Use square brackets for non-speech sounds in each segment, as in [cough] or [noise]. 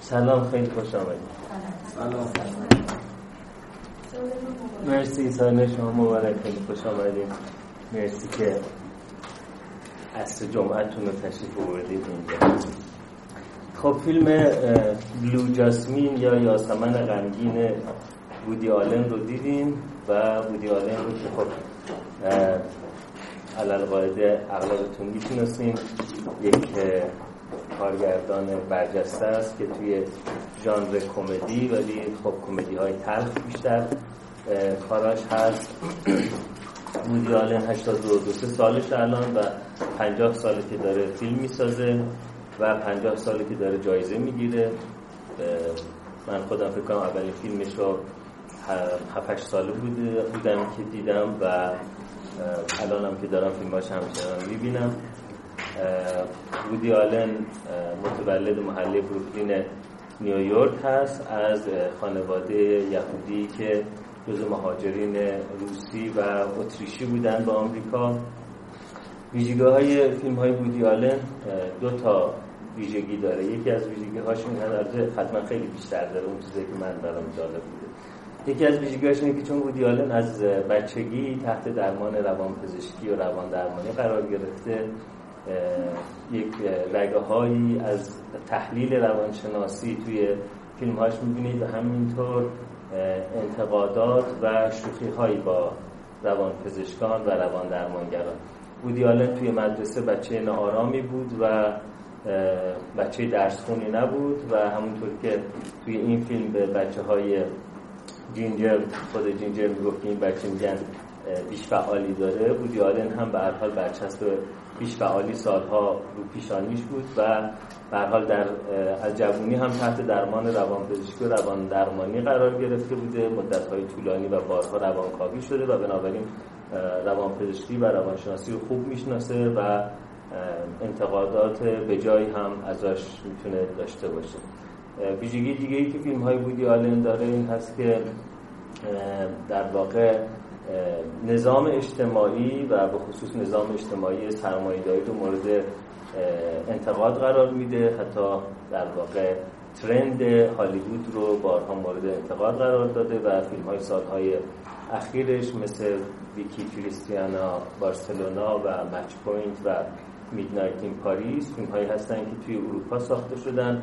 سلام خیلی خوش آمدید. سلام مرسی سال شما مبارک خیلی خوش آمدید. مرسی که عصر جمعتون رو تشریف بردید اینجا. خب فیلم بلو جاسمین یا یاسمن غمگین بودی آلن رو دیدیم و بودی آلن رو که خب علال قاعده اغلبتون می‌تونستیم یک کارگردان برجسته است که توی ژانر کمدی ولی خب کمدی های تلخ بیشتر کاراش هست. بودی آلن 82 سالش الان و 50 ساله که داره فیلم می‌سازه و 50 ساله که داره جایزه می‌گیره. من خودم فکر کنم اولین فیلمش رو 7 ساله بوده. بودم که دیدم و الانم که دارم فیلماش همچنان می‌بینم. بودی آلن متولد محله بروکلین نیویورک هست. از خانواده یهودی که جز مهاجرین روسی و اتریشی بودن با آمریکا. ویژگی های فیلم های بودی آلن دو تا ویژگی داره. یکی از ویژگی هاش این حتما خیلی بیشتر داره اون چیزی که من دارم جالب بوده. یکی از ویژگی‌هاش اینه که چون بودی آلن از بچگی تحت درمان روان پزشکی و روان درمانی قرار گرفته یک رگه هایی از تحلیل روانشناسی توی فیلم هاش می‌بینید و همینطور انتقادات و شوخی هایی با روان پزشکان و روان درمانگران بودی توی مدرسه بچه ناآرامی بود و بچه درس خونی نبود و همونطور که توی این فیلم به بچه های جینجر خود جینجر می‌گفت این بچه میگن بیش فعالی داره. بودی آلن هم به هر حال برچسب بیش فعالی سالها رو پیشانیش بود و به حال در از جوونی هم تحت درمان روانپزشکی و روان درمانی قرار گرفته بوده. مدت‌های طولانی و بارها روانکاوی شده و بنابراین روانپزشکی و روانشناسی رو خوب می‌شناسه و انتقادات به جایی هم ازش می‌تونه داشته باشه. ویژگی دیگه ای که فیلم های وودی آلن داره این هست که در واقع نظام اجتماعی و به خصوص نظام اجتماعی سرمایه‌داری رو مورد انتقاد قرار میده. حتی در واقع trend هالیوود رو بارها مورد انتقاد قرار داده و فیلم های سالهای اخیرش مثل Vicky Cristina Barcelona و Match Point و میدنایت این پاریس فیلم هایی هستن که توی اروپا ساخته شدن.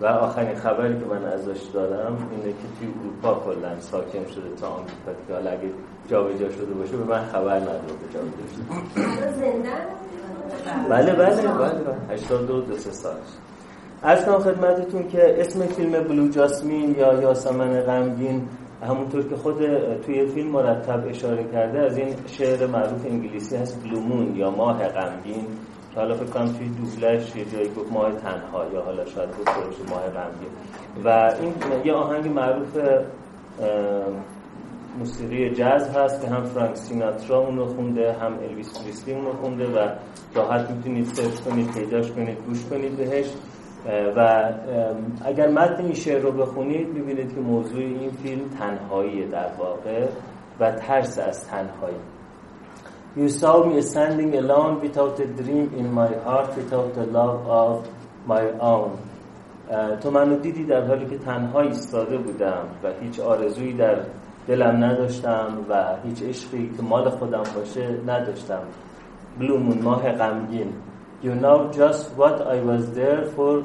و آخرین خبری که من ازش دارم اینه که توی اروپا کلا ساکن شده تا آمریکا که حالا اگه جابجا شده باشه به من خبر نداره که جابجا شده. بله بله بله 82 دو سه سالش از خدمتتون که اسم فیلم بلو جاسمین یا یاسمن غمگین همونطور که خود توی فیلم مرتب اشاره کرده از این شعر معروف انگلیسی هست بلومون یا ماه غمگین. که حالا فکر کنم توی دوبلش یه جایی گفت ماه تنها یا حالا شاید گفت ماه غمگین و این یه آهنگ معروف موسیقی جاز هست که هم فرانک سیناترا اون رو خونده هم الویس پریسلی اون رو خونده و راحت می‌تونید search کنید پیداش کنید گوش کنید بهش. و اگر متن این شعر رو بخونید می‌بینید که موضوع این فیلم تنهایی در واقع و ترس از تنهایی. You saw me standing alone without a dream in my heart without the love of my own تو منو دیدی در حالی که تنها ایستاده بودم و هیچ آرزویی در دلم نداشتم و هیچ عشقی که مال خودم باشه نداشتم بلومون ماه غمگین You know just what I was there for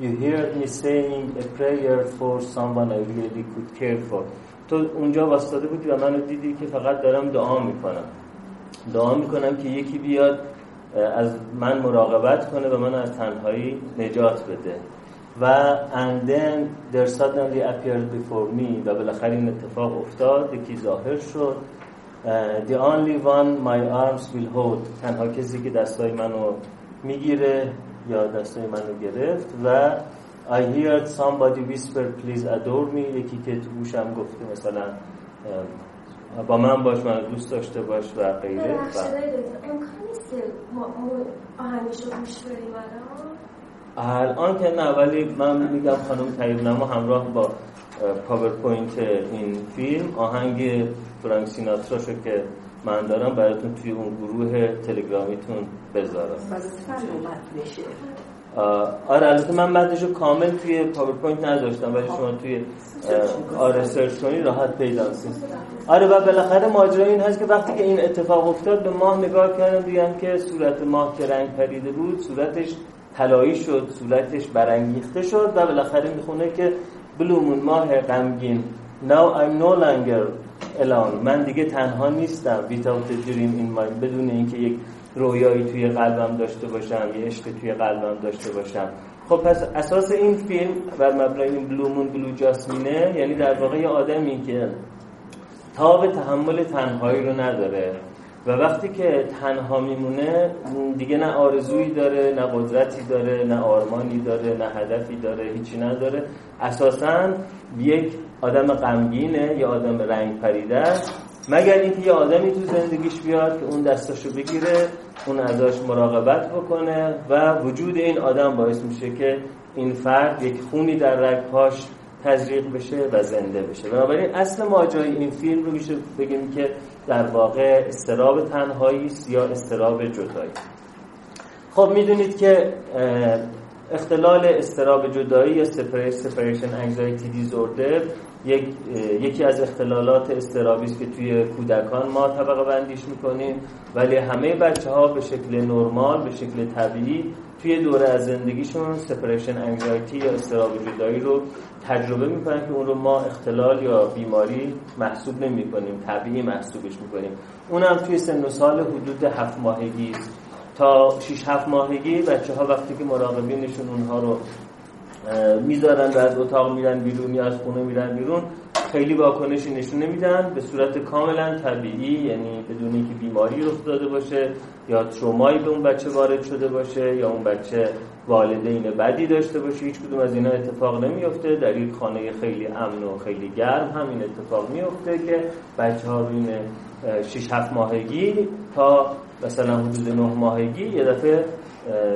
You hear me saying a prayer for someone I really could care for تو اونجا واسطاده بودی و منو دیدی که فقط دارم دعا می‌کنم دعا می‌کنم که یکی بیاد از من مراقبت کنه و من از تنهایی نجات بده. و and then there suddenly appeared before me و بالاخره این اتفاق افتاد یکی ظاهر شد. the only one my arms will hold تنها کسی که دستای منو می‌گیره یا دستای منو گرفت. و I heard somebody whisper please adore me. یکی که تو گوشم گفته مثلا با من باش من دوست داشته باش و غیره. امکان نیست آهنگش رو گوش الان که نه ولی من میگم خانم طیب نما همراه با PowerPoint این فیلم آهنگ فرانک سیناترا شو که من دارم براتون توی اون گروه تلگرامیتون بذارم. آره البته من متنشو کامل توی PowerPoint نذاشتم ولی شما توی آره search کنی راحت پیدا آره و بالاخره ماجرا این هست که وقتی که این اتفاق افتاد به ماه نگاه کردم دیدم که صورت ماه که رنگ پریده بود صورتش طلایی شد صورتش برانگیخته شد و بالاخره می‌خونه که blue moon ماه غمگین. Now I'm no longer alone. من دیگه تنها نیستم. Without a dream in mind. بدون اینکه یک رویایی توی قلبم داشته باشم یه عشق توی قلبم داشته باشم. خب پس اساس این فیلم و مبنای این بلومون بلو جاسمینه یعنی در واقع یه آدمی که تاب تحمل تنهایی رو نداره. و وقتی که تنها میمونه دیگه نه آرزویی داره نه قدرتی داره نه آرمانی داره نه هدفی داره هیچی نداره. اساسا یک آدم غمگینه یا آدم رنگ پریده مگر اینکه یه آدمی تو زندگیش بیاد که اون دستاشو بگیره اون ازش مراقبت بکنه و وجود این آدم باعث میشه که این فرد یک خونی در رگپاش تزریق بشه و زنده بشه. بنابراین اصل ماجرای این فیلم رو میشه بگیم که در واقع استراب تنهایی یا استراب جدایی. خب می‌دونید که اختلال استراب جدایی یا separation انگزایتی دیزوردر یک، یکی از اختلالات استرابی است که توی کودکان ما طبقه بندیش می‌کنیم ولی همه بچه ها به شکل نرمال به شکل طبیعی توی دوره از زندگیشون سپریشن انگزایتی یا استراب جدایی رو تجربه می‌کنن که اون رو ما اختلال یا بیماری محسوب نمی کنیم طبیعی محسوبش می‌کنیم. اونم توی سن و سال حدود هفت ماهگی است. تا 6 7 ماهگی بچه ها وقتی که مراقبینشون اونها رو می‌ذارن از اتاق میرن بیرون یا از خونه میرن بیرون. خیلی واکنشی نشون نمیدن به صورت کاملا طبیعی یعنی بدون اینکه بیماری رخ داده باشه یا ترومایی به اون بچه وارد شده باشه یا اون بچه والدین بدی داشته باشه. هیچ کدوم از اینا اتفاق نمیفته در یک خانه خیلی امن و خیلی گرم همین اتفاق میفته که بچه ها روی 6 7 ماهگی تا مثلا حدود 9 ماهگی یه دفعه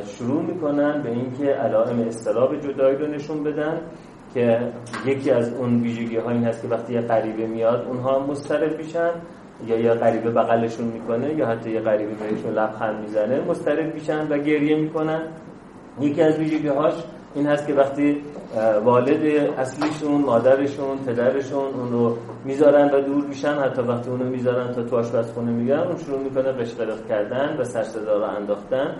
شروع می‌کنن به اینکه علائم استراب جدایی رو نشون بدن که یکی از اون ویژگی ها این هست که وقتی یه غریبه میاد اونها مضطرب میشن. یا یه غریبه بغلشون می‌کنه یا حتی یه غریبه بهشون لبخند می‌زنه مضطرب میشن و گریه می‌کنن. یکی از ویژگی هاش این هست که وقتی والد اصلیشون مادرشون پدرشون اون رو می‌ذارن و دور میشن حتی وقتی اونو می‌ذارن تا تو آشپزخونه میگن اون شروع می‌کنه قشقرق کردن و سرصدا رو انداختن.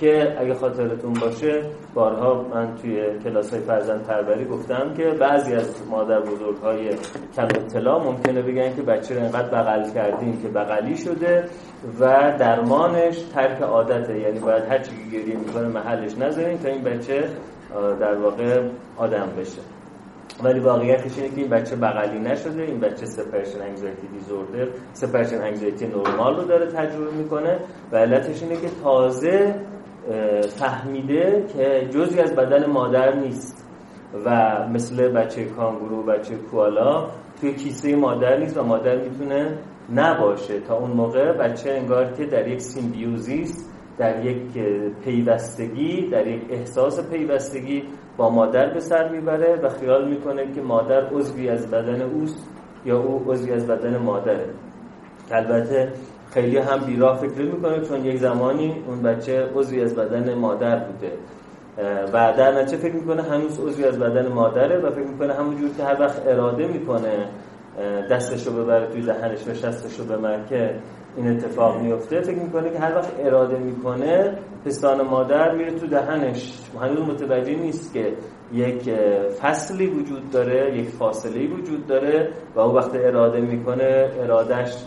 که اگه خاطرتون باشه بارها من توی کلاس های فرزند پروری گفتم که بعضی از مادر بزرگ های کم اطلاع ممکنه بگن که بچه رو اینقدر بغل کردیم که بغلی شده و درمانش ترک عادته. یعنی باید هر چی گریه می‌کنه محلش نذاریم تا این بچه در واقع آدم بشه. ولی واقعیتش اینه که این بچه بغلی نشده این بچه separation anxiety disorder separation anxiety نرمال رو داره تجربه می‌کنه و علتش اینه که تازه فهمیده که جزی از بدن مادر نیست و مثل بچه کانگورو بچه کوالا توی کیسه مادر نیست و مادر می‌تونه نباشه. تا اون موقع بچه انگار که در یک سیمبیوزیست در یک پیوستگی در یک احساس پیوستگی با مادر به سر می‌بره و خیال می‌کنه که مادر عضوی از بدن اوست یا او عضوی از بدن مادره. البته خیلی هم بیراه فکر می‌کنه چون یک زمانی اون بچه عضوی از بدن مادر بوده. و در نتیجه فکر می‌کنه هنوز عضوی از بدن مادره و فکر می‌کنه همونجور که هر وقت اراده می‌کنه دستشو ببره توی دهنش و شستشو به که این اتفاق میفته فکر می‌کنه که هر وقت اراده می‌کنه پستان مادر میره تو دهنش. هنوز متوجه نیست که یک فصلی وجود داره یک فاصله وجود داره و او وقت اراده می‌کنه ارادش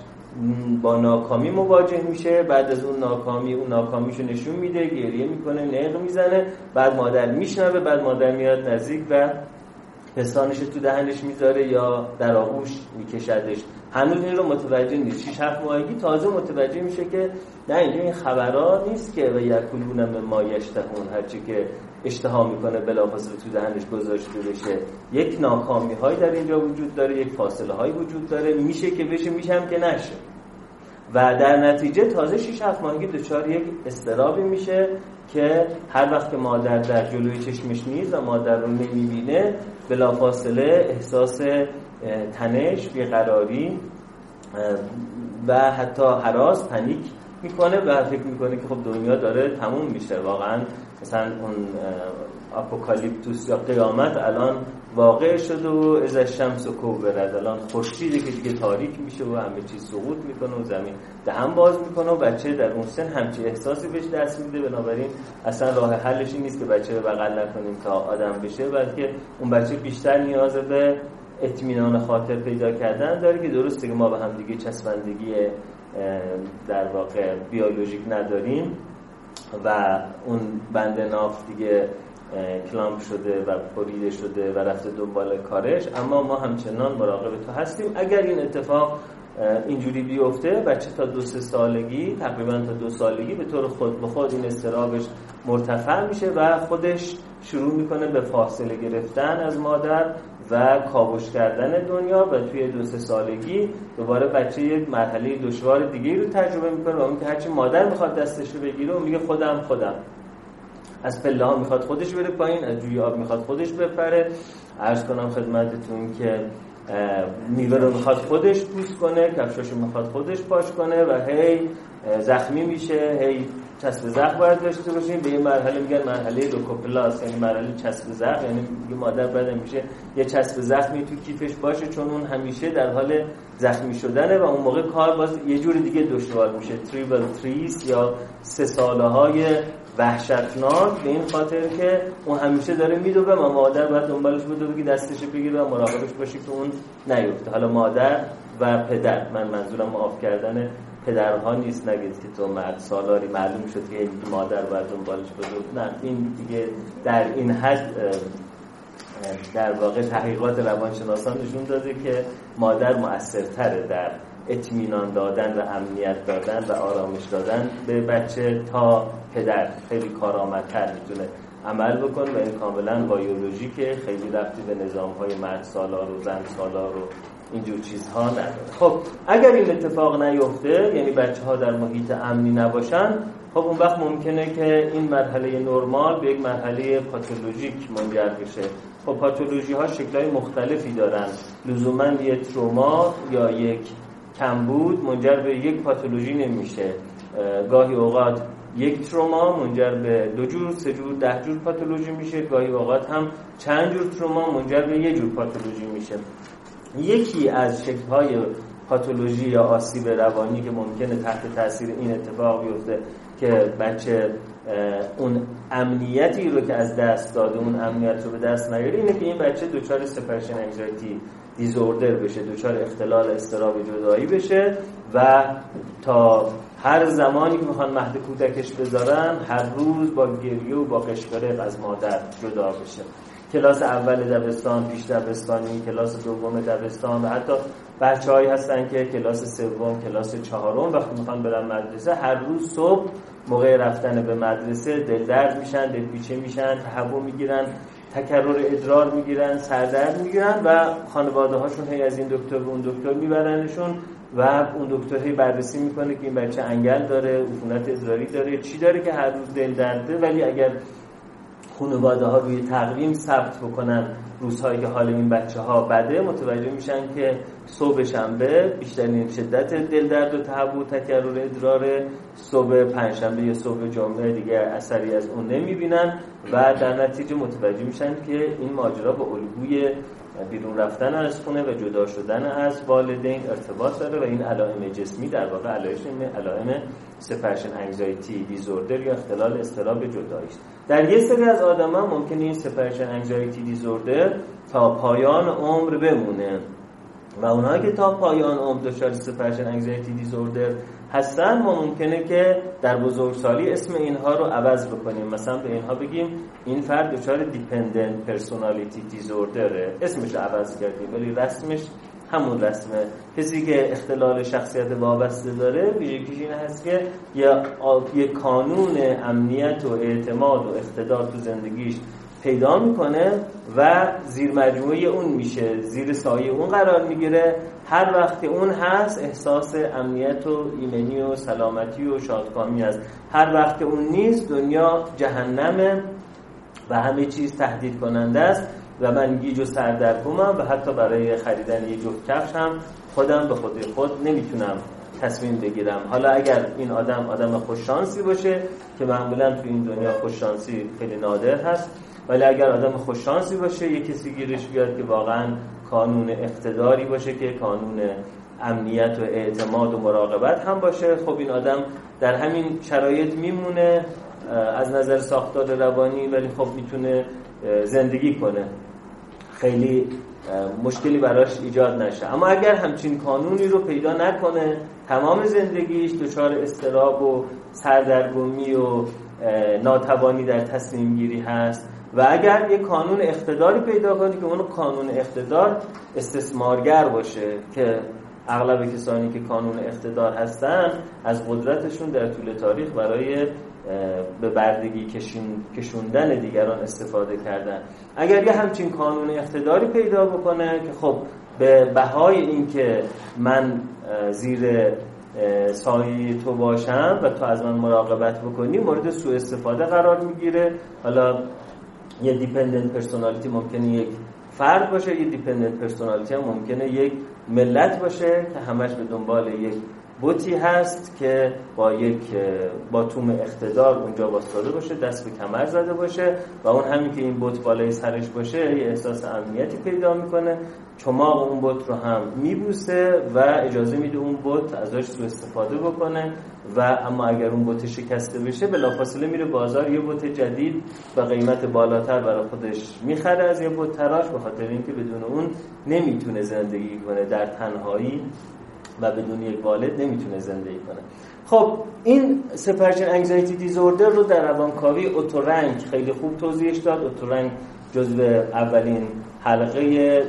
با ناکامی مواجه میشه بعد از اون ناکامی اون ناکامیشو نشون میده گریه می‌کنه نق می‌زنه بعد مادر میشنوه بعد مادر میاد نزدیک و پستانش تو دهنش می‌ذاره یا در آغوش میکشدش. هنوز این رو متوجه نیست. 6 7 ماهگی تازه متوجه میشه که نه این خبرها نیست که و یکلون ما هرچی که اشتها می‌کنه بلافاصله تو دهنش گذاشته بشه. یک ناکامی های در اینجا وجود داره یک فاصله های وجود داره. میشه که بشه میشم که نشه. و در نتیجه تازه 6 7 ماهگی دچار یک استرابی میشه که هر وقت که مادر در جلوی چشمش نیست و مادر رو نمی‌بینه بلافاصله احساس تنش بیقراری و حتی حراس پنیک می‌کنه و فکر می‌کنه که خب دنیا داره تموم میشه. واقعا مثلا اون اپوکالیپتوس یا قیامت الان واقع شده و از شمس و کوبرد الان خورشیده که دیگه تاریک میشه و همه چیز سقوط می‌کنه و زمین دهن باز می‌کنه و بچه در اون سن همچی احساسی بهش دست میده. بنابراین اصلا راه حلش نیست که بچه بغل نکنیم تا آدم بشه بلکه اون بچه بیشتر نیاز به اطمینان خاطر پیدا کردن داره که درسته که ما به هم دیگه چسبندگی در واقع بیولوژیک نداریم. و اون بند ناف دیگه کلامپ شده و بریده شده و رفته دنبال کارش. اما ما همچنان مراقب تو هستیم. اگر این اتفاق اینجوری بیفته بچه تا دو سه سالگی تقریبا تا دو سالگی به طور خود به خود این استرابش مرتفع میشه و خودش شروع می‌کنه به فاصله گرفتن از مادر و کاوش کردن دنیا و توی دو سه سالگی دوباره بچه یک مرحله دشوار دیگه رو تجربه می‌کنه و اون که هرچی مادر می‌خواد دستش رو بگیره و میگه خودم خودم. از پله ها می‌خواد خودش بره پایین از جوی آب می‌خواد خودش بپره. عرض کنم خدمتتون که میوه رو می‌خواد خودش پوست کنه کفشاشو می‌خواد خودش پاش کنه و هی زخمی میشه هی چسب زخم باید داشته باشیم. به این مرحله میگن مرحله لوکوپلاس یعنی مرحله چسب زخم. یعنی یه مادر بعد میشه یه چسب زخمی تو کیفش باشه چون اون همیشه در حال زخمی شدنه و اون موقع کار باز یه جور دیگه دشوار میشه. تریبل تریس یا سه ساله های وحشتناک به این خاطر که اون همیشه داره میدوه و مادر باید دنبالش بده که دستش بگیره و مراقبش باشه که اون نیفته. حالا مادر و پدر من منظورم معاف کردن پدرها نیست نگید که تو مرد سالاری معلوم شد که مادر باید دنبالش بده نه این دیگه در این حد در واقع تحقیقات روانشناسان نشون داده که مادر مؤثرتره در اطمینان دادن و امنیت دادن و آرامش دادن به بچه تا پدر. خیلی کارآمدتر می‌تونه عمل بکنه و این کاملا که خیلی رفتی به نظام های مرد سالار و زن سالار و اینجور چیزها نداره. خب اگر این اتفاق نیفته یعنی بچه ها در محیط امنی نباشن خب اون وقت ممکنه که این مرحله نرمال به یک مرحله پاتولوژیک منجر بشه. خب پاتولوژی ها شکلهای مختلفی دارن. لزوما یه تروما یا یک کمبود منجر به یک پاتولوژی نمیشه. گاهی اوقات یک تروما منجر به دو جور سه جور ده جور پاتولوژی میشه. گاهی اوقات هم چند جور تروما منجر به یه جور پاتولوژی میشه. یکی از شکل‌های پاتولوژی یا آسیب روانی که ممکنه تحت تاثیر این اتفاق بیفته که بچه اون امنیتی رو که از دست داده اون امنیت رو به دست نیاره اینه که این بچه دچار سپرشن انگزایتی دیزوردر بشه دچار اختلال استراب جدایی بشه و تا هر زمانی که می‌خوان مهد کودکش بذارن هر روز با گریه و با قشقرق از مادر جدا بشه. کلاس اول دبستان پیش دبستانی کلاس دوم دبستان و حتی بچه هایی هستن که کلاس سوم کلاس چهارم وقتی می‌خوان برن مدرسه هر روز صبح موقع رفتن به مدرسه دل درد میشن دل پیچه میشن تهوع می‌گیرن. تکرر ادرار می‌گیرن سردرد می‌گیرن و خانواده هاشون هی از این دکتر به اون دکتر میبرنشون و اون دکتر هی بررسی می‌کنه که این بچه انگل داره عفونت ادراری داره چی داره که هر روز دل درده ولی اگر خانواده ها روی تقویم ثبت بکنن روزهایی که حال این بچه ها بده متوجه میشن که صبح شنبه بیشترین شدت دل درد و تهوع تکرر ادرار صبح پنجشنبه یا صبح جمعه دیگه اثری از اون نمی‌بینن و در نتیجه متوجه میشن که این ماجرا با الگوی بیرون رفتن از خونه و جدا شدن از والدین ارتباط داره و این علائم جسمی در واقع علائم علائم سپرشن انگزایتی دیزوردر یا اختلال استراب جدایی است. در یه سری از آدما ممکنه این سپرشن انگزایتی دیزوردر تا پایان عمر بمونه. و اونهایی که تا پایان عمر دچار separation anxiety disorder هستن ما ممکنه که در بزرگسالی اسم اینها رو عوض بکنیم. مثلا به اینها بگیم این فرد دچار dependent personality disorder ه اسمش عوض کردیم ولی رسمش همون رسمه. کسی که اختلال شخصیت وابسته داره ویژگیش این هست که یه, یه کانون امنیت و اعتماد و اقتدار تو زندگیش پیدا می‌کنه و زیر مجموعه اون میشه زیر سایه اون قرار می‌گیره. هر وقت اون هست احساس امنیت و ایمنی و سلامتی و شادکامی است. هر وقت اون نیست دنیا جهنمه و همه چیز تهدید کننده است و من گیج و سردرگمم و حتی برای خریدن یه جفت کفش هم خودم به خود خود نمی‌تونم تصمیم بگیرم. حالا اگر این آدم آدم خوششانسی باشه که معمولا تو این دنیا خوششانسی خیلی نادر هست ولی اگر آدم خوششانسی باشه یه کسی گیرش بیاد که واقعا کانون اقتداری باشه که کانون امنیت و اعتماد و مراقبت هم باشه خب این آدم در همین شرایط میمونه از نظر ساختار روانی ولی خب می‌تونه زندگی کنه. خیلی مشکلی براش ایجاد نشه. اما اگر همچین کانونی رو پیدا نکنه تمام زندگیش دچار استراب و سردرگمی و ناتوانی در تصمیم گیری هست و اگر یک کانون اقتداری پیدا کنی که اون کانون اقتدار استثمارگر باشه که اغلب کسانی که کانون اقتدار هستن از قدرتشون در طول تاریخ برای به بردگی کشوندن دیگران استفاده کردن. اگر یه همچین کانون اقتداری پیدا بکنه که خب به بهای اینکه من زیر سایه تو باشم و تو از من مراقبت بکنی مورد سوء استفاده قرار می‌گیره. حالا یه dependent personality ممکنه یک فرد باشه یه dependent personality هم ممکنه یک ملت باشه که همش به دنبال یک بتی هست که با یک با توم اقتدار اونجا وایستاده باشه دست به کمر زده باشه و اون همین که این بوت بالای سرش باشه یه احساس امنیتی پیدا می‌کنه. چماق اون بوت رو هم میبوسه و اجازه میده اون بوت ازش استفاده بکنه و اما اگر اون بوت شکسته بشه بلافاصله میره بازار. یه بوت جدید با قیمت بالاتر برای خودش می‌خره از یه بوت تراش به خاطر اینکه بدون اون نمی‌تونه زندگی کنه در تنهایی. و بدون یک والد نمی‌تونه زندگی کنه. خب این سپرشن انگزایتی دیزوردر رو در روانکاوی اوتورنگ خیلی خوب توضیحش داد. اوتورنگ جزو اولین حلقه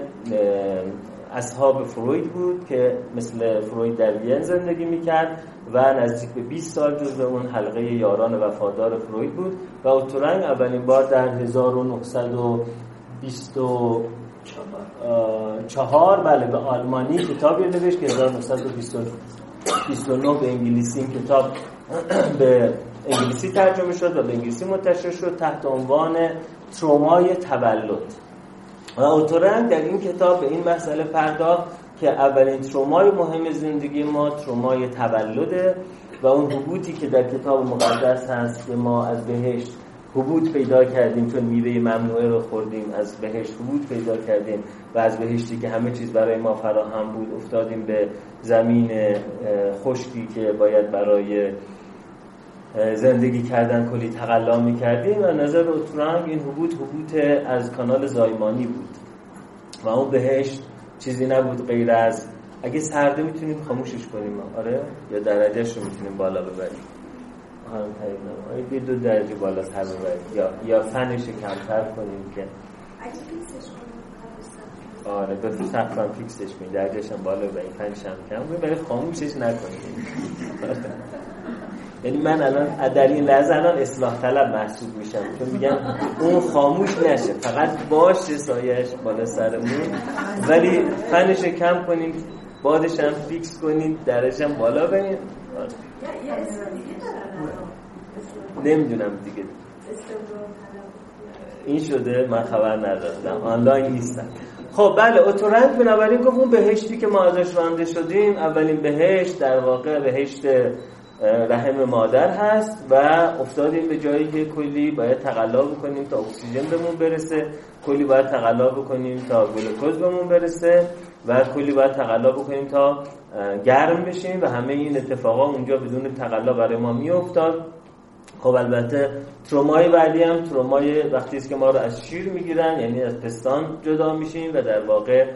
اصحاب فروید بود که مثل فروید در وین زندگی می‌کرد و نزدیک به 20 سال جزو اون حلقه یاران وفادار فروید بود و اوتورنگ اولین بار در 1920 چهار بله به آلمانی کتابی نوشت که 1929 به انگلیسی این کتاب [clears throat] به انگلیسی ترجمه شد و به انگلیسی منتشر شد تحت عنوان ترومای تولد. و اوتورن در این کتاب به این مسئله پرداخت که اولین ترومای مهم زندگی ما ترومای تولده و اون حبوطی که در کتاب مقدس هست که ما از بهشت حبوط پیدا کردیم چون میوه ممنوعه رو خوردیم از بهشت حبوط پیدا کردیم و از بهشتی که همه چیز برای ما فراهم بود افتادیم به زمین خشکی که باید برای زندگی کردن کلی تقلا می‌کردیم و نظر اوترانگ این حبوط حبوط از کانال زایمانی بود و اون بهشت چیزی نبود غیر از اگه سرده می‌تونیم خاموشش کنیم آره؟ یا درجهش رو می‌تونیم بالا ببریم. یه دو درجه بالا سر یا یا فنش کمتر کنیم که آره به سقف هم fix ش کنیم. درجه‌ش هم بالا ببریم. فنش هم کم. ولی خاموشش نکنیم. [laughs] یعنی من الان در این لحظه الان اصلاح طلب محسوب میشم. چون میگم اون خاموش نشه. فقط باشه سایه‌ش بالا سرمون. ولی فنش کم کنیم. بادش هم fix کنیم. درجه‌ش هم بالا ببریم. نمی‌دونم دیگه. این شده من خبر نداشتم. آنلاین نیستم. خب بله اوتورنگ بنابراین گفت اون بهشتی که ما ازش رانده شدیم اولین بهشت در واقع بهشت رحم مادر هست و افتادیم به جایی که کلی باید تقلا بکنیم تا اکسیژن بهمون برسه کلی باید تقلا بکنیم تا گلوکوز بهمون برسه و کلی باید تقلا بکنیم تا گرم بشیم و همه این اتفاقا اونجا بدون تقلا برای ما میافتاد. خب البته ترومای بعدی هم ترومای وقتی است که ما رو از شیر می‌گیرن یعنی از پستان جدا میشیم و در واقع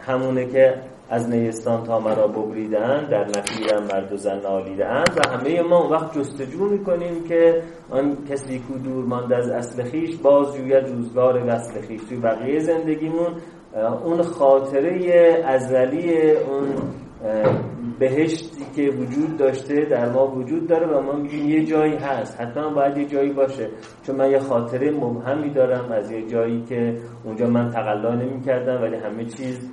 همونه که از نیستان تا مرا ببریدن در نفیرم مرد و زن نالیدن و همه ما اون وقت جستجو می‌کنیم که آن کسی کو دور مانده از اصل خیش باز جوید روزگار وصل خیش. توی بقیه زندگیمون اون خاطره ازلی اون بهشتی که وجود داشته در ما وجود داره و ما میگیم یه جایی هست. حتما باید یه جایی باشه. چون من یه خاطره مبهمی دارم از یه جایی که اونجا من تقلا نمی کردم ولی همه چیز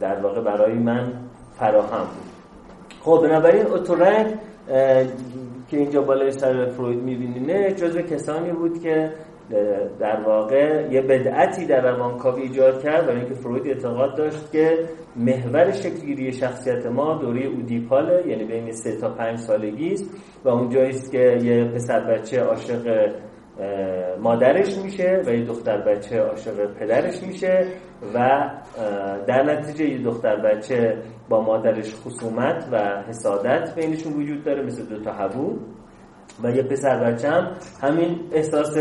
در واقع برای من فراهم بود. خب بنابراین اوتورنگ که اینجا بالای سر فروید میبینینه جزو کسانی بود که در واقع یه بدعتی در روانکاوی ایجاد کرد برای اینکه فروید اعتقاد داشت که محور شکلگیری شخصیت ما دوره اودیپاله یعنی بین سه تا پنج سالگی است و اونجایی است که یه پسر بچه عاشق مادرش میشه و یه دختر بچه عاشق پدرش میشه و در نتیجه یه دختر بچه با مادرش خصومت و حسادت بینشون وجود داره مثل دو تا هوو. و یه پسر بچه هم همین احساس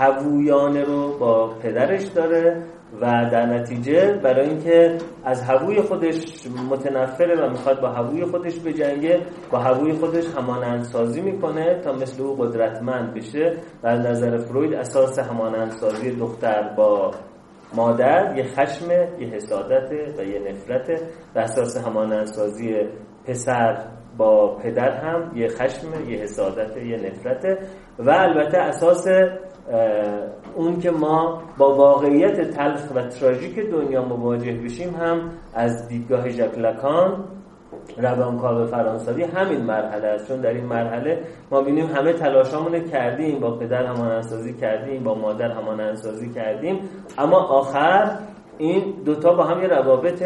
هوویانه رو با پدرش داره و در نتیجه برای اینکه از هووی خودش متنفره و می‌خواد با هووی خودش بجنگه با هووی خودش همانندسازی می‌کنه تا مثل او قدرتمند بشه و از نظر فروید اساس همانندسازی دختر با مادر یه خشم یه حسادت و یه نفرت و اساس همانندسازی پسر با پدر هم یه خشم یه حسادت یه نفرت و البته اساس اون که ما با واقعیت تلخ و تراژیک دنیا مواجه بشیم هم از دیدگاه ژاک لاکان روانکاو فرانسوی همین مرحله است. چون در این مرحله ما بینیم همه تلاشامون کردیم با پدر همانندسازی کردیم با مادر همانندسازی کردیم. اما آخر این دوتا با هم یه روابط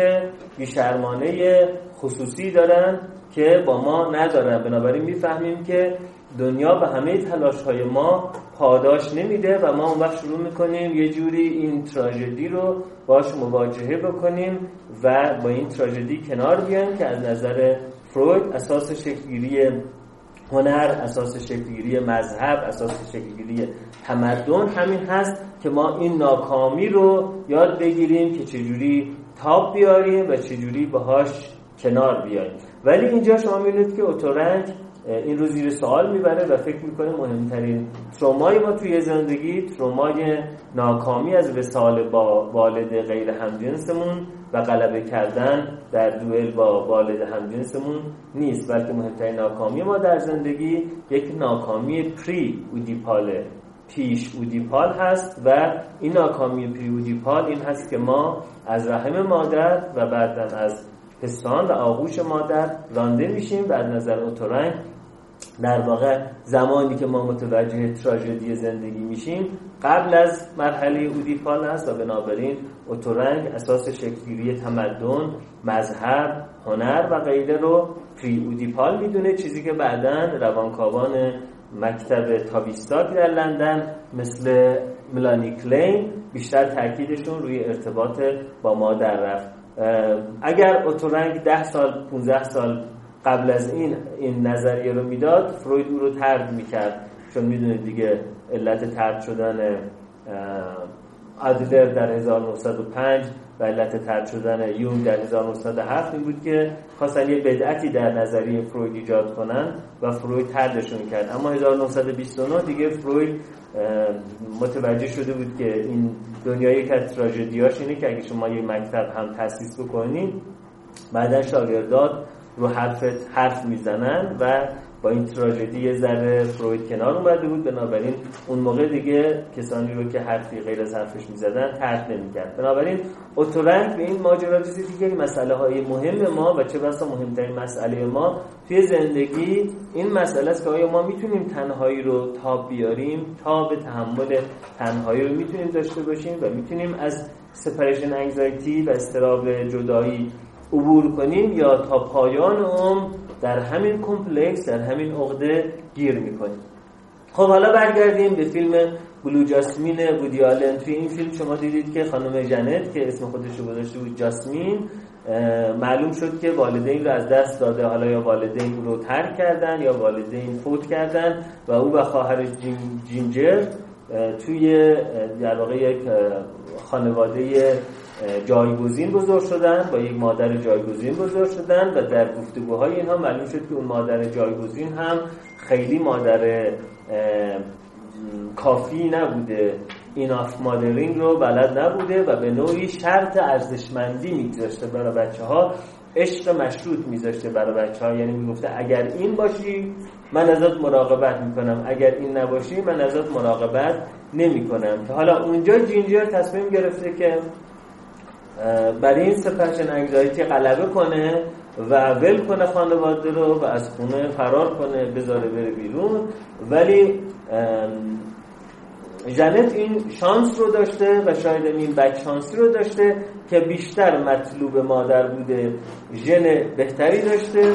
بیشرمانه خصوصی دارن که با ما ندارن. بنابراین می‌فهمیم که دنیا به همه تلاش های ما پاداش نمیده و ما اون وقت شروع می‌کنیم یه جوری این تراژدی رو باش مواجهه بکنیم و با این تراژدی کنار بیایم که از نظر فروید اساس شکلگیری هنر اساس شکلگیری مذهب اساس شکلگیری تمدن همین هست که ما این ناکامی رو یاد بگیریم که چجوری تاب بیاریم و چجوری باهاش کنار بیاییم ولی اینجا شما می‌بینید که اوتورنگ این رو زیر سوال می‌بره و فکر می‌کنه مهمترین ترومای ما توی زندگی ترومای ناکامی از وسال با والد غیر همجنسمون و غلبه کردن در دوئل با والد همجنسمون نیست بلکه مهمترین ناکامی ما در زندگی یک ناکامی پری اودیپاله پیش اودیپال هست و این ناکامی پری اودیپال این هست که ما از رحم مادر و بعدا از پستان و آغوش مادر رانده میشیم و از نظر اوتورنگ در واقع زمانی که ما متوجه تراژدی زندگی میشیم قبل از مرحله اودیپال است و بنابراین اوتورنگ اساس شکلگیری تمدن مذهب هنر و غیره رو پری اودیپال می‌دونه. چیزی که بعدا روانکاوان مکتب تاویستاک در لندن مثل ملانی کلین بیشتر تاکیدشون روی ارتباط با مادر رفت. اگر اوتورنگ ده سال 15 سال قبل از این این نظریه رو می‌داد فروید او رو ترد می‌کرد. چون می‌دونید دیگه علت ترد شدن ادلر در 1905 و علت ترد شدن یون در 1907 این بود که خواستن یه بدعتی در نظریه فروید ایجاد کنن و فروید تردشون کرد اما 1929 دیگه فروید متوجه شده بود که این دنیای که تراژدیاش اینه که اگه شما یه مکتب هم تاسیس بکنید بعدا شاگردات رو حرفت حرف می‌زنن و با این تراژدی یه ذره فروید کنار اومده بود. بنابراین اون موقع دیگه کسانی رو که حرفی غیر از حرفش می‌زدن ترک نمی‌کرد. بنابراین اوتورنگ به این ماجرا رسید که مسئله های مهم ما و چه بسا مهمترین مسئله ما توی زندگی این مسئله است که آیا ما می‌تونیم تنهایی رو تاب بیاریم؟ تاب تحمل تنهایی رو می‌تونیم داشته باشیم و می‌تونیم از separation anxiety و اضطراب جدایی عبور کنیم یا تا پایان عمر در همین complex در همین عقده گیر می‌کنیم. خب حالا برگردیم به فیلم بلو جاسمین بودی آلن. توی این فیلم شما دیدید که خانم جنت که اسم خودش رو گذاشته بود جاسمین معلوم شد که والدین رو از دست داده. حالا یا والدین رو ترک کردن یا والدین فوت کردن و او و خواهر جینجر توی در واقع یک خانواده جایگزین بزرگ شدن با یک مادر جایگزین بزرگ شدن و در گفتگوهای اینها معلوم شد که اون مادر جایگزین هم خیلی مادر کافی نبوده. ایناف مادرینگ رو بلد نبوده و به نوعی شرط ارزشمندی میگذاشته برای بچه ها عشق مشروط میذاشته برای بچه ها یعنی می‌گفته اگر این باشی من ازت مراقبت می‌کنم. اگر این نباشی من ازت مراقبت نمی‌کنم. حالا اونجا جینجر تصمیم گرفته که برای این سپرشن انگزایتی غلبه کنه و ول کنه خانواده رو و از خونه فرار کنه بذاره بره بیرون. ولی جنت این شانس رو داشته و شاید این بک شانسی رو داشته که بیشتر مطلوب مادر بوده ژن بهتری داشته.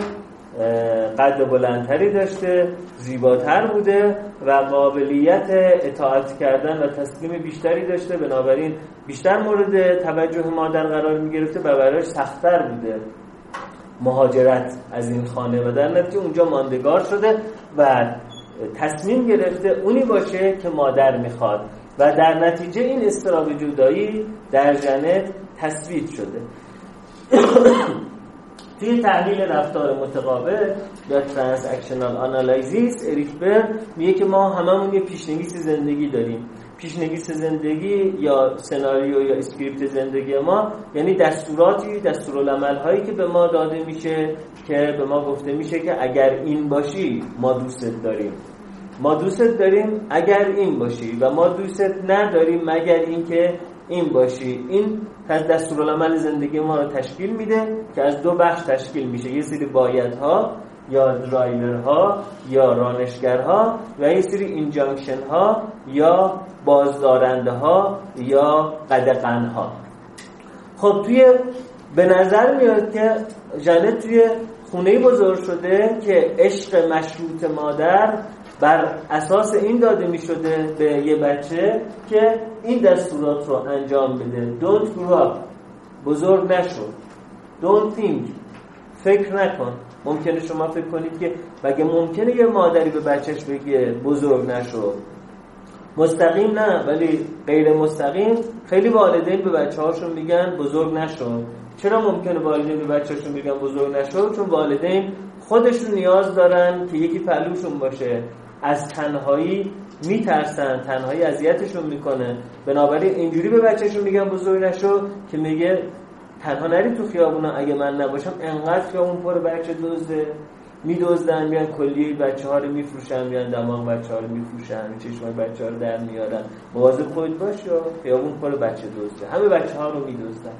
قد بلندتری داشته زیباتر بوده و قابلیت اطاعت کردن و تسلیم بیشتری داشته. بنابراین بیشتر مورد توجه مادر قرار می گرفته و براش سختتر بوده. مهاجرت از این خانه و در نتیجه اونجا ماندگار شده و تصمیم گرفته اونی باشه که مادر می‌خواد. و در نتیجه این استراب جدایی در جنت تثبیت شده. توی تحلیل رفتار متقابل یا transactional analysis اریک برن میگه که ما هممون یه پیشنویس زندگی داریم. پیشنویس زندگی یا سناریو یا script زندگی ما یعنی دستوراتی دستورالعمل هایی که به ما داده میشه که به ما گفته میشه که اگر این باشی ما دوستت داریم. ما دوستت داریم اگر این باشی و ما دوستت نداریم مگر اینکه این باشی. این دستورالعمل زندگی ما رو تشکیل میده که از دو بخش تشکیل میشه. یه سری بایدها یا درایورها یا رانشگرها و یه سری اینجانکشن ها یا بازدارنده ها یا قدقن ها خب توی به نظر میاد که جنت توی خونه بزرگ شده که عشق مشروط مادر بر اساس این داده می شده به یه بچه که این دستورات رو انجام بده. Don't grow up. بزرگ نشو. Don't think. فکر نکن. ممکنه شما فکر کنید که مگه ممکنه یه مادری به بچهش بگه بزرگ نشو. مستقیم نه ولی غیر مستقیم خیلی والدین به بچه هاشون میگن بزرگ نشو. چرا ممکنه والدین به بچهشون بگن بزرگ نشو؟ چون والدین خودشون نیاز دارن که یکی پلوشون باشه. از تنهایی میترسن تنهایی اذیتشون می‌کنه. بنابراین اینجوری به بچهشون میگن بزرگ نشو که میگه تنها نری تو خیابونا اگه من نباشم انقدر خیابون پر بچه دوزه میدوزدن میان کلیه بچه ها رو میفروشن میان دماغ بچه ها رو میفروشن چشم بچه ها رو در میارن. مواظب خود باش خیابون پر بچه دوزه همه بچه ها رو میدوزدن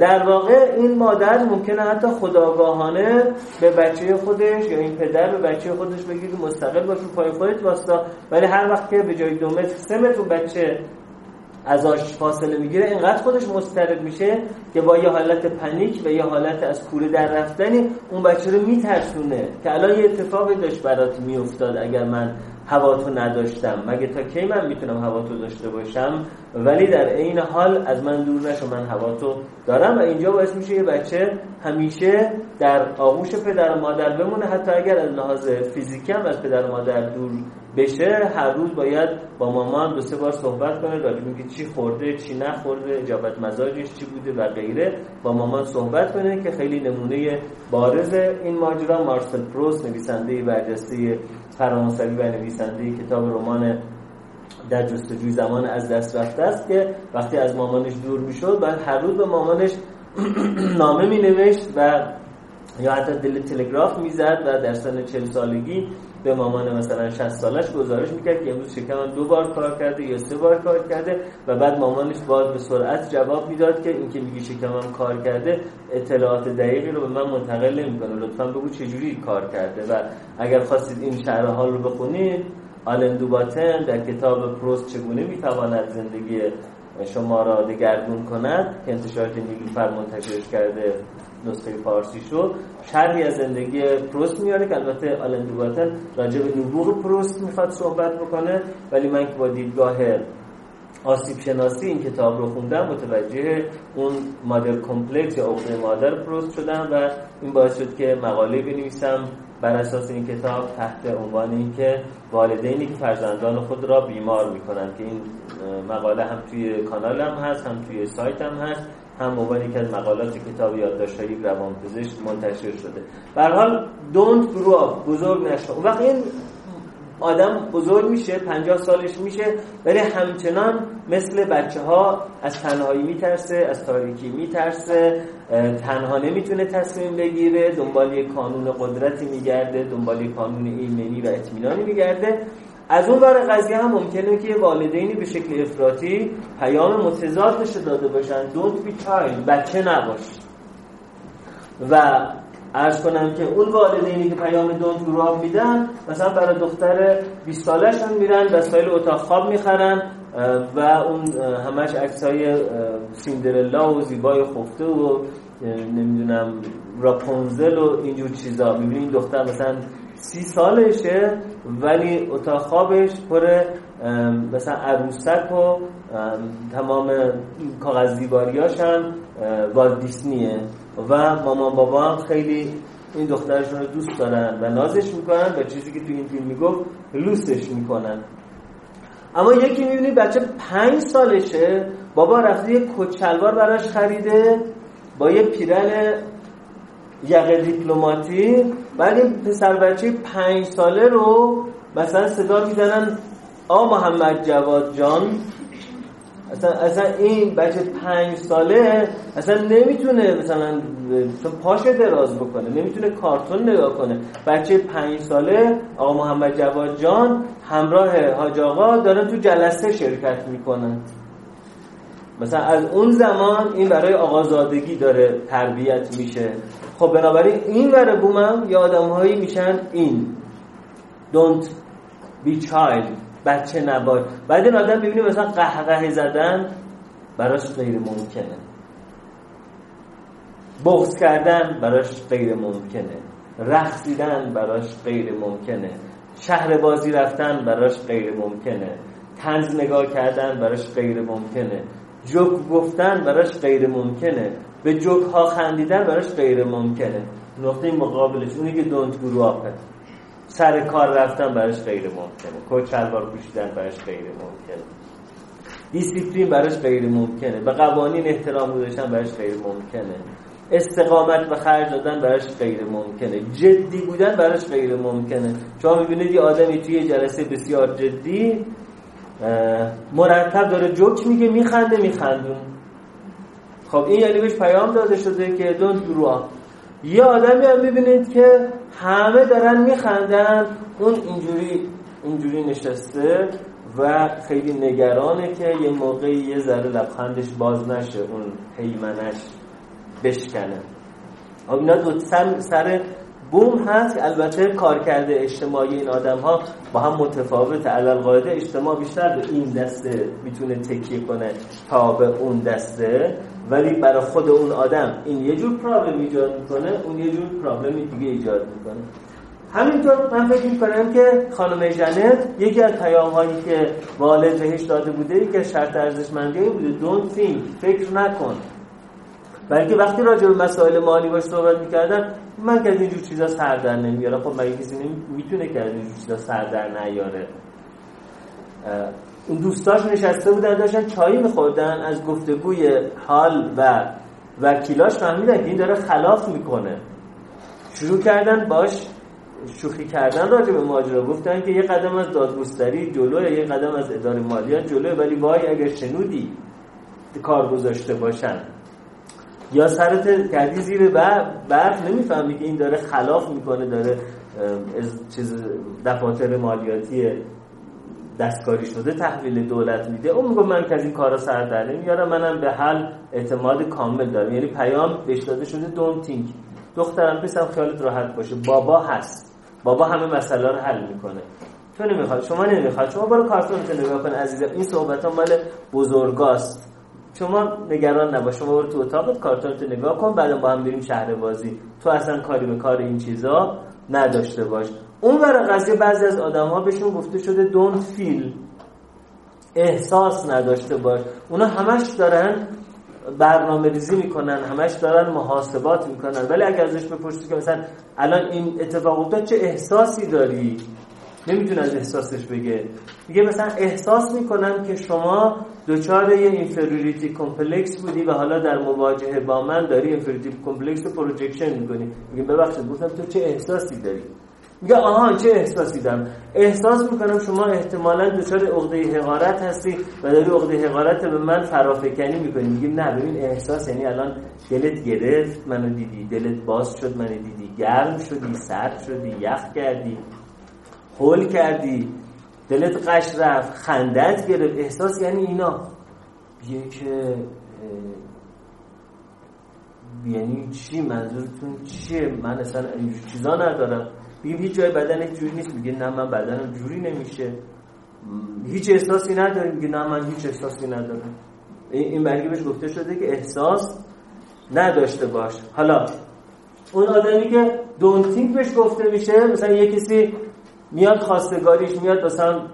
در واقع این مادر ممکنه حتی خداگاهانه به بچه خودش یا این پدر به بچه خودش بگید مستقل باش پای خودت واستا. ولی هر وقت که به جای دو متر سه متر بچه ازش فاصله می‌گیره. اینقدر خودش مسترد میشه که با یه حالت پنیک و یه حالت از کوره در رفتنی اون بچه رو میترسونه که الان یه اتفاقی داشت برات میافتاد اگر من هوا تو نداشتم. مگه تا کی من می‌تونم هوا تو داشته باشم؟ ولی در عین حال از من دور نشو من هوا تو دارم و اینجا باعث میشه یه بچه همیشه در آغوش پدر و مادر بمونه. حتی اگر از لحاظ فیزیکی هم از پدر و مادر دور بشه هر روز باید با مامان دو سه بار صحبت کنه راجع که چی خورده چی نخورده اجابت مزاجش چی بوده و غیره. با مامان صحبت کنه که خیلی نمونه بارز این ماجرا مارسل پروس نویسنده برجسته فرانسوی و نویسنده کتاب رمان در جستجوی زمان از دست رفته است که وقتی از مامانش دور می‌شد بعد هر روز به مامانش [clears throat] نامه می نوشت و یا حتی دل تلگراف می‌زد و در سن چل سالگی به مامان مثلا 60 سالش گزارش می‌کرد که امروز شکمم دو بار کار کرده یا سه بار کار کرده و بعد مامانش باز به سرعت جواب می‌داد که اینکه میگی شکمم کار کرده اطلاعات دقیقی رو به من منتقل نمی‌کنه. لطفا بگو چجوری کار کرده. و اگر خواستید این شرح حال رو بخونید آلن دوباتن در کتاب پروست چگونه می‌تواند زندگی شما را دگرگون کند؟ که انتشارات نیلوفر منتشرش کرده. نسخه فارسی شد. شرحی از زندگی پروست میاره که البته آلن دوباتن راجع به نبوغ پروست می‌خواد صحبت بکنه. ولی من که با دیدگاه آسیب شناسی این کتاب رو خوندم متوجه اون mother complex یا عقده مادر پروست شدم و این باعث شد که مقاله بنویسم بر اساس این کتاب تحت عنوان اینکه والدینی که فرزندان خود را بیمار می‌کنن که این مقاله هم توی کانالم هست هم توی سایتم هست. هم عنوان که از مقالات کتاب یادداشت‌های روانپزشک منتشر شده. به حال دونت گرو بزرگ نشو. وقتی این آدم بزرگ میشه پنجاه سالش میشه ولی همچنان مثل بچه ها از تنهایی میترسه از تاریکی میترسه تنها نمی‌تونه تصمیم بگیره دنبال یک قانون قدرتی میگرده دنبال یک قانون ایمنی و اطمینانی میگرده. از اون ور قضیه هم ممکنه که والدینی به شکل افراطی پیام متضادش داده باشن. Don't be child بچه نباش. و ارز کنم که اون والدینی که پیام دونت رو میدن مثلا برای دختر 20 سالشون میرن وسایل اتاق خواب می‌خرن و اون همش های سیندرلا و زیبای خفته و نمی‌دونم راپونزل و اینجور چیزا. می‌بینی این دختر مثلا سی سالشه ولی اتاق خوابش پر مثلا عروسک و تمام کاغذ دیواریاش هم والت دیسنیه و مامان بابا هم خیلی این دخترشون رو دوست دارن و نازش می‌کنن و چیزی که تو این فیلم می‌گفت لوسش می‌کنن. اما یکی می‌بینی بچه پنج سالشه بابا رفته یه کچلوار براش خریده با یه پیرن یقه دیپلماتی. بعد این پسر بچه پنج ساله رو مثلا صدا می‌زنن آ محمد جواد جان. اصلا, اصلا این بچه پنج ساله اصلا نمی‌تونه مثلا پاش دراز بکنه نمی‌تونه کارتون نگاه کنه. بچه پنج ساله آقا محمد جواد جان همراه حاج آقا دارن تو جلسه شرکت می‌کنن. مثلا از اون زمان این برای آقازادگی داره تربیت میشه. خب بنابراین این ور بومم یه آدم هایی میشن این. Don't be child. بچه نباش. بعد این آدم ببینیم مثلا قهقه زدن براش غیر ممکنه. بغض کردن براش غیر ممکنه. رقصیدن براش غیر ممکنه. شهر بازی رفتن براش غیر ممکنه. تنز نگاه کردن براش غیر ممکنه. جوک گفتن براش غیر ممکنه. به جوک ها خندیدن براش غیر ممکنه. نقطه مقابلش اونی که دونت گروه سر کار رفتن براش غیر ممکنه. کوچ شلوار پوشیدن براش غیر ممکنه. دیسیپلین براش غیر ممکنه. به قوانین احترام گذاشتن براش غیر ممکنه. استقامت به خرج دادن براش غیر ممکنه. جدی بودن براش غیر ممکنه. شما می‌بینید یه آدمی توی جلسه بسیار جدی مرتب داره جوک میگه میخنده میخندون. خب این یعنی بهش پیام داده شده که دونت گرو یه آدمی هم ببینید که همه دارن میخندن. اون اینجوری اینجوری نشسته و خیلی نگرانه که یه موقعی یه ذره لبخندش باز نشه اون حیمنش بشکنه. خب اینا دو سر بوم هست. البته کارکرد اجتماعی این آدم ها با هم متفاوت علال قاعده اجتماع بیشتر به این دسته می‌تونه تکیه کنه تا به اون دسته. ولی برای خود اون آدم این یه جور پرابلم ایجاد می‌کنه اون یه جور پرابلم دیگه ایجاد می‌کنه. همینطور من فکر می‌کنم که خانم جنت یکی از پیام هایی که والد بهش داده بوده ای که شرط ارزشمندی بوده don't think فکر نکن. بلکه وقتی راجع به مسائل مالی باش صحبت می‌کردن من که از اینجور چیزا سر در نمیارم خب مگه کسی می‌تونه که از اینجور چیزا سر در نیاره؟ اون دوستاش نشسته بودن داشتن چایی میخوردن از گفتگوی حال و وکیلاش فهمیدن که این داره خلاف می‌کنه. شروع کردن باش شوخی کردن راجع به ماجرا. گفتن که یه قدم از دادگستری جلوه یه قدم از اداره مالیات جلوه ولی وای اگر شنودی کار گذاشته باشن. یا سرت کردی زیر برف نمی‌فهمی که این داره خلاف می‌کنه داره چیز دفاتر مالیاتی دستکاری شده تحویل دولت میده. اون میگه من که از این کارا سر در نمیارم منم به حل اعتماد کامل دارم. یعنی پیام بهش داده شده دون تینک دخترم پسم خیالت راحت باشه. بابا هست. بابا همه مسئله رو حل می‌کنه. تو نمی‌خواد شما نمی‌خواد شما برو کارتون نگاه کن عزیزم. این صحبت ها مال بزرگاست. شما نگران نباش شما برو تو اتاقت کارتونت نگاه کن بعد با هم بریم شهر بازی. تو اصلا کاری به کار این چیزا نداشته باش. اون برای قضیه بعضی از آدم ها بهشون گفته شده دون فیل احساس نداشته باش. اونا همش دارن برنامه ریزی می‌کنن همش دارن محاسبات می‌کنن. ولی اگر ازش بپرسی که مثلا الان این اتفاق افتاد چه احساسی داری؟ نمی‌تونه از احساسش بگه. میگه مثلا احساس می‌کنم که شما دچار یه inferiority complex بودی و حالا در مواجهه با من داری inferiority complex رو projection می‌کنی. میگه ببخشید گفتم تو چه احساسی داری؟ میگه آها چه احساسی دارم؟ احساس می‌کنم شما احتمالا دچار عقده حقارت هستی و داری عقده حقارت به من فرافکنی می‌کنی. میگه نه ببین احساس یعنی الان دلت گرفت منو دیدی دلت باز شد منو دیدی گرم شدی سرد شدی یخ کردی. هول کردی دلت قش رفت خندت گرفت. احساس یعنی اینا. بیه که یعنی چی؟ منظورتون چیه؟ من اصلا اینجور چیزا ندارم. بگیم هیچ جای بدن جوری نیست. میگه نه من بدنم جوری نمیشه. هیچ احساسی نداریم. میگه نه من هیچ احساسی ندارم. این برگی بهش گفته شده که احساس نداشته باش. حالا اون آدمی که دونتینگ بهش گفته میشه مثلا یه کسی میاد خواستگاریش میاد مثلا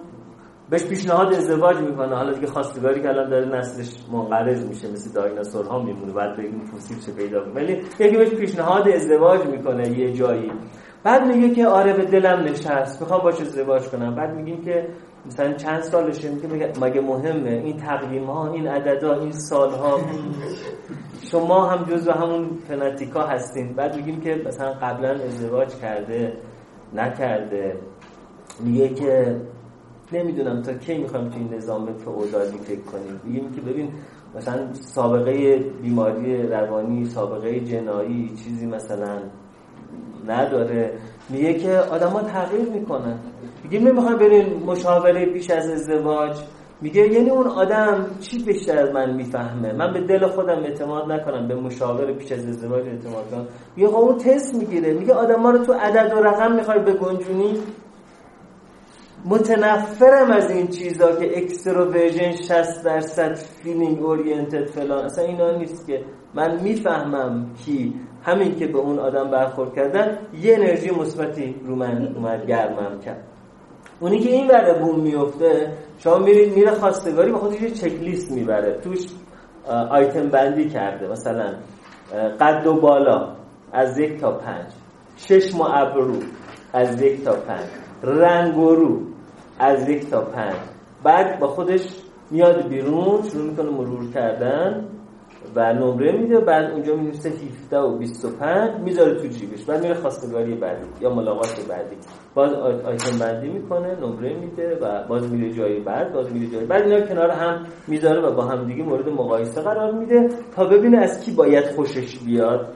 بهش پیشنهاد ازدواج می‌کنه. حالا دیگه خواستگاری که الان داره نسلش منقرض میشه مثل دایناسورها میمونه بعد بگیم فسیل چه پیدا ولی یکی بهش پیشنهاد ازدواج می‌کنه یه جایی. بعد میگه که آره به دلم نشست. می‌خوام باش ازدواج کنم. بعد میگیم که مثلا چند سالشه؟ میگه مگه مهمه؟ این تقویم ها این عددا این سال ها شما هم جزو همون فناتیکا هستین. بعد میگیم که مثلا قبلا ازدواج کرده نکرده. میگه که نمی‌دونم تا کی می‌خوایم این نظام فئودالی فکر کنیم. میگیم که ببین مثلا سابقه بیماری روانی سابقه جنایی چیزی مثلا نداره. میگه که آدما تغییر می‌کنن. میگه نمی‌خوام برین مشاوره پیش از ازدواج. میگه یعنی اون آدم چی بیشتر از من می‌فهمه؟ من به دل خودم اعتماد نکنم به مشاوره پیش از ازدواج اعتماد کنم. میگه خب اون تست می‌گیره. میگه آدما رو تو عدد و رقم می‌خوای بگنجونی متنفرم از این چیزا که extroversion 60 درصد feeling oriented فلان. اصلا اینا نیست که من می‌فهمم کی. همین که به اون آدم برخورد کردن یه انرژی مثبتی رو من اومد گرمم کرد. اونی که این ور بوم میفته شما میرید میره خواستگاری با خودش یه چک لیست می‌بره. توش آیتم بندی کرده. مثلا قد و بالا از یک تا پنج. شش ما ابرو از یک تا پنج. رنگ و رو. از یک تا پنج. بعد با خودش میاد بیرون شروع می‌کنه مرور کردن و نمره میده. بعد اونجا می‌نویسه 17 و 25 می‌ذاره تو جیبش. بعد میره خواستگاری بعدی یا ملاقات بعدی. باز آیتم بندی می‌کنه نمره میده و باز میره جایی بعد باز میره جایی بعد. اینا کنار هم می‌ذاره و با هم دیگه مورد مقایسه قرار میده تا ببینه از کی باید خوشش بیاد.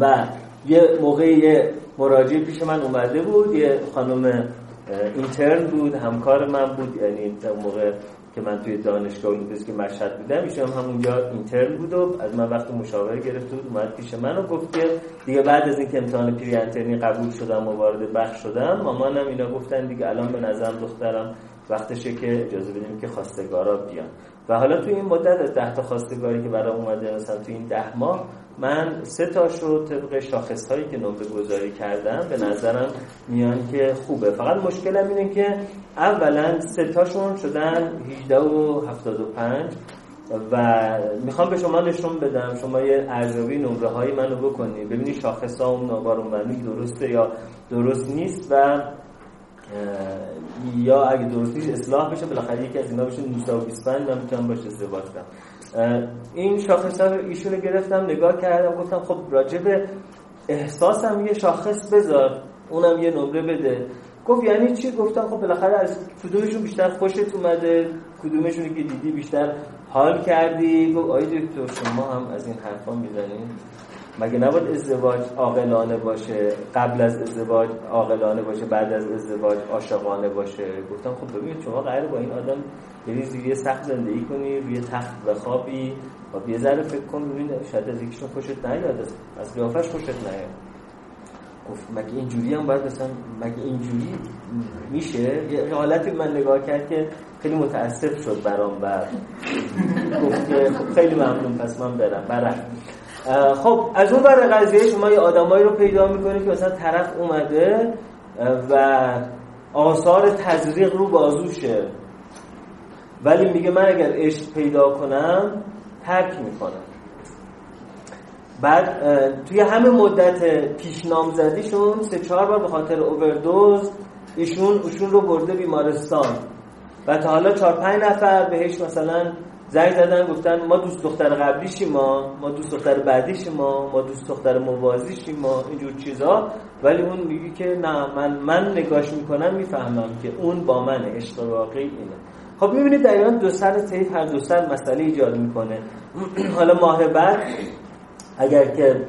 و یه موقعی یه مراجعه پیش من اومده بود. یه خانم اینترن بود همکار من بود یعنی موقع که من توی دانشگاه اونجاست که مشهد بودم ایشون هم همونجا اینترن بود و از من وقت مشاوره گرفت بود اومد پیش من و گفت که دیگه بعد از اینکه امتحان پری انترنی قبول شدم و وارد بخش شدم مامانم اینا گفتن دیگه الان به نظرم دخترم وقتشه که اجازه بدیم که خواستگارا بیان. و حالا توی این مدت از ده تا خواستگاری که برای اومده مثلا توی این ده ماه من سه تاش رو طبق شاخص هایی که نمره گذاری کردم. به نظرم میان که خوبه. فقط مشکلم اینه که اولا سه تاشون شدن 18 و 75 و می‌خوام به شما نشون بدم. شما یه ارزیابی نمره هایی منو بکنی. ببینی شاخص ها اون ناگارون درسته یا درست نیست و یا اگه درست نیست اصلاح بشه. بالاخره یکی از اینا بشه 925 من می‌تونم باشه ازدواج کنم. این شاخص ها ایشون رو گرفتم نگاه کردم گفتم خب راجب احساسم یه شاخص بذار اونم یه نمره بده. گفت یعنی چی؟ گفتم خب بالاخره از کدومشون بیشتر خوشت اومده؟ کدومشون که دیدی بیشتر حال کردی؟ گفت آی دکتر شما هم از این حرفا می‌زنید؟ مگه نباید ازدواج عاقلانه باشه؟ قبل از ازدواج عاقلانه باشه بعد از ازدواج عاشقانه باشه؟ گفتم خب ببین شما قرار با این آدم بری زیر سخت زندگی کنی روی تخت و یه ذره فکر کن ببین شاید از یکیشون خوشت نیاد از قیافش خوشت نیاد. گفت مگه اینجوری هم باید مثلا مگه اینجوری میشه؟ یه حالتی من نگاه کرد که خیلی متاسف شد برام و گفت خب خیلی ممنون پس من برم. برم. خب از اون بر قضیه شما یه آدمایی رو پیدا می‌کنید که مثلا طرف اومده و آثار تزریق رو بازوشه. ولی میگه من اگر عشق پیدا کنم ترک می‌کنم. بعد توی همه مدت پیش زدیشون سه چهار بار به خاطر اووردوز ایشون ایشون رو برده بیمارستان. و تا حالا چهار پنج نفر بهش مثلا زنگ زدن گفتن ما دوست دختر قبلیشیم ما ما دوست دختر بعدیشیم ما ما دوست دختر موازیشیم ما اینجور چیزا. ولی اون میگه که نه من من نگاش می‌کنم می‌فهمم که اون با من عشق واقعی اینه. خب می‌بینید دقیقا دو سر تیف هر دو سر مسئله ایجاد می‌کنه. [clears throat] حالا ماه بعد اگر که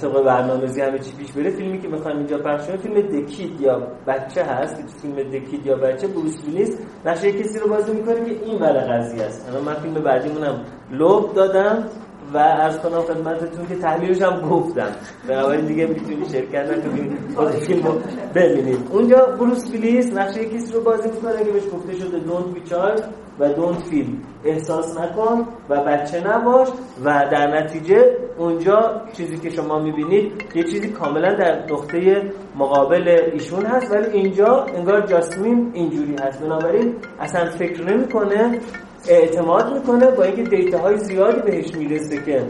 طبق برنامه‌ریزی همه چی پیش بره فیلمی که می‌خوایم اینجا پخش فیلم دکید یا بچه هست. که فیلم دکید یا بچه بروس ویلیس نقشه کسی رو بازی می‌کنه که این ور قضیه است. الان من فیلم بعدیمونم لوب دادم. و از کنم خدمتتون که تحلیلش هم گفتم. بنابراین دیگه می‌تونی شرکت نکنید خود فیلم رو اونجا بروس ویلیس نقشه کسی رو بازی می‌کنه. که بهش گفته شده دونت بی و دونت فیل احساس نکن و بچه نباش و در نتیجه اونجا چیزی که شما می‌بینید یه چیزی کاملا در نقطه مقابل ایشون هست. ولی اینجا انگار جاسمین اینجوری هست. بنابراین اصلا فکر نمی‌کنه اعتماد می‌کنه با اینکه دیتا های زیادی بهش می‌رسه که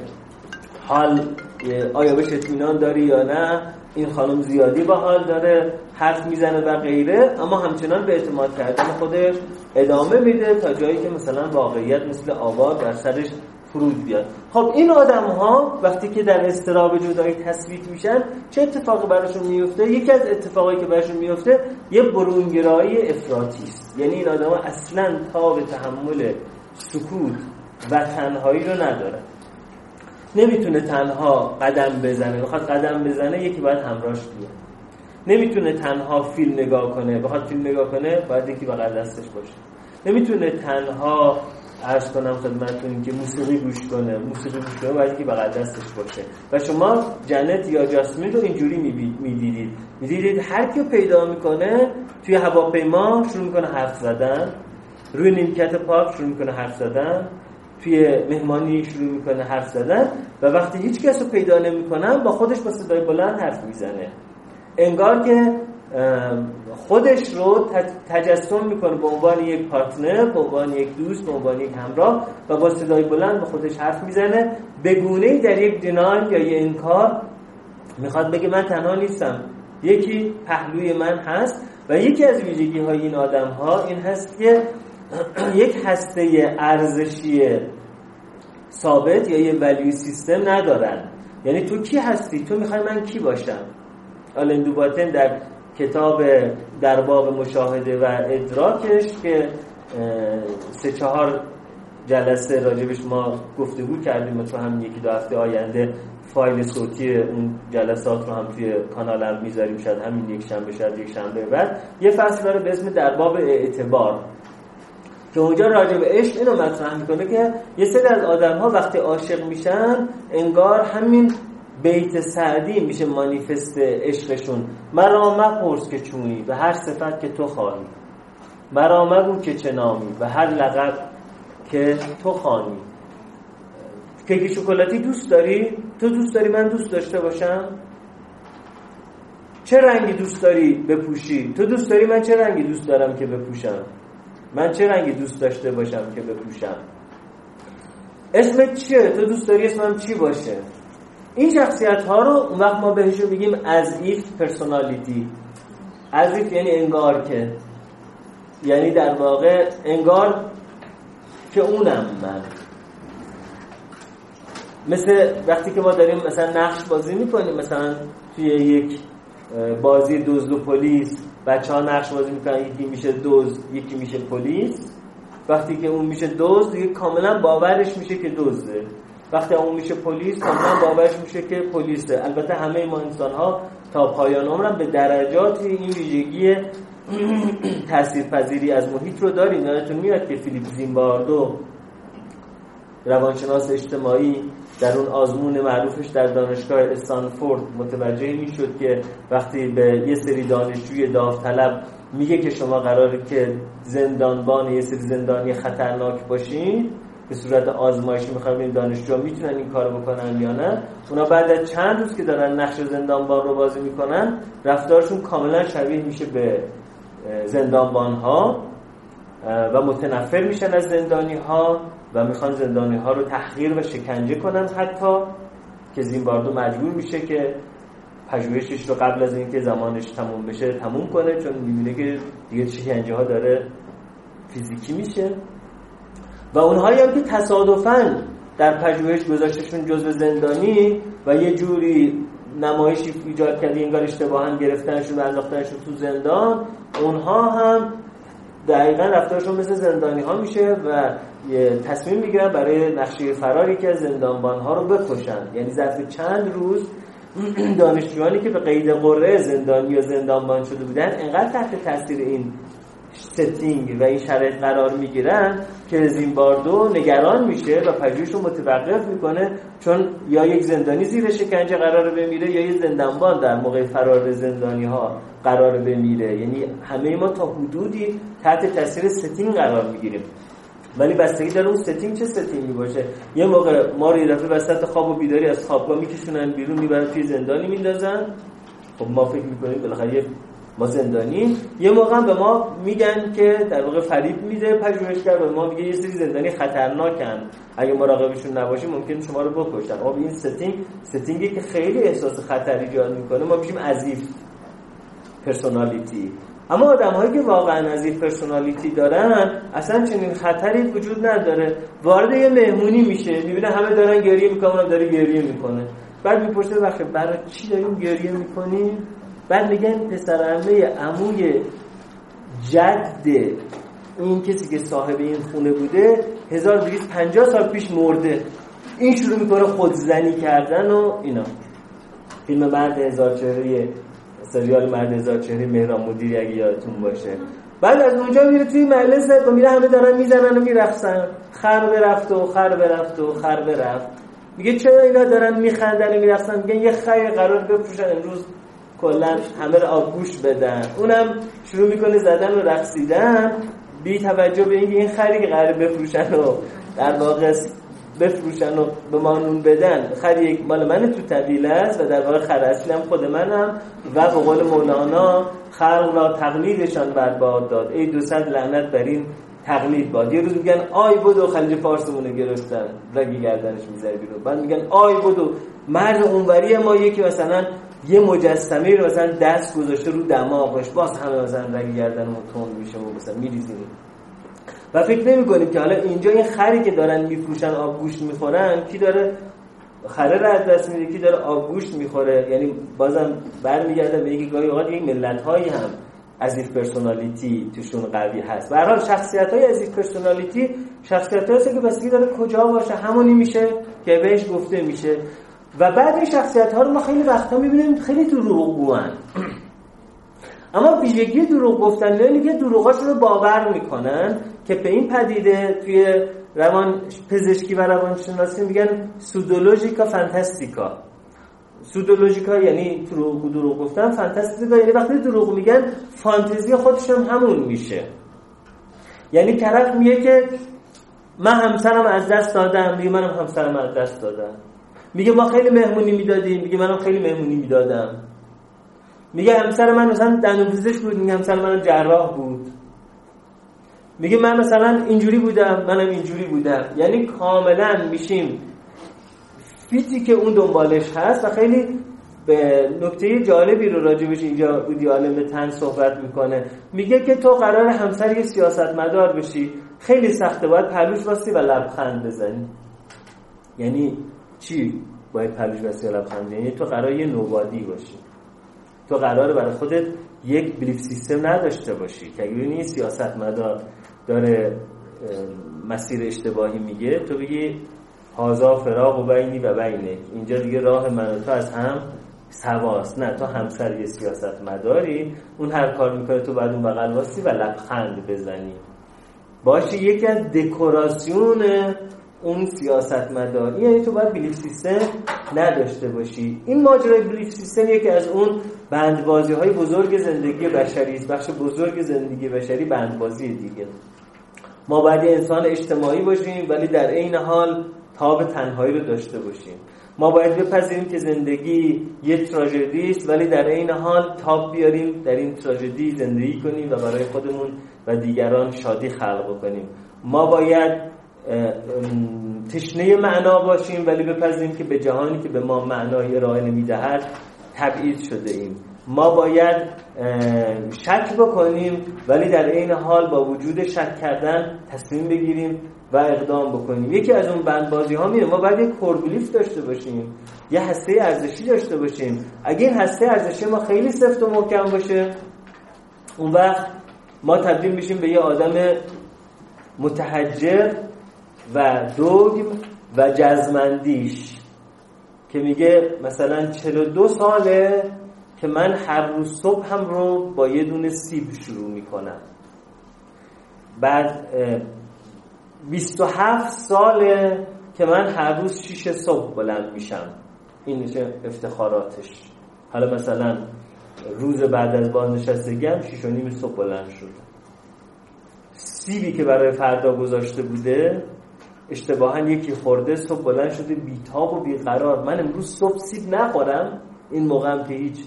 حال آیا بهش اطمینان داری یا نه این خانم زیادی با حال داره حرف می‌زنه و غیره اما همچنان به اعتماد کردن خودش ادامه میده تا جایی که مثلا واقعیت مثل آواز در سرش فرود بیاد. خب این آدم ها وقتی که در استراب جدایی تصویت میشن چه اتفاقی براشون میفته؟ یکی از اتفاقایی که براشون میفته یه برونگرایی افراطی است. یعنی این آدم ها اصلا تا تحمل سکوت و تنهایی رو نداره نمی‌تونه تنها قدم بزنه. بخواد قدم بزنه یکی باید همراهش بیاد. نمی‌تونه تنها فیلم نگاه کنه. بخواد فیلم نگاه کنه باید یکی بغل دستش باشه. نمی‌تونه تنها عرض کنم خدمتتون که موسیقی گوش کنه. موسیقی گوش کنه باید که بغل دستش باشه. و شما جنت یا جاسمین رو اینجوری می‌دیدید. می‌دیدید هر کی پیدا می‌کنه توی هواپیما شروع می‌کنه حرف زدن. روی نیمکت پارک شروع می‌کنه حرف زدن. توی مهمانی شروع می‌کنه حرف زدن. و وقتی هیچ کس پیدا نمی‌کنن با خودش با صدای بلند حرف می‌زنه. انگار که خودش رو تجسم می‌کنه به عنوان یک پارتنر به عنوان یک دوست به عنوان یک همراه و با صدای بلند به خودش حرف می‌زنه. به گونه در یک دینال یا یک انکار می‌خواد بگه من تنها نیستم. یکی پهلوی من هست و یکی از ویژگی های این آدم ها این هست که [clears throat] یک هسته ارزشی ثابت یا یه ولیو سیستم ندارن. یعنی تو کی هستی؟ تو می‌خوای من کی باشم؟ آلندو باتن در کتاب در باب مشاهده و ادراکش که سه چهار جلسه راجبش ما گفتگو کردیم و تو هم یکی دو هفته آینده فایل صوتی اون جلسات رو هم توی کانالم می‌ذاریم شاید همین یک شنبه شاید یک شنبه بعد. یه فصل داره به اسم در باب اعتبار. که اونجا راجع به عشق اینو مطرح می‌کنه که یه سری از آدم ها وقتی عاشق میشن انگار همین بیت سعدی میشه مانیفست عشقشون مرا مپرس که چونی به هر صفت که تو خواهی مرا مگو که چه نامی به هر لقب که تو خانی کیک شکلاتی دوست داری؟ تو دوست داری من دوست داشته باشم؟ چه رنگی دوست داری بپوشی؟ تو دوست داری من چه رنگی دوست دارم که بپوشم؟ من چه رنگی دوست داشته باشم که بپوشم؟ اسمت چیه؟ تو دوست داری اسمم چی باشه؟ این شخصیت ها رو اون وقت ما بهش بگیم as if personality. as if یعنی انگار که. یعنی در واقع انگار که اونم من. مثل وقتی که ما داریم مثلا نقش بازی می‌کنیم مثلا توی یک بازی دزد و پلیس بچه ها نقش بازی می‌کنن یکی میشه دزد یکی میشه پلیس. وقتی که اون میشه دزد دیگه کاملا باورش میشه که دزده. وقتی اون میشه پلیس کاملا باورش میشه که پلیسه. البته همه ما انسان ها تا پایان عمرم به درجات این ویژگی [clears throat] تاثیرپذیری از محیط رو داریم. یادتون میاد که فیلیپ زیمباردو روانشناس اجتماعی در اون آزمون معروفش در دانشگاه استانفورد متوجه می‌شد که وقتی به یه سری دانشجوی داوطلب میگه که شما قراره که زندانبان یه سری زندانی خطرناک باشین به صورت آزمایشی می‌خوام ببینیم دانشجو می‌تونن این کارو بکنن یا نه. اونا بعد از چند روز که دارن نقش زندانبان رو بازی می‌کنن رفتارشون کاملا شبیه میشه به زندانبان ها و متنفر میشن از زندانی ها و می‌خوان زندانی ها رو تحقیر و شکنجه کنن حتی که زیمباردو مجبور میشه که پژوهشش رو قبل از اینکه زمانش تموم بشه تموم کنه چون می‌بینه که دیگه شکنجه ها داره فیزیکی میشه. و اونهایی هم که تصادفاً در پژوهش گذاشتشون جزء زندانی و یه جوری نمایشی ایجاد کرده انگار اشتباها گرفتنشون و انداختنشون تو زندان اونها هم دقیقا رفتارشون مثل زندانی ها میشه و تصمیم می‌گیرن برای نقشه فراری که زندانبان ها رو بکشن. یعنی ظرف چند روز [clears throat] دانشجوانی که به قید قرعه زندانی یا زندانبان شده بودن انقدر تحت تاثیر این setting و این شرایط قرار می‌گیرن که زیمباردو نگران میشه و پژوهش رو متوقف می‌کنه چون یا یک زندانی زیر شکنجه قراره بمیره یا یک زندانبان در موقع فرار زندانی ها قراره بمیره. یعنی همه ما تا حدودی تحت تاثیر setting قرار می‌گیریم. ولی بستگی داره اون setting چه setting ی باشه؟ یه موقع ما رو یه وسط خواب و بیداری از خوابگاه میکشونن بیرون می‌برن توی زندانی میندازن. خب ما فکر می‌کنیم بالاخره ما زندانی یه موقع به ما میگن که در واقع فریب میده پژوهشگر به ما میگه یه سری زندانی خطرناکن. اگه مراقبشون نباشیم ممکن شما رو بکشن. خب این setting setting ی که خیلی احساس خطر ایجاد می‌کنه ما میشیم as if personality. اما آدم هایی که واقعا از این پرسونالیتی دارن اصلا چنین خطری وجود نداره. وارد یه مهمونی میشه می‌بینه همه دارن گریه می‌کنن داره گریه می‌کنه. بعد می‌پرسه وقت برای چی داریم گریه می‌کنیم؟ بعد میگن پسر عمه عموی جد این کسی که صاحب این خونه بوده 1250 سال پیش مرده. این شروع می‌کنه خودزنی کردن و اینا. فیلم مرد هزار چهره سریال مرد هزار چهره مهران مدیری اگه یادتون باشه. بعد از اونجا میره توی مجلس و میره همه دارن می‌زنن و میرخصن خر برفت و خر برفت و خر برفت. میگه چرا اینا دارن میخندن و میرخصن میگن یه خیر قرار بفروشن امروز. کلا همه رو آبگوش بدن. اونم شروع می‌کنه زدن و رقصیدن. بی توجه به اینکه این خری که قرار بفروشن و در واقع بفروشن و به ما نون بدن. خر یک مال من تو طویل است و در واقع خر اصلی هم خود منم و به قول مولانا خلق را تقلیدشان برباد داد. ای دو لعنت بر این تقلید باد. یه روز میگن آی بودو خلیج فارسمونه گرفتن. رگی گردنش می‌ذاره بیرون. بعد میگن آی بودو مرد اونوری ما یکی مثلا یه مجسمه رو مثلا دست گذاشته رو دماغش. باز همه مثلا رگ گردن تون میشه و مثلا میریزیم. و فکر نمی کنیم که حالا اینجا این خری که دارن میفروشن آبگوش می‌خورن کی داره خره را از دست میده کی داره آبگوش می‌خوره. یعنی بازم برمیگرده به اینکه گاهی اوقات یک ملت هایی هم از این پرسونالیتی توشون قوی هست. به هر حال شخصیت های از این پرسونالیتی شخصیت هایی که بسیاری داره کجا باشه. همونی میشه که بهش گفته میشه. و بعد این شخصیت ها رو ما خیلی وقتا می‌بینیم خیلی دروغگوان. [clears throat] اما ویژگی دروغ گفتن یعنی که دروغاشون رو باور می‌کنن که به این پدیده توی روان پزشکی و روانشناسی میگن سودولوژیکا فانتاستیکا. سودولوژیکا یعنی دروغ دروغ گفتن فانتاستیکا. یعنی وقتی دروغ میگن فانتزی خودشون همون میشه. یعنی طرف میگه که من همسرم از دست دادم میگه منم همسرم از دست دادم. میگه ما خیلی مهمونی می‌دادیم. میگه منم خیلی مهمونی می‌دادم. میگه همسر من مثلا دندون پزشک بود. میگه همسر من جراح بود. میگه من مثلا اینجوری بودم. منم اینجوری بودم. یعنی کاملا میشیم فیتی که اون دنبالش هست و خیلی به نکته جالبی رو راجبش اینجا بودی عالم تن صحبت می‌کنه. میگه که تو قرار همسر یه سیاست مدار بشی. خیلی سخته. باید پلوش باستی و لبخند بزنی. یعنی چی باید پلوش باستی و لبخند یعنی تو قرار یه نوبادی باشی. تو قرار برای خودت یک بلیف سیستم نداشته باشی. که این سیاست مدار داره مسیر اشتباهی میگه تو بگی هازا فراغ و بینی و بینه. اینجا دیگه راه من تو از هم سواست. نه تو همسر یه سیاست مداری اون هر کار می‌کنه تو بعد اون بغل واستی و لبخند بزنی. باشه یکی از دکوراسیون اون سیاست مداری یعنی تو باید بلیف سیستم نداشته باشی. این ماجرای بلیف سیستم یکی از اون بندبازی های بزرگ زندگی بشری است. بخش بزرگ زندگی بشری بندبازی دیگه. ما باید انسان اجتماعی باشیم ولی در عین حال تاب تنهایی رو داشته باشیم. ما باید بپذیریم که زندگی یه تراژدی است ولی در عین حال تاب بیاریم در این تراژدی زندگی کنیم و برای خودمون و دیگران شادی خلق کنیم ما باید تشنه معنا باشیم ولی بپذیریم که به جهانی که به ما معنای ارائه نمی‌دهد تبعید شده ایم. ما باید شک بکنیم ولی در این حال با وجود شک کردن تصمیم بگیریم و اقدام بکنیم. یکی از اون بندبازی ها میره ما باید یک کوربلیف داشته باشیم یه هسته ارزشی داشته باشیم. اگه این هسته ارزشی ما خیلی سفت و محکم باشه اون وقت ما تبدیل میشیم به یه آدم متحجر و دوگم و جزمندیش که میگه مثلا 42 ساله که من هر روز صبح هم رو با یه دونه سیب شروع می‌کنم. بعد 27 ساله که من هر روز 6 صبح بلند میشم. این میشه افتخاراتش. حالا مثلا روز بعد از بازنشستگی هم 6 و نیم صبح بلند شد. سیبی که برای فردا گذاشته بوده اشتباها یکی خورده صبح بلند شده بیتاب و بیقرار. من امروز صبح سیب نخورم. این موقع هم که هیچ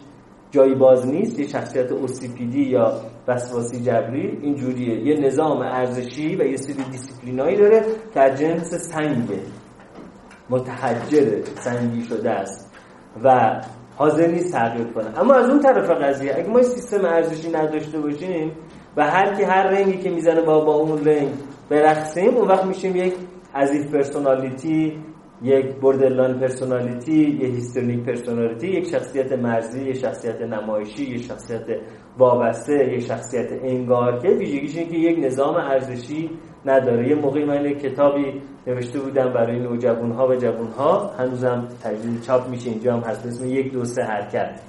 جایی باز نیست یه شخصیت اوسیپیدی یا وسواسی جبری اینجوریه یه نظام ارزشی و یه سری دیسیپلینایی داره که جنس سنگه. متحجره سنگی شده است و حاضر نیست تغییر کنه. اما از اون طرف قضیه اگه ما سیستم ارزشی نداشته باشیم و هر کی هر رنگی که می‌زنه با با اون رنگ برقصیم اون وقت میشیم یک as if personality یک borderline personality یک histrionic personality یک شخصیت مرزی یک شخصیت نمایشی یک شخصیت وابسته یک شخصیت انگار که ویژگیش که یک نظام ارزشی نداره. یه موقعی من کتابی نوشته بودم برای نوجوان ها و جوان هنوزم تجدید چاپ میشه. اینجا هم هست. اسم یک دو سه حرکت.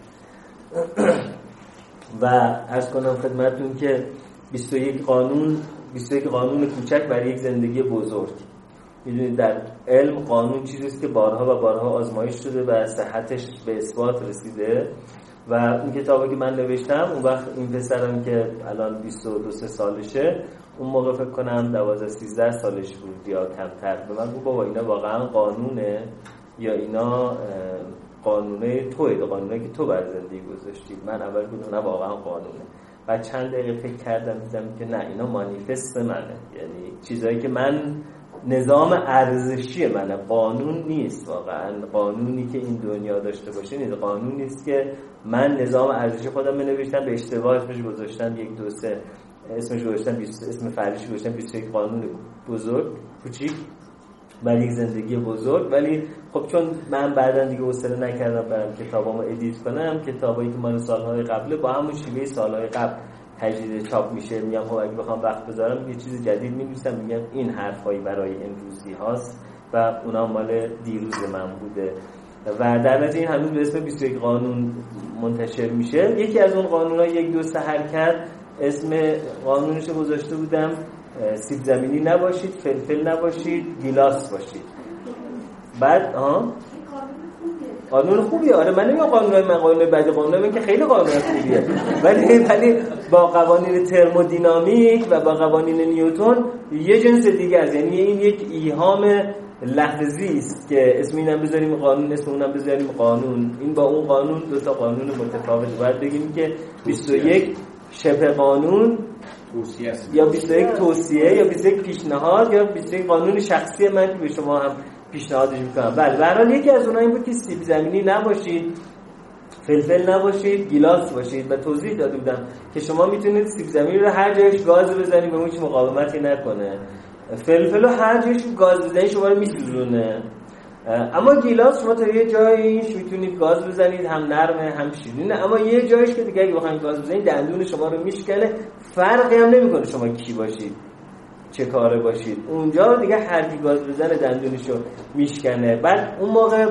[clears throat] و ارز کنم خدمتون که 21 قانون 21 قانون کوچک برای یک زندگی بزرگ. می‌دونید در علم قانون چیزیست که بارها و بارها آزمایش شده و صحتش به اثبات رسیده. و اون کتابی که من نوشتم اون وقت این پسرم که الان 22 سالشه اون موقع فکر کنم 12 13 سالش بود یا کمتر. به من بابا اینا واقعا قانونه یا اینا قانونه توی قانونه که تو بر زندگی گذاشتی. من اول گفتم نه واقعا قانونه. و چند دقیقه فکر کردم دیدم که نه اینا مانیفست منه. یعنی چیزایی که من نظام ارزشی منه قانون نیست واقعا. قانونی که این دنیا داشته باشه نیست. قانون نیست که من نظام ارزشی خودم بنوشتم به اشتباه اسمش گذاشتم یک دو سه اسمش گذاشتم اسم فردیش گذاشتم 21 قانون بزرگ. کوچیک برای یک زندگی بزرگ. ولی خب چون من بعدا دیگه حوصله نکردم برم کتابامو ادیت کنم کتابایی که مال سالهای قبله با همون شیوه سالهای قبل تجدید چاپ میشه میگم خب اگه بخوام وقت بذارم یه چیز جدید می‌نویسم میگم این حرفایی برای امروزی هاست و اونا مال دیروز من بوده. و در نتیجه این هنوز به اسم 21 قانون منتشر میشه. یکی از اون قانون ها یک دو سه حرکت اسم قانونش گذاشته بودم. سیب زمینی نباشید فلفل نباشید گیلاس باشید. بعد ها قانون خوبیه. آره من نمیگم قانون من قانون بعد قانون من که خیلی قانون خوبیه. ولی ولی با قوانین ترمودینامیک و با قوانین نیوتن یه جنس دیگه است. یعنی این یک ایهام لحظی است که اسم اینم بذاریم قانون اسم اونم بذاریم قانون. این با اون قانون دو تا قانون متفاوت. باید بگیم که 21 شبه قانون یا 21 توصیه یا 21 پیشنهاد یا 21 قانون شخصی من که به شما هم پیشنهادش می‌کنم. بله به یکی از اونها این بود که سیب زمینی نباشید فلفل نباشید گیلاس باشید. و توضیح داده بودم که شما می‌تونید سیب زمینی رو هر جایش گاز بزنید به هیچ مقاومتی نکنه. فلفل رو هر جایش گاز بزنید شما رو میسوزونه. اما گیلاس شما تا یه جاییش می‌تونید گاز بزنید هم نرمه هم شیرینه. اما یه جایش که دیگه اگه بخواید گاز بزنید دندون شما رو میشکنه. فرقی هم نمی‌کنه شما کی باشید. چه کاره باشید. اونجا دیگه هر کی گاز بزنه دندونشو میشکنه. بعد اون موقع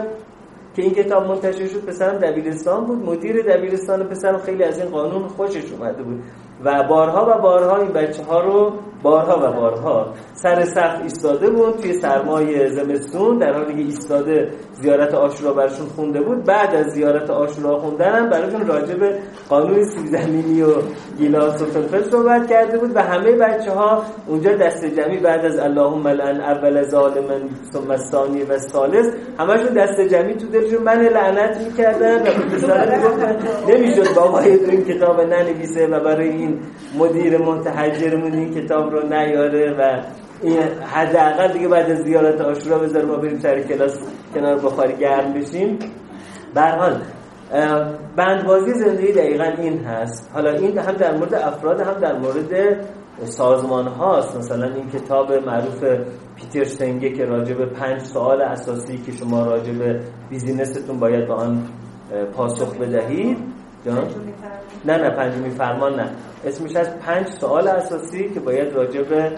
که این کتاب منتشر شد پسرم دبیرستان بود. مدیر دبیرستان پسرم خیلی از این قانون خوشش اومده بود. و بارها و بارها این بچه ها رو بارها و بارها سر سخت ایستاده بود توی سرمای زمستون در حالی که ایستاده زیارت آشورا برشون خونده بود. بعد از زیارت آشورا خوندن براشون راجع به قانون سیب زمینی و گیلاس و فلفل صحبت کرده بود و همه بچه ها اونجا دست جمعی بعد از اللهم لعن اول ظالم ثم ثانی و ثالث همشون دست جمعی تو دلشون. من لعنت می‌کردن و نمی‌شد بابا این کتاب ننویسه و برای این مدیر متحجرمون این کتاب رو نیاره و این حداقل دیگه بعد از زیارت آشورا بذاره ما بریم سر کلاس کنار بخاری گرم بشیم. به حال بندبازی زندگی دقیقا این هست. حالا این هم در مورد افراد هم در مورد سازمان هاست مثلا این کتاب معروف پیتر سنگه که راجع به پنج سوال اساسی که شما راجع به بیزینستون باید به آن پاسخ بدهید. جان؟ نه نه پنجمی فرمان نه. اسمش از پنج سوال اساسی که باید راجع به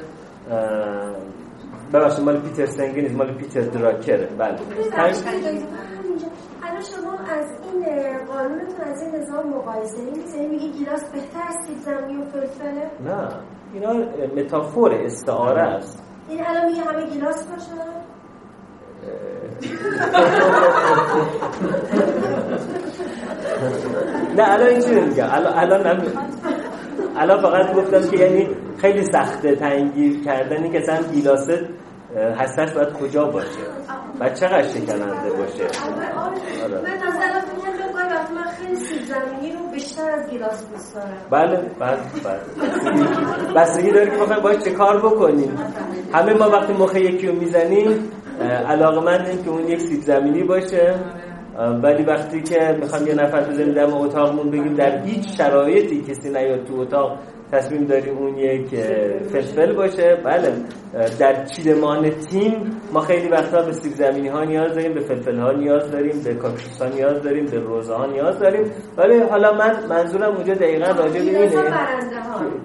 ببخشید مال پیتر سنگه نیست مال پیتر دراکره بله. پنج الان شما از این قانونتون از این نظام مقایسه یعنی میگی گیلاس بهتر زمینی و فلفله؟ نه. اینا متافور استعاره است. این الان میگه همه گیلاس باشه [laughs] نه الان اینجوری میگم؟ الان الان الان فقط گفتم که یعنی خیلی سخته تنگیر کردنی که مثلا گیلاست هستش باید کجا باشه؟ و چقدر شکننده باشه؟ آره. من خیلی سیب زمینی رو بیشتر از گیلاس دوست دارم. بله بله بله. بستگی داره که بخوایم باید چه کار بکنیم. همه ما وقتی مخ یکی رو می‌زنیم علاقه من که اون یک سیب زمینی باشه. ولی وقتی که می‌خوام یه نفر بزنیم در اتاقمون بگیم در هیچ شرایطی کسی نیاد تو اتاق تصمیم داریم اون یک فلفل باشه. بله در چیدمان تیم ما خیلی وقتا به سیب زمینی ها نیاز داریم به فلفل ها نیاز داریم به کاکتوس ها نیاز داریم به روزه ها نیاز داریم. ولی حالا من منظورم اونجا دقیقا راجع به اینه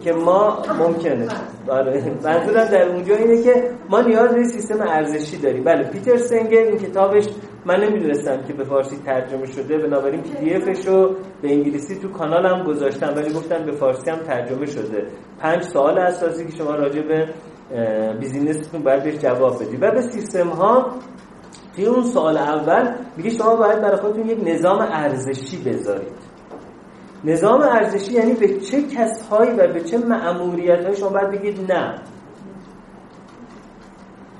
که ما ممکنه. آره منظورم در اونجا اینه که ما نیاز به سیستم ارزشی داریم. بله پیتر سنگر این کتابش من نمی‌دونستم که به فارسی ترجمه شده بنابراین پی دی افش رو به انگلیسی تو کانالم گذاشتم ولی گفتم به فارسی هم ترجمه شده. پنج سوال اساسی که شما راجع به بیزینستون باید بهش جواب بدید و به سیستم ها توی اون سوال اول میگه شما باید برای خودتون یک نظام ارزشی بذارید. نظام ارزشی یعنی به چه کسهایی و به چه معمولیت شما باید بگید نه.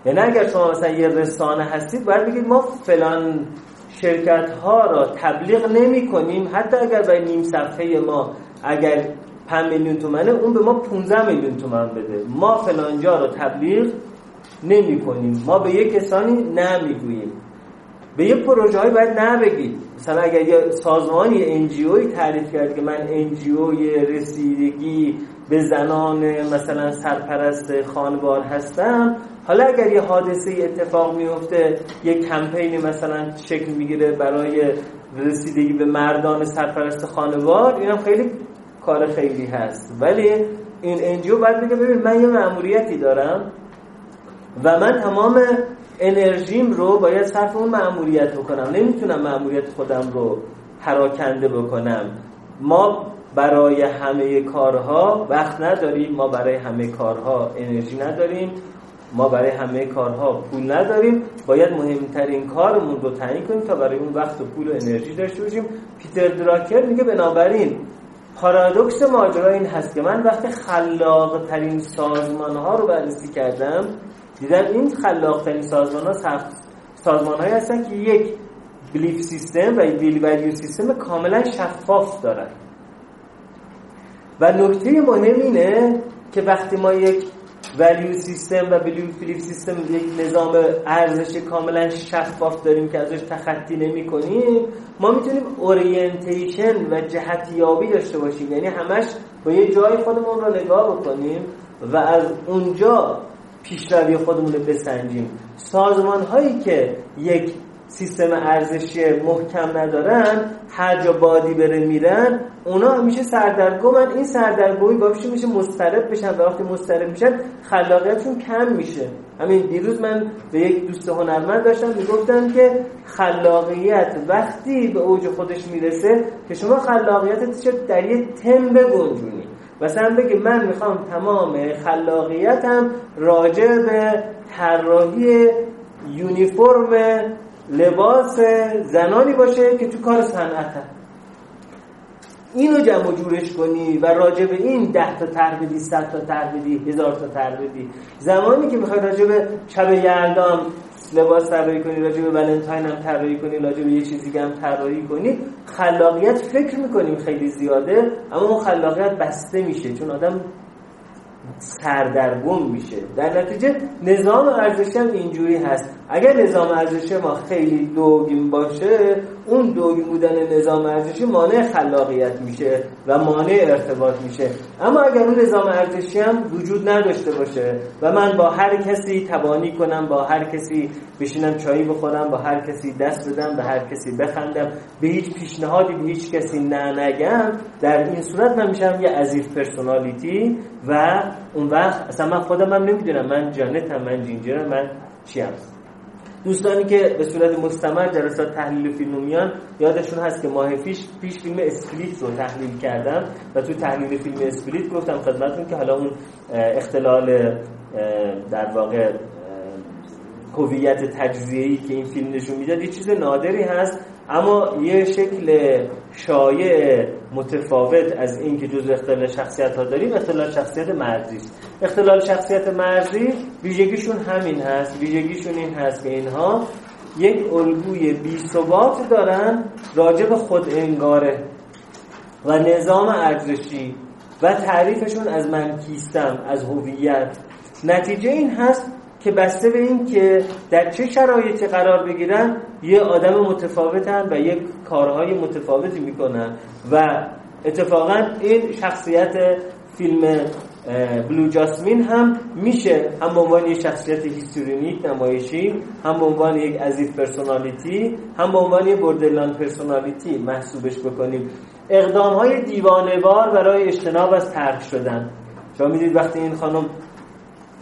یعنی اگر شما مثلا یه رسانه هستید باید بگید ما فلان شرکت ها را تبلیغ نمی کنیم حتی اگر به نیم صفحه ما اگر 5 میلیون تومنه اون به ما 15 میلیون تومن بده. ما فلانجا رو تبلیغ نمی کنیم ما به یک کسانی نمی‌گوییم. به یه پروژه های باید نبگید. مثلا اگر یه سازمانی انجیوی تعریف کرد که من انجیوی رسیدگی به زنان مثلا سرپرست خانوار هستم حالا اگر یه حادثه اتفاق میفته یه کمپینی مثلا شکل می‌گیره برای رسیدگی به مردان سرپرست خانوار اینم خیلی کار خیلی هست. ولی این انجیو باید بگه ببین من یه معمولیتی دارم و من تمام انرژیم رو باید صرف اون معمولیت بکنم. نمی‌تونم معمولیت خودم رو پراکنده بکنم. ما برای همه کارها وقت نداریم ما برای همه کارها انرژی نداریم. ما برای همه کارها پول نداریم. باید مهمترین کارمون رو تعیین کنیم تا برای اون وقت و پول و انرژی داشته باشیم. پیتر دراکر میگه بنابراین پارادوکس ماجرا این هست که من وقتی خلاق ترین سازمان ها رو بررسی کردم دیدم این خلاق ترین سازمان ها سازمان هایی هستن که یک بلیف سیستم و ویلیو سیستم کاملا شفاف دارن. و نکته مهم اینه که وقتی ما یک value system و belief system یک نظام ارزش کاملا شفاف داریم که ازش تخطی نمی کنیم ما می‌تونیم orientation و جهتیابی داشته باشیم. یعنی همش با یه جای خودمون رو نگاه بکنیم و از اونجا پیشروی خودمون رو بسنجیم. سازمان هایی که یک سیستم ارزشی محکم ندارن هر جا بادی بره میرن اونا همیشه سردرگمن این سردرگمی باعث میشه مضطرب بشن و وقتی مضطرب میشن خلاقیتشون کم میشه. همین دیروز من به یک دوست هنرمند داشتم می‌گفتم که خلاقیت وقتی به اوج خودش می‌رسه که شما خلاقیتت در یه تم بگنجونی مثلا بگی من می‌خوام تمام خلاقیتم راجع به طراحی یونیفرم لباس زنانی باشه که تو کار صنعت اینو جمع جورش کنی و راجع به این ده تا تر بدی صد تا تر بدی هزار تا تر بدی. زمانی که می‌خوای راجع به شب یلدام لباس طراحی کنی راجع به ولنتاین هم طراحی کنی راجع به یه چیزی هم طراحی کنی خلاقیت فکر می‌کنیم خیلی زیاده اما اون خلاقیت بسته میشه چون آدم سردرگم میشه. در نتیجه نظام ارزشی هم اینجوری هست. اگر نظام ارزشی ما خیلی دوگیم باشه اون دوگیم بودن نظام ارزشی مانع خلاقیت میشه و مانع ارتباط میشه. اما اگر اون نظام ارزشی هم وجود نداشته باشه و من با هر کسی تبانی کنم با هر کسی بشینم چایی بخورم با هر کسی دست بدم به هر کسی بخندم به هیچ پیشنهادی به هیچ کسی نه نگم در این صورت من میشم یه as if personality و اون وقت اصلا من خودم هم نمی‌دونم. من ژانتم من جینجرم من چیم دوستانی که به صورت مستمر جلسات تحلیل فیلم میان یادشون هست که ماه پیش پیش فیلم اسپلیت رو تحلیل کردم و تو تحلیل فیلم اسپلیت گفتم خدمتتون که حالا اون اختلال در واقع هویت تجزیه‌ای که این فیلم نشون می‌داد یه چیز نادری هست. اما یه شکل شایع متفاوت از این که جز اختلال شخصیت ها داریم اختلال شخصیت مرزی اختلال شخصیت مرزی ویژگیشون همین هست ویژگیشون این هست که اینها یک الگوی بی ثبات دارن راجع به خود انگاره و نظام ارزشی و تعریفشون از من کیستم از هویت. نتیجه این هست که بسته به این که در چه شرایطی قرار بگیرن یه آدم متفاوتن و یک کارهای متفاوتی می‌کنن. و اتفاقا این شخصیت فیلم بلو جاسمین هم میشه هم به عنوان یک شخصیت histrionic نمایشی هم به عنوان یک as if personality هم به عنوان یک borderline personality محسوبش بکنیم. اقدام های دیوانوار برای اجتناب از ترک شدن. شما می‌دید وقتی این خانم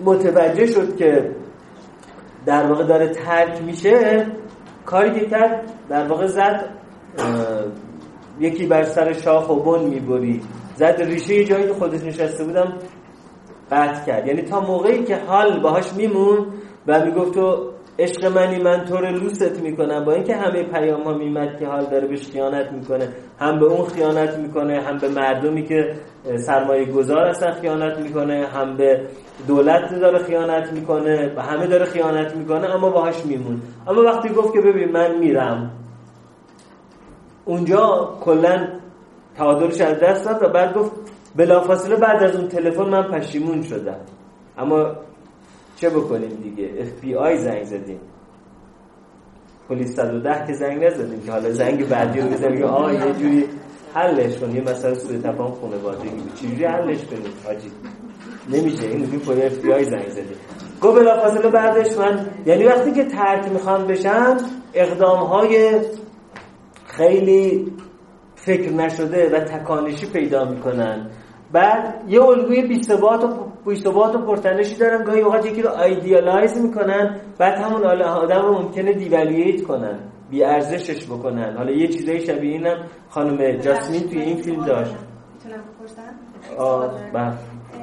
متوجه شد که در واقع داره ترک میشه کاری که کرد در واقع زد یکی بر سر شاخ و بن می‌بری. زد ریشه جایی که خودش نشسته بودم قطع کرد. یعنی تا موقعی که حال باهاش میمون و می‌گفت تو عشق منی من طور لوست می‌کنم. با اینکه همه پیام ها میمد که حال داره بهش خیانت می‌کنه. هم به اون خیانت می‌کنه هم به مردمی که سرمایه گذار هستن خیانت می‌کنه هم به دولت داره خیانت می‌کنه و همه داره خیانت می‌کنه اما باهاش میمون. اما وقتی گفت که ببین من میرم. اونجا کلا تعادلش از دست داد و بعد گفت بلافاصله بعد از اون تلفن من پشیمون شدم. اما چه بکنیم دیگه؟ FBI زنگ زدیم. پلیس 110 که زنگ نزدیم که حالا زنگ بعدی رو بزنیم. آه یه جوری حلش کن. یه مسئله سوء تفاهم خانوادگی چجوری حلش کنیم؟ حاجی نمیشه. این دیگه پلیس اف بی آی زنگ زدیم. گفت بلافاصله بعدش من یعنی وقتی که ترک می‌خوان بشن اقدام های خیلی فکر نشده و تکانشی پیدا می‌کنن. بعد یه الگوی بیثبات و بیثبات و پرتنشی دارن گاهی اوقات یکی رو idealize می‌کنن بعد همون آدم رو ممکنه devaluate کنن بی ارزشش بکنن. حالا یه چیزای شبیه اینم خانم جاسمین توی این فیلم داشت. می‌تونم بپرسم؟ بله.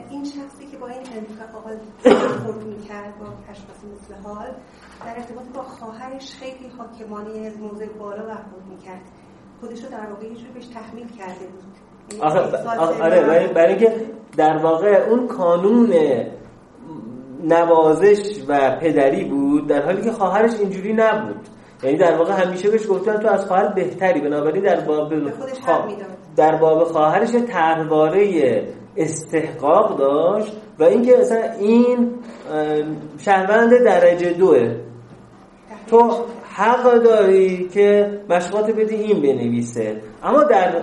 این شخصی که با این اتفاقات خورد می‌کرد با تشخیص مثل حال در ارتباط با خواهرش خیلی حاکمانه از موضع بالا برخورد می‌کرد. خودش رو در واقع یه بهش تحمیل کرده بود. آخه آره برای اینکه در واقع اون کانون نوازش و پدری بود در حالی که خواهرش اینجوری نبود. یعنی در واقع همیشه بهش گفتن تو از خواهر بهتری بنابراین در باب در باب خواهرش طرحواره استحقاق داشت و اینکه مثلا این شهروند درجه دوه تو حق داری که مشقات بدی این بنویسه. اما در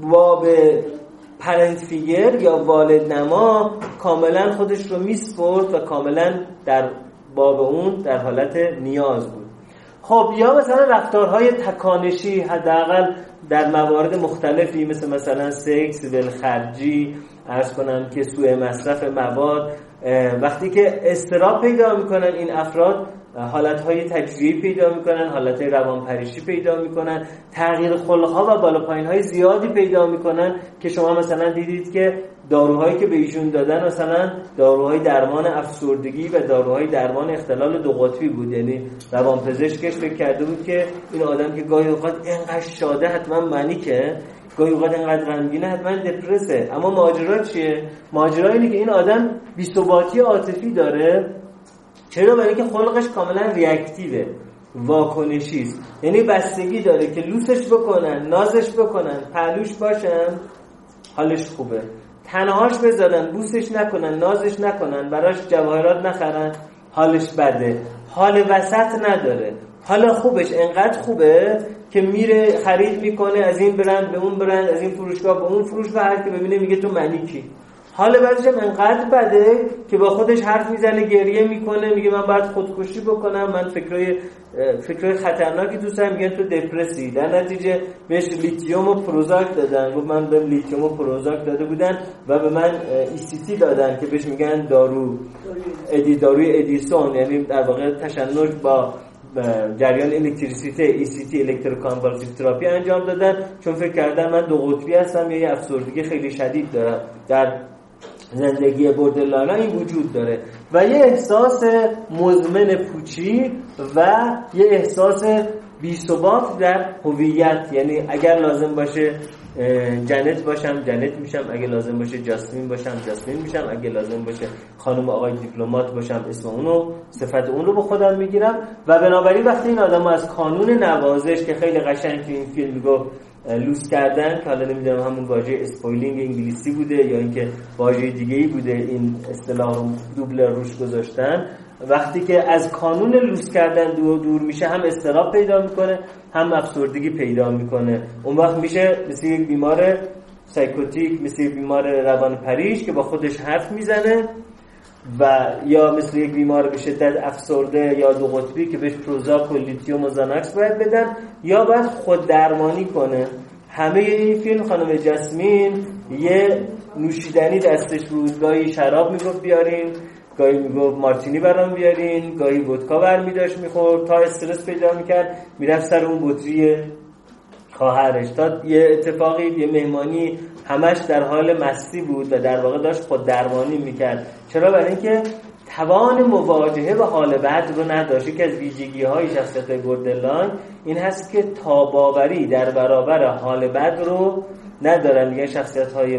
باب پرنت فیگر یا والد نما کاملا خودش رو میسپرد و کاملا در باب اون در حالت نیاز بود. خب یا مثلا رفتارهای تکانشی حداقل در موارد مختلفی مثل مثلا سکس ولخرجی ارز کنم که سوء مصرف مواد وقتی که استراب پیدا می‌کنن این افراد حالتهای تجزیه‌ای پیدا می‌کنن حالتهای روانپریشی پیدا می‌کنن تغییر خلقها و بالا پایین های زیادی پیدا می‌کنن که شما مثلا دیدید که داروهایی که به ایشون دادن مثلا داروهای درمان افسردگی و داروهای درمان اختلال دو قطبی بود. یعنی روانپزشکش فکر کرده بود که این آدم که گاهی اوقات اینقدر شاده حتما معنی که گاهی اوقات اینقدر غمگینه حتما دپرسه اما ماجرا چیه؟ ماجرا اینه که این آدم بی‌ثباتی عاطفی داره. چرا؟ برای اینکه خلقش کاملا ریاکتیوه واکنشی است. یعنی بستگی داره که لوسش بکنن نازش بکنن پلوش باشن حالش خوبه. تنهاش بذارن بوسش نکنن نازش نکنن براش جواهرات نخرن حالش بده. حال وسط نداره. حالا خوبش انقدر خوبه که میره خرید می‌کنه از این برند به اون برند از این فروشگاه به اون فروش و هر که ببینه میگه تو منی کی؟ حال بعدش هم انقدر بده که با خودش حرف می‌زنه گریه می‌کنه میگه من باید خودکشی بکنم من فکرای فکرای خطرناکی دوست دارم میگن تو دپرسی. در نتیجه بهش لیتیوم و Prozac دادن. گفت من به لیتیوم و Prozac داده بودن و به من ECT دادن که بهش میگن دارو. ادی داروی ادیسون. یعنی در واقع تشنج با جریان الکتریسیته تی electroconvulsive therapy انجام دادن. چون فکر کردن من دو قطبی هستم یا یه افسردگی خیلی شدید دارم. در زندگی borderline ها این وجود داره. و یه احساس مزمن پوچی و یه احساس بیثبات در هویت. یعنی اگر لازم باشه جنت باشم جنت میشم. اگه لازم باشه جاسمین باشم جاسمین میشم. اگه لازم باشه خانم آقای دیپلمات باشم اسم اونو صفت اون رو به خودم می‌گیرم. و بنابراین وقتی این آدم از کانون نوازش که خیلی قشنگ تو این فیلم گفت لوس کردن که حالا نمی‌دونم همون واژه spoiling انگلیسی بوده یا اینکه واژه دیگه ای بوده این اصطلاح رو دوبل روش گذاشتن وقتی که از کانون لوس کردن دور دور میشه هم استراب پیدا می‌کنه هم افسردگی پیدا می‌کنه. اون وقت میشه مثل یک بیمار سایکوتیک مثل یک بیمار روان پریش که با خودش حرف می‌زنه و یا مثل یک بیمار به شدت افسرده یا دو قطبی که بهش پروزاک و و زاناکس باید بدن یا باید خود درمانی کنه. همه این فیلم خانم جسمین یه نوشیدنی دستش بود گاهی شراب می‌گفت بیارین. گاهی می‌گفت مارتینی برام بیارین گاهی ودکا برمی داشت می‌خورد تا استرس پیدا می‌کرد می‌رفت سر اون بطری خواهرش. تا یه اتفاقی یه مهمانی همش در حال مستی بود و در واقع داشت خود درمانی می‌کرد. چرا؟ برای اینکه توان مواجهه با حال بد رو نداشت. که از ویژگی های شخصیت گردلان این هست که تاباوری در برابر حال بد رو ندارن دیگه شخصیت های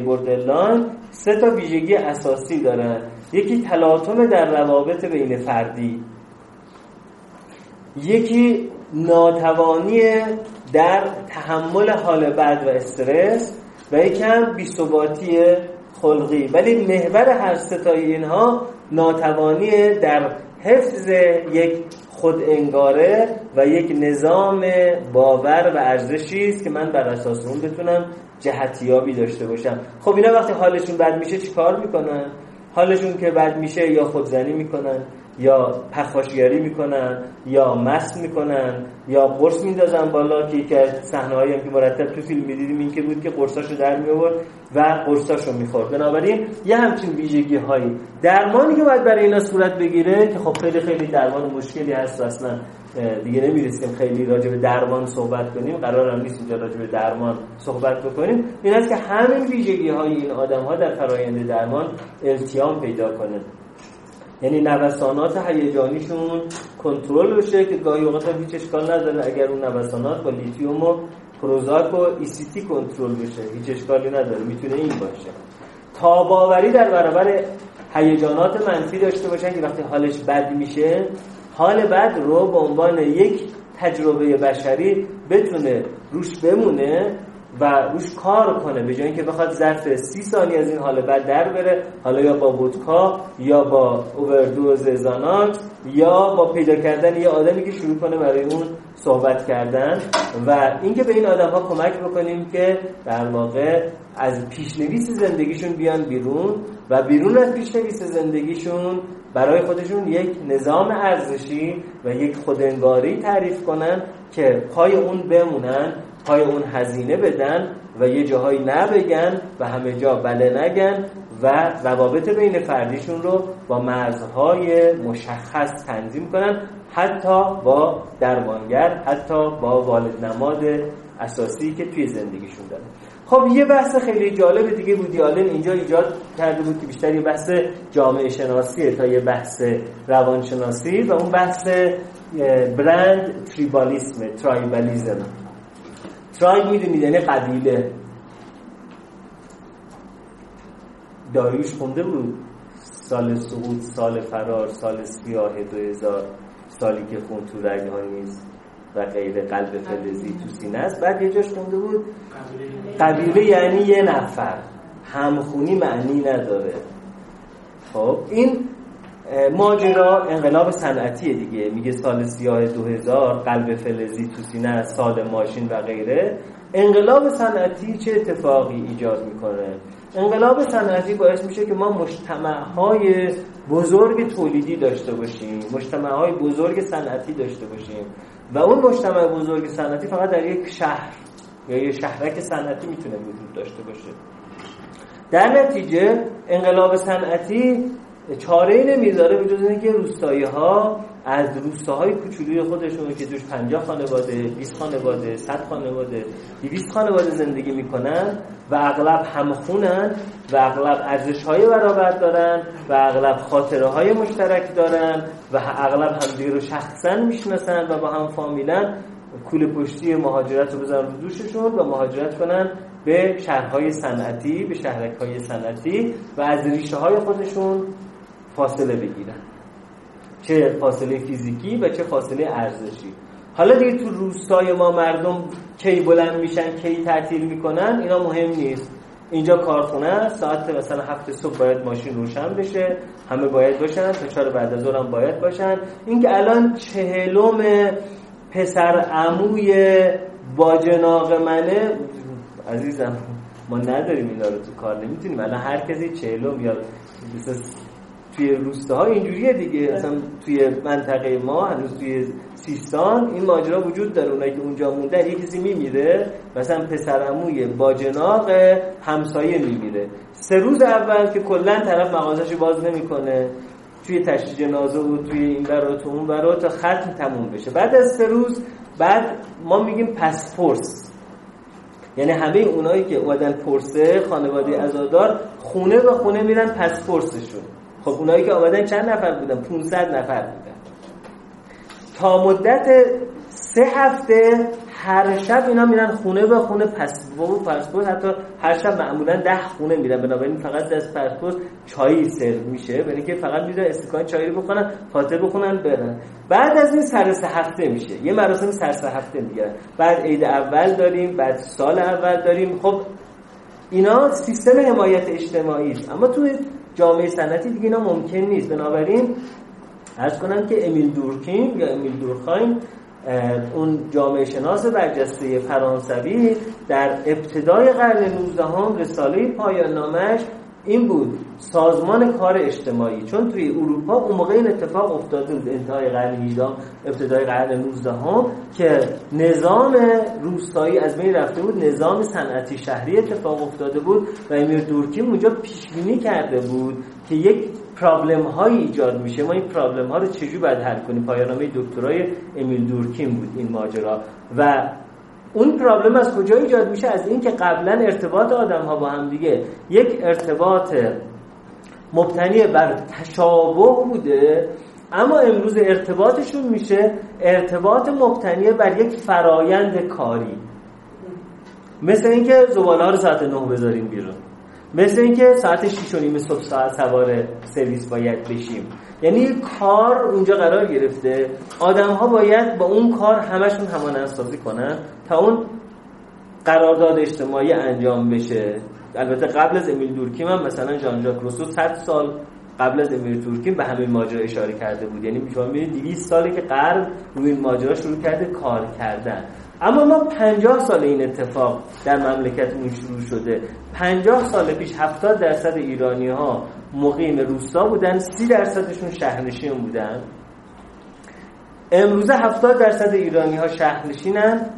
سه تا ویژگی اساسی دارن. یکی تلاطم در روابط بین فردی. یکی ناتوانی در تحمل حال بد و استرس و یکم بیثباتی خلقی. ولی محور هر ستای اینها ناتوانی در حفظ یک خود انگاره و یک نظام باور و ارزشی است که من بر اساس اون بتونم جهتیابی داشته باشم. خب اینا وقتی حالشون بد میشه چیکار می‌کنن؟ حالشون که بد میشه یا خودزنی می‌کنن؟ یا پخاشگری می‌کنن یا مست می‌کنن یا قرص میندازن بالا که یکی از صحنه‌هایی که مرتب تو فیلم می‌دیدیم این که بود که قرصاشو در می آورد و قرصاشو می‌خورد. بنابراین یه همچین ویژگی هایی درمانی که باید برای اینا صورت بگیره که خب خیلی خیلی درمان مشکلی هست اصلا دیگه نمی‌رسیم خیلی راجع به درمان صحبت کنیم. قرار هم نیست اینجا راجع به درمان صحبت بکنیم. این است که همین ویژگی های این آدم ها در فرایند درمان التیام پیدا کنه یعنی نوسانات هیجانیشون کنترل بشه که گاهی اوقات هم هیچ اشکال نداره اگر اون نوسانات با لیتیوم و Prozac و ECT کنترل بشه. هیچ اشکالی نداره. می‌تونه این باشه. تاب‌آوری در برابر هیجانات منفی داشته باشن که وقتی حالش بد میشه حال بد رو به عنوان یک تجربه بشری بتونه روش بمونه و روش کار کنه به جای اینکه بخواد ظرف سی ثانیه از این حال بد در بره حالا یا با ودکا یا با اووردوز زانات یا با پیدا کردن یه آدمی که شروع کنه برای اون صحبت کردن. و اینکه به این آدم ها کمک بکنیم که در واقع از پیشنویس زندگیشون بیان بیرون و بیرون از پیشنویس زندگیشون برای خودشون یک نظام ارزشی و یک خودنگاری تعریف کنن که پای اون بمونن پای اون هزینه بدن و یه جاهایی نبگن و همه جا بله نگن و روابط بین فردیشون رو با مرزهای مشخص تنظیم کنن حتی با درمانگر حتی با والد نماد اساسی که توی زندگیشون دارن. خب یه بحث خیلی جالب دیگه بودی آلن اینجا ایجاد کرده بود که بیشتر یه بحث جامعه شناسیه تا یه بحث روانشناسی و اون بحث برند تریبالیسم ترایبالیزم ترایب می‌دونید یعنی قبیله. داریوش خونده بود. سال سقوط سال فرار سال سیاه دو هزار سالی که خون تو رگها نیست و غیر قلب فلزی تو سینه است. بعد یه جاش خونده بود. قبیله یعنی یه نفر. همخونی معنی نداره. خب این ماجرا انقلاب صنعتی دیگه. میگه سال سیاه 2000 قلب فلزی تو سینه سال ماشین و غیره. انقلاب صنعتی چه اتفاقی ایجاد می‌کنه؟ انقلاب صنعتی باعث میشه که ما مجتمع بزرگ تولیدی داشته باشیم مجتمع های بزرگ صنعتی داشته باشیم. و اون مجتمع بزرگ صنعتی فقط در یک شهر یا یه شهرک صنعتی می‌تونه وجود داشته باشه. در نتیجه انقلاب صنعتی چاره ای نمی‌ذاره به جز اینکه روستایی ها از روستاهای کوچولوی خودشون که توش 50 خانواده 20 خانواده 100 خانواده 200 خانواده زندگی می‌کنن و اغلب همخونن و اغلب ارزش های برابر دارن و اغلب خاطره های مشترک دارن و اغلب همدیگه رو شخصا می‌شناسن و با هم فامیلن. کول پشتی مهاجرت رو بذارن رو دوششون و مهاجرت کنن به شهرهای صنعتی به شهرک های صنعتی و از ریشه های خودشون فاصله بگیرن. چه فاصله فیزیکی و چه فاصله ارزشی. حالا دیگه تو روستای ما مردم کی بلند میشن کی تعطیل می‌کنن اینا مهم نیست. اینجا کارخونه ساعت مثلا هفت صبح باید ماشین روشن بشه همه باید باشن تا چهار بعد از هم باید باشن. اینکه الان چهلم پسر عموی باجناق منه عزیزم ما نداریم اینا رو تو کار نمی‌تونیم. الان هر کسی چهلم یا توی روستاها اینجوریه دیگه. اصلا توی منطقه ما هنوز توی سیستان این ماجرا وجود داره. اونایی که اونجا موندن یه کسی میمیره. مثلا پسرعموی باجناق همسایه میمیره. سه روز اول که کلا طرف مغازش باز نمی‌کنه. توی تشییع جنازه و توی این برا تو اون برا تا ختم تموم بشه. بعد از سه روز بعد ما میگیم پسپورس. یعنی همه اونایی که اومدن پرسه خانواده ازادار خونه به خونه میرن پسپورسشون. خب اونایی که آمدن چند نفر بودن؟ 500 نفر بودن. تا مدت سه هفته هر شب اینا میرن خونه به خونه پسپورت پسپورت حتی هر شب معمولا ده خونه میرن. بنابراین فقط از پسپورت چای سرو میشه. برای که فقط میرن استکان چای رو بخونن فاتحه بخونن برن. بعد از این سر سه هفته میشه. یه مراسم سر سه هفته می‌گیرن بعد عید اول داریم بعد سال اول داریم. خب اینا سیستم حمایت اجتماعی است. اما تو جامعه صنعتی دیگه اینا ممکن نیست. بنابراین ارز کنم که امیل دورکین یا امیل دورخاین اون جامعه شناس برجسته فرانسوی در ابتدای قرن 19 هم رساله پایان نامش این بود سازمان کار اجتماعی. چون توی اروپا اون موقع این اتفاق افتاده بود انتهای قرن 18 ابتدای قرن 19 هم که نظام روستایی از بین رفته بود نظام صنعتی شهری اتفاق افتاده بود و امیر دورکیم اونجا پیش بینی کرده بود که یک پرابلم هایی ایجاد میشه. ما این پرابلم ها رو چجوری باید حل کنیم؟ پایانامه دکترای امیل دورکیم بود این ماجرا. و اون پرابلم از کجا ایجاد میشه؟ از اینکه قبلا ارتباط آدم ها با هم دیگه یک ارتباط مبتنی بر تشابه بوده اما امروز ارتباطشون میشه ارتباط مبتنی بر یک فرایند کاری. مثل اینکه زباله ها رو ساعت نه بذاریم بیرون. مثل اینکه ساعت 6 و نیم صبح ساعت سوار سرویس باید بشیم. یعنی کار اونجا قرار گرفته. آدم ها باید با اون کار همشون همان سازی کنن تا اون قرارداد اجتماعی انجام بشه. البته قبل از امیل دورکیم هم مثلا جان ژاک روسو 100 سال قبل از امیل دورکیم به همین ماجرا اشاره کرده بود. یعنی شما می‌بینید 200 ساله که غرب روی این ماجرا شروع کرده کار کردن. اما ما 50 سال این اتفاق در مملکتمون شروع شده. 50 سال پیش 70 درصد ایرانی ها مقیم روستا بودن 30 درصدشون شهرنشین بودن. امروزه 70 درصد ایرانی ها شهرنشینن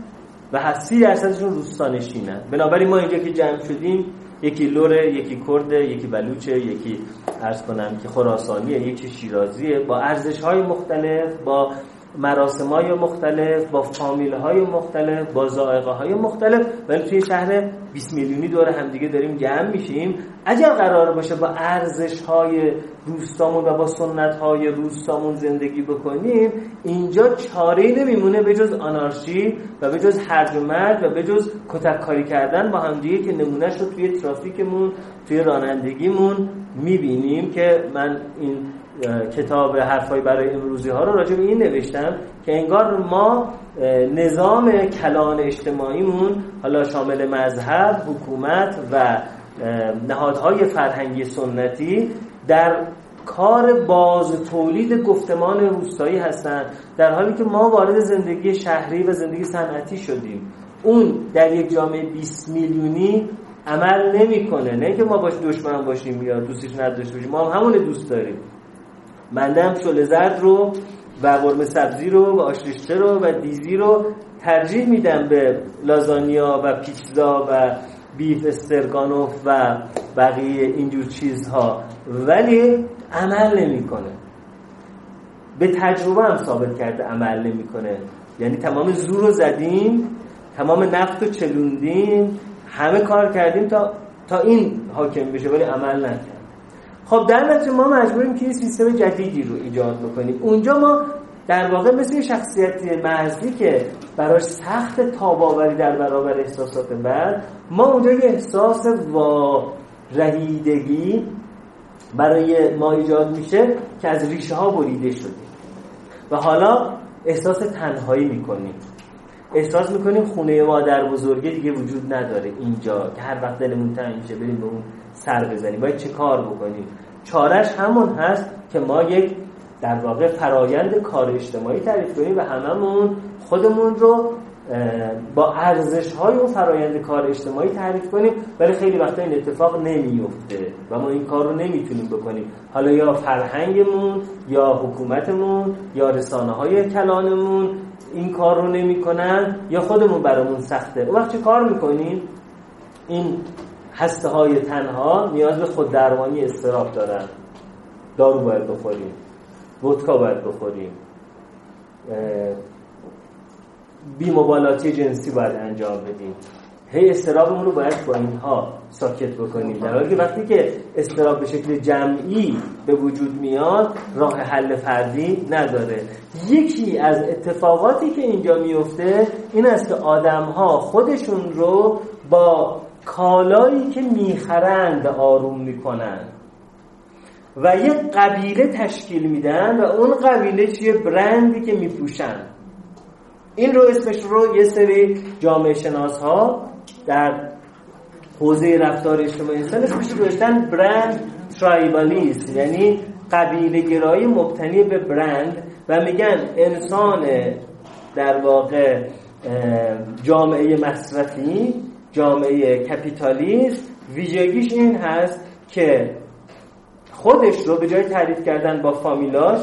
و 30 درصدشون روستانشینن. بنابراین ما اینجا که جمع شدیم یکی لوره یکی کرده یکی بلوچه یکی ارز کنم که خراسانیه یکی شیرازیه. با ارزش های مختلف با مراسم های مختلف با فامیل های مختلف با زائقه های مختلف. ولی توی شهر 20 میلیونی دور همدیگه داریم جمع میشیم. اگر قرار باشه با ارزش های روستامون و با سنت های روستامون زندگی بکنیم اینجا چاره نمیمونه به جز آنارشی و به جز هرج و مرد و به جز کتک کاری کردن با همدیگه که نمونهش رو توی ترافیکمون توی رانندگیمون می‌بینیم که من این کتاب حرفای برای امروزی ها رو راجع به این نوشتم که انگار ما نظام کلان اجتماعیمون حالا شامل مذهب، حکومت و نهادهای فرهنگی سنتی در کار باز تولید گفتمان روستایی هستند در حالی که ما وارد زندگی شهری و زندگی صنعتی شدیم. اون در یک جامعه 20 میلیونی عمل نمی‌کنه. نه که ما باش دشمن باشیم یا دوستش نداشته باشیم ما هم همون دوست داریم. من هم شل زرد رو و قرمه سبزی رو و آشریشته رو و دیزی رو ترجیح میدم به لازانیا و پیتزا و بیف استرگانوف و بقیه اینجور چیزها. ولی عمل نمی‌کنه. به تجربه هم ثابت کرده عمل نمی‌کنه. یعنی تمام زور رو زدیم تمام نفت رو چلوندیم همه کار کردیم تا تا این حاکم بشه ولی عمل نکرد. خب در نتیجه ما مجبوریم که یه سیستم جدیدی رو ایجاد بکنیم. اونجا ما در واقع مثل شخصیت محضی که براش سخت تاباوری در برابر احساسات بعد ما اونجا یه احساس و رهیدگی برای ما ایجاد میشه که از ریشه ها بریده شده و حالا احساس تنهایی می‌کنیم. احساس می‌کنیم خونه مادر بزرگی دیگه وجود نداره اینجا که هر وقت دلمون تنگ میشه بریم به اون سر بزنیم. باید چه کار بکنیم؟ چارش همون هست که ما یک در واقع فرایند کار اجتماعی تعریف کنیم و هممون خودمون رو با ارزش های اون فرایند کار اجتماعی تعریف کنیم. ولی خیلی وقتا این اتفاق نمیفته و ما این کار رو نمی‌تونیم بکنیم. حالا یا فرهنگمون یا حکومتمون یا رسانه های کلانمون این کار رو نمی‌کنن یا خودمون برامون سخته. اون وقت چه کار می‌کنیم؟ این هسته های تنها نیاز به خود درمانی استراب دارن دارو باید بخوریم. ودکا باید بخوریم. بیمبالاتی جنسی باید انجام بدیم. هی استرابمون رو باید با اینها ساکت بکنیم. در حالی که وقتی که استراب به شکل جمعی به وجود میاد راه حل فردی نداره. یکی از اتفاقاتی که اینجا میفته این است که آدم ها خودشون رو با کالایی که می‌خرند آروم می‌کنن و یک قبیله تشکیل میدن و اون قبیله چیه؟ برندی که میپوشن این رو اسمش رو یه سری جامعه شناس ها در حوزه رفتار اجتماعی انسان اسمش رو داشتن برند ترایبالیست یعنی قبیله گرایی مبتنی به برند و میگن انسان در واقع جامعه مصرفی جامعه کپیتالیست. ویژگیش این هست که خودش رو به جای تعریف کردن با فامیلاش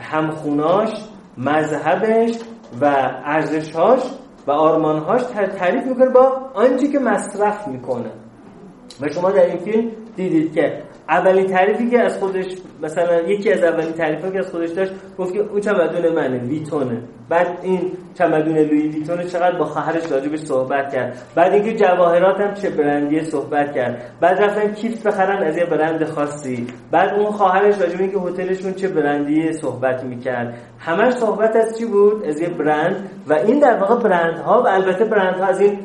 همخوناش مذهبش و ارزشهاش و آرمانهاش تعریف می‌کنه با آنچه که مصرف می‌کنه. و شما در این فیلم دیدید که اولین تعریفی که از خودش مثلا یکی از اولین تعریفی که از خودش داشت گفت که اون چمدون منه ویتونه. بعد این چمدون لوی ویتونه چقدر با خواهرش راجبش صحبت کرد. بعد اینکه جواهرات هم چه برندی صحبت کرد. بعد رفتن کیف بخرن از یه برند خاصی. بعد اون خواهرش راجب اینکه هتلشون چه برندی صحبت می‌کرد. همش صحبت از چی بود؟ از یه برند. و این در واقع برندها و البته برندها از این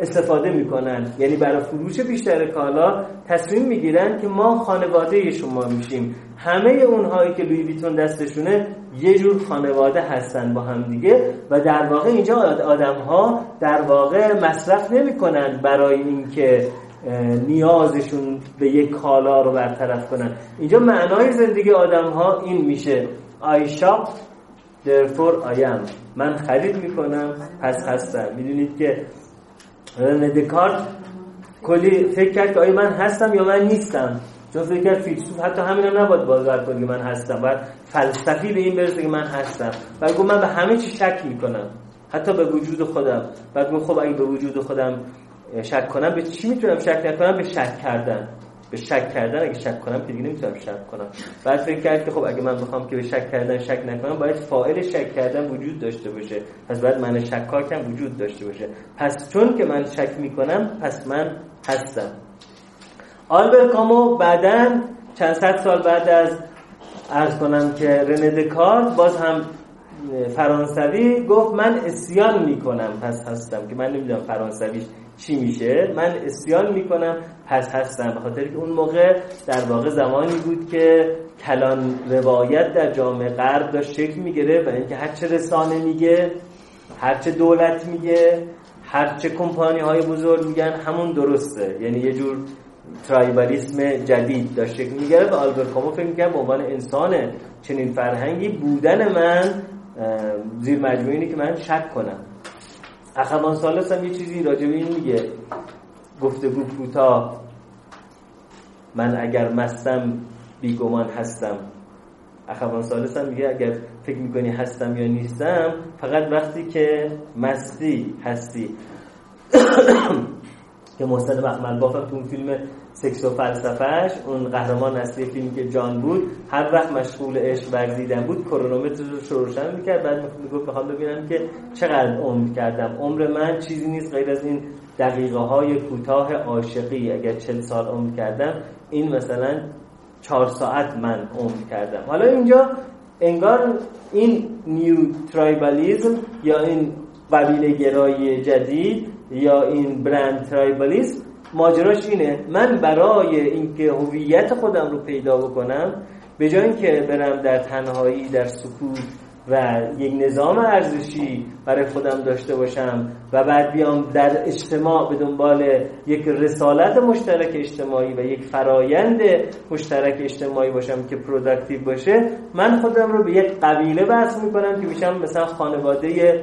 استفاده می‌کنن. یعنی برای فروش بیشتر کالا تصمیم می‌گیرن که ما خانواده شما میشیم. همه اونهایی که لوی ویتون دستشونه یه جور خانواده هستن با هم دیگه و در واقع اینجا آدم ها در واقع مصرف نمی‌کنن برای اینکه نیازشون به یک کالا رو برطرف کنن. اینجا معنای زندگی آدم ها این میشه. I shop therefore I am. من خرید می‌کنم پس هستم. می‌دونید که دکارت کلی فکر کرد که آیا من هستم یا من نیستم. چون فکر کرد فیلسوف حتی همین هم نباید بازار کنه که من هستم. باید فلسفی به این برسه که من هستم. و گفت من به همه چی شک می‌کنم. حتی به وجود خودم. بعد گفت خب اگه به وجود خودم شک کنم به چی می‌تونم شک نکنم؟ به شک کردن. به شک کردن اگه شک کنم که دیگه نمی‌تونم شک کنم. بعد فکر کرد که خب اگه من بخوام که به شک کردن شک نکنم باید فاعل شک کردن وجود داشته باشه. پس باید من شکاکم وجود داشته باشه. پس چون که من شک می‌کنم پس من هستم. آلبر کامو بعدا چند صد سال بعد از ارز کنم که رنه دکارت باز هم فرانسوی گفت من اسیان می‌کنم. پس هستم که من نمی‌دونم فرانسویش چی میشه؟ من اسیان می‌کنم پس هستم. به خاطر اون موقع در واقع زمانی بود که کلان روایت در جامعه غرب داشت شکل می‌گیره و اینکه هرچه رسانه میگه هرچه دولت میگه هرچه کمپانی های بزرگ میگن همون درسته. یعنی یه جور ترایبالیسم جدید داشت شکل می‌گیره و آلبرت کامو فکر می‌کنم به عنوان انسان چنین فرهنگی بودن من زیر مجموعه که من شک کنم. اخوان سالس هم یه چیزی راجع به این میگه. گفتگو کوتاه من اگر مستم بیگمان هستم. اخوان سالس هم میگه اگر فکر می‌کنی هستم یا نیستم فقط وقتی که مستی هستی. که محسن مخمل بافم تو اون فیلم سکس و فلسفهش اون قهرمان اصلی فیلم که جان بود هر وقت مشغول عشق ورزیدن بود کرونومتر رو روشن می‌کرد. بعد می‌گفت بخوام ببینم که چقدر عمر کردم. عمر من چیزی نیست غیر از این دقیقه های کوتاه عاشقی. اگر چل سال عمر کردم این مثلا چهار ساعت من عمر کردم. حالا اینجا انگار این neo-tribalism یا این قبیله گرایی جدید یا این brand tribalism ماجراش اینه. من برای اینکه هویت خودم رو پیدا بکنم به جای اینکه برم در تنهایی در سکوت و یک نظام ارزشی برای خودم داشته باشم و بعد بیام در اجتماع به دنبال یک رسالت مشترک اجتماعی و یک فرایند مشترک اجتماعی باشم که productive باشه من خودم رو به یک قبیله وصل می‌کنم که میشم مثلا خانواده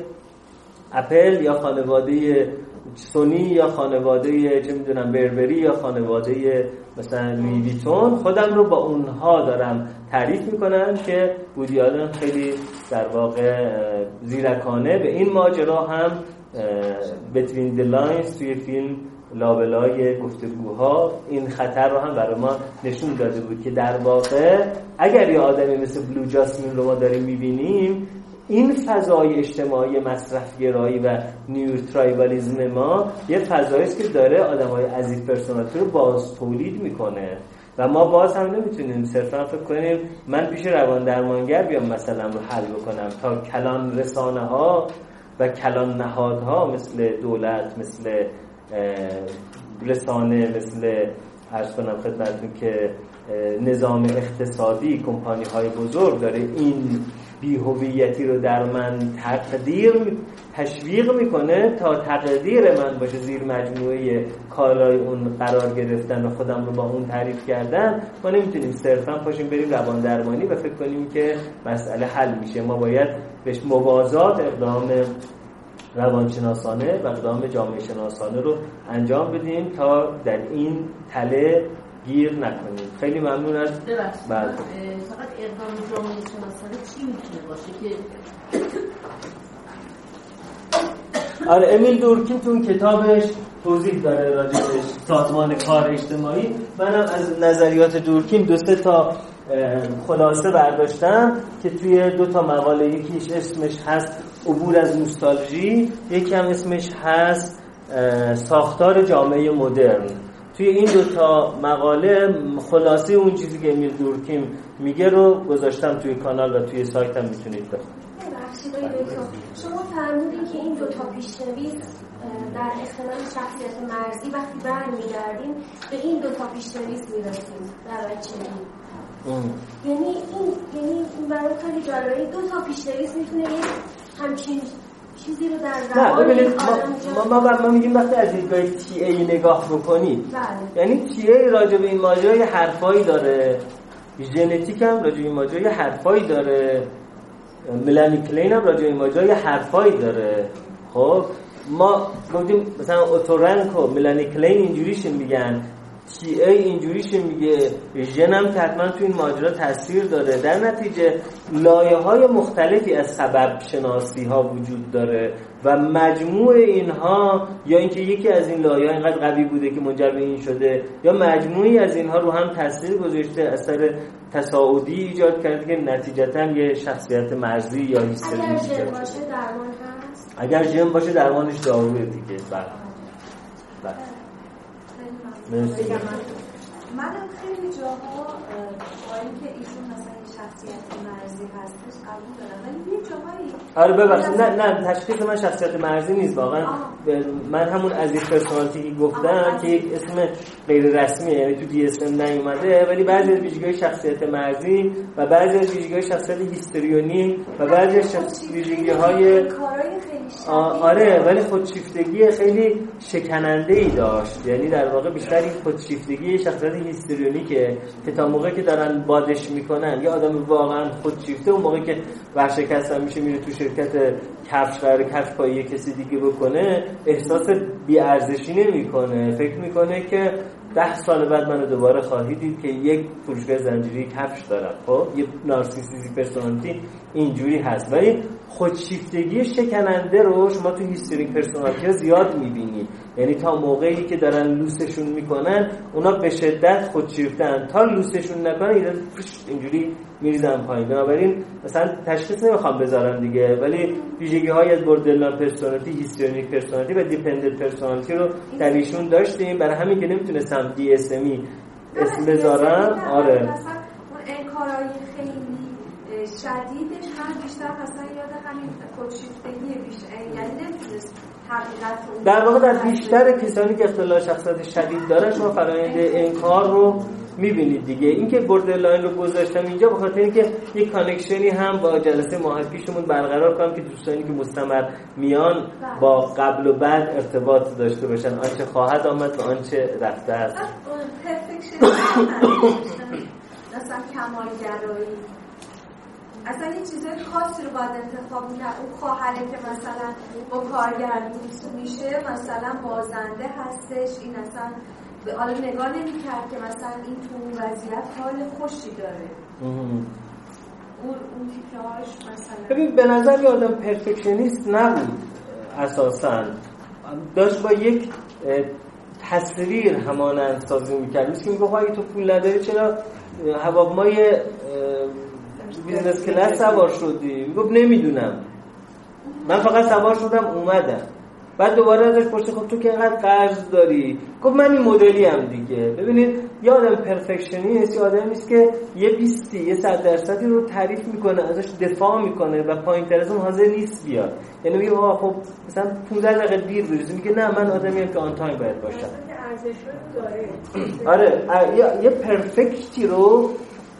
اپل یا خانواده سونی یا خانواده چه می‌دونم Burberry یا خانواده مثلا ویتون خودم رو با اونها دارم تعریف می‌کنم که وودی آلن خیلی در واقع زیرکانه. به این ماجرا هم between the lines توی فیلم لابلای گفتگوها این خطر رو هم برای ما نشون داده بود که در واقع اگر یه آدمی مثل بلو جاسمین رو ما داریم می‌بینیم این فضای اجتماعی مصرفگرایی و neo-tribalism ما یه فضایی است که داره آدمای as if personality رو باز تولید می‌کنه. و ما باز هم نمی‌تونیم صرفا فکر کنیم من پیش روان درمانگر بیام مثلا رو حل بکنم تا کلان رسانه ها و کلان نهادها مثل دولت مثل رسانه مثل ارز کنم خدمتتون که نظام اقتصادی کمپانی های بزرگ داره این بیهویتی رو در من تقدیر تشویق می‌کنه تا تقدیر من باشه زیر مجموعه کالای اون قرار گرفتن و خودم رو با اون تعریف کردن. ما نمی‌تونیم صرفا پاشیم بریم روان درمانی و فکر کنیم که مسئله حل میشه. ما باید بهش موازات اقدام روانشناسانه و اقدام جامعه شناسانه رو انجام بدیم تا در این تله گیر نکنید. خیلی ممنون از بعد. فقط اقدام جامعه شناسانه چی می‌تونه باشه که آره امیل دورکین تو کتابش توضیح داره راجبش سازمان کار اجتماعی. منم از نظریات دورکین دو سه تا خلاصه برداشتم که توی دو تا مقاله یکیش اسمش هست عبور از نوستالژی یکی هم اسمش هست ساختار جامعه مدرن. توی این دو تا مقاله خلاصه اون چیزی که امیر دورکیم میگه رو گذاشتم توی کانال و توی سایت هم می‌تونید بخونید. شما فرمودین که این دو تا پیشنویس در اختلال شخصیت مرزی وقتی برمیگردیم به این دو تا پیشنویس می‌رسیم در چنین یعنی این یعنی برای خیلی جالبه. دو تا پیشنویس می‌تونه همچین چیزی رو در نه ببینید ما, ما, ما, ما میگیم وقتی از دیدگاه تی ای نگاه بکنید بله. یعنی تی ای راجع به این ماجرا یه حرفایی داره. ژنتیک هم راجع به این ماجرا یه حرفایی داره. ملانی کلین هم راجع به این ماجرا یه حرفایی داره. خب ما گفتیم مثلا اوتورنک و ملانی کلین اینجوریش میگن. ای اینجوریش میگه. ژنم که حتما تو این ماجرا تاثیر داره. در نتیجه لایه های مختلفی از سبب شناسی ها وجود داره و مجموع اینها یا اینکه یکی از این لایه ها اینقدر قوی بوده که منجر به این شده یا مجموعی از اینها رو هم تاثیر گذاشته اثر تصاعدی ایجاد کرده که نتیجتا یه شخصیت مرزی یا هیستری اگر ژن باشه درمان هست؟ اگر ژن باشه درمانش داروه دیگه. بله, بله. منم خیلی جاها با اینکه ایشون مثلا شخصیت مرزی هستش قبول دارم. ولی یه جاهایی آره ببخشید. نه نه تشخیص من شخصیت مرزی نیست واقعا. من همون as if personality که گفتم که یک اسم غیر رسمیه یعنی تو DSM نیومده ولی بعضی از ویژگی‌های شخصیت مرزی و بعضی از ویژگی‌های شخصیت هیستریونی و بعضی از ویژگی‌های آره ولی خودشیفتگی خیلی شکننده ای داشت. یعنی در واقع بیشتر این خودشیفتگی شخصیت هیستریونی که تا موقعی که دارن بادش می‌کنن یا آدم واقعا خودشیفته اون موقعی که ورشکست میشه میره تو شرکت کفش قرار کفش پایی کسی دیگه بکنه احساس بیارزشی نمی‌کنه. فکر می‌کنه که ده سال بعد منو دوباره خواهی دید که یک فروشگاه زنجیری کفش دارم. خب یه narcissistic personality اینجوری هست. ولی خودشیفتگی شکننده رو شما تو hysteric personality زیاد می‌بینید یعنی تا موقعی که دارن لوسشون می‌کنن اونا به شدت خودشیفتن. تا لوسشون نکنن اینجوری میریزن پایین. بنابراین مثلا تشخیص نمی‌خوام بذارم دیگه. ولی ویژگی های از borderline personality histrionic personality و dependent personality رو در ایشون داشتیم. برای همین که نمی‌تونستم DSM ای اسم بذارم. آره. اون انکارای خیلی شدیدش هم بیشتر مثلا یاد همین خودشیفتگی بیشتر. یعنی نمی‌تونست در واقع در بیشتر کسانی که اختلال شخصیت شدید داره شما فرایند انکار رو می‌بینید دیگه. اینکه line رو گذاشتم اینجا به خاطر اینکه یک connection ی هم با جلسه ماه پیشمون برقرار کنم که دوستانی که مستمر میان با قبل و بعد ارتباط داشته باشن. آنچه خواهد آمد و آنچه رفته است. مثلا کمالگرایی. اصلا یه چیزای خاصی رو باید انتخاب می‌کنه اون خواهره که مثلا با کارگر دوست میشه مثلا بازنده هستش. این اصلا به حالا نگاه نمی کرد که مثلا این تو اون وضعیت حال خوشی داره. اون اون مثلا ببین به نظر آدم perfectionist نبود اساسا. داشت با یک تصویر همانند سازی می‌کرد. مثل که میگه تو پول نداری چرا هواپیمای business class سوار شدی می‌گفت نمی‌دونم. من فقط سوار شدم اومدم. بعد دوباره ازش پرسید خب تو که اینقدر قرض داری؟ گفت من این مدلی هم دیگه. ببینید یه آدم perfectionist یه آدمی است که یه بیستی یه صد درصدی رو تعریف می‌کنه ازش دفاع می‌کنه و پایین تر از اون حاضر نیست بیاد. یعنی میگه خب مثلا 15 دقیقه دیر برسیم میگه نه من آدمی هم که آن تایم باید باشم. [clears throat] آره یه پرفکتی رو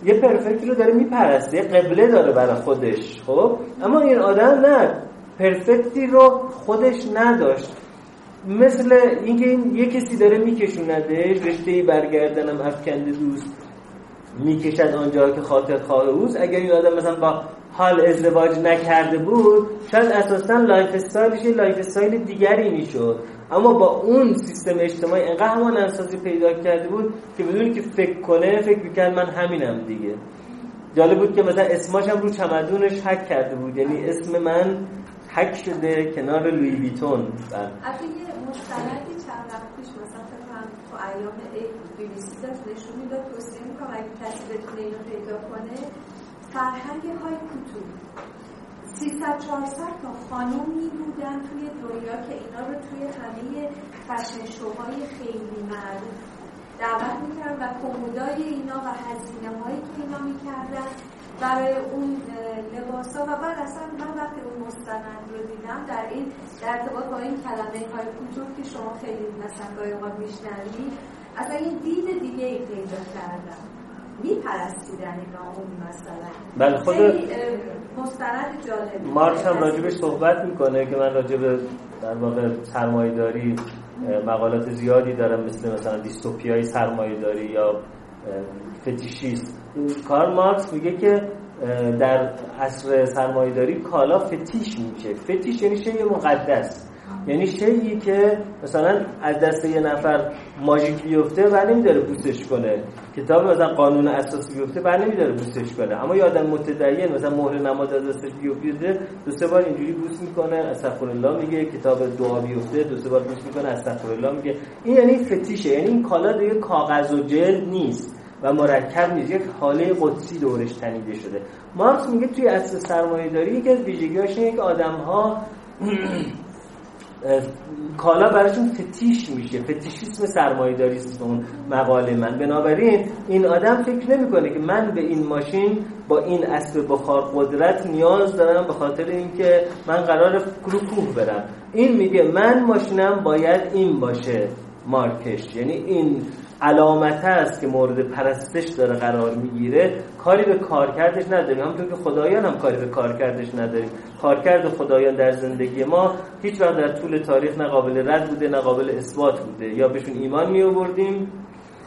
یه پرفکتی رو داره میپرسته یه قبله داره برای خودش خب؟ اما این آدم نه پرفکتی رو خودش نداشت. مثل اینکه این یه کسی داره میکشوندش رشته برگردنم افکنده دوست می‌کشد آنجا که خاطر خواه اوست. اگر این آدم مثلا با هال ازدواج نکرده بود شاید اساسا lifestyle ش lifestyle دیگری می‌شد. اما با اون سیستم اجتماعی انقدر همانندسازی پیدا کرده بود که بدون اینکه فکر کنه فکر می‌کرد من همینم دیگه. جالب بود که مثلا اسماش هم رو چمدونش حک کرده بود. یعنی اسم من حک شده کنار لوی ویتون. بله. البته چند وقت پیش مثلا فکر تو ایام بی بی سی داشت نشون می‌داد توصیه می‌کنم اگه کسی بتونه اینو پیدا کنه فرهنگ های کوتو 300 400 تا خانومی بودن توی دنیا که اینا رو توی همه فشن شوهای خیلی معروف دعوت می‌کردن و کمودای اینا و هزینه هایی که اینا می‌کردن برای اون لباس ها و بعد اصلا من وقتی اون مستند رو دیدم در این در ارتباط با این کلمه های کوتور که شما خیلی مثلا گاهی اوقات میشنوید اصلا این دید دیگه ای پیدا کردم. میپرستیدن اینا اون مثلا. بله خود مستند جالب مارکس هم راجبش صحبت می‌کنه که من راجب در واقع سرمایه‌داری مقالات زیادی دارم مثل مثلا دیستوپیای سرمایه‌داری یا فتیشیست. کار مارکس میگه که در عصر سرمایه‌داری کالا فتیش میشه. فتیش یعنی شیء مقدس. یعنی شیعی که مثلا از دست یه نفر ماژیک بیفته و نمیداره بوسش کنه. کتاب مثلا قانون اساسی بیفته و نمیداره بوسش کنه. اما یه آدم متدین مثلا مهر نماز از دستش بیفته دو سه بار اینجوری بوس می‌کنه استغفر الله میگه کتاب دعا بیفته دو سه بار بوس می‌کنه استغفر الله میگه. این یعنی فتیشه یعنی این کالا دیگه کاغذ و جلد نیست و مرکب نیست. یک حاله قدسی دورش تنیده شده. مارکس میگه توی اصل سرمایه داری یکی از ویژگیاش اینه که آدم ها [clears throat] کالا براشون فتیش میشه. فتیشیسم سرمایه داریست اون مقاله من. بنابراین این آدم فکر نمی‌کنه که من به این ماشین با این اسب بخار قدرت نیاز دارم به خاطر اینکه من قرار رو کوه برم. این میگه من ماشینم باید این باشه مارکش. یعنی این علامت است که مورد پرستش داره قرار می‌گیره. کاری به کارکردش نداریم. همونطور که خدایان هم کاری به کارکردش نداریم. کارکرد خدایان در زندگی ما هیچ وقت در طول تاریخ نه قابل رد بوده نه قابل اثبات بوده. یا بهشون ایمان می آوردیم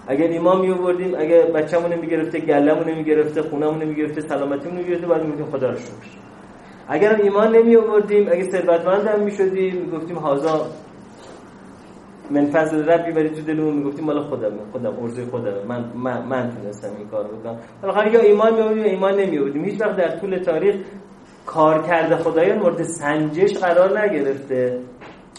اگر ایمان می آوردیم اگر بچه‌مون می‌گرفته گله‌مون می‌گرفته خونمون می‌گرفته سلامتیمون می‌گرفته بعد می‌گفتیم خدا رو شکر. اگر ایمان نمی آوردیم اگه ثروتمند هم می‌شدیم می‌گفتیم هازا من فضل ربی بری تو دلمون می‌گفتیم مال خودم خودم ارزه خودم من من, من تونستم این کار بکنم. بالاخره یا ایمان میآوردیم یا ایمان نمیآوردیم هیچ وقت در طول تاریخ کار کرده خدایان مورد سنجش قرار نگرفته.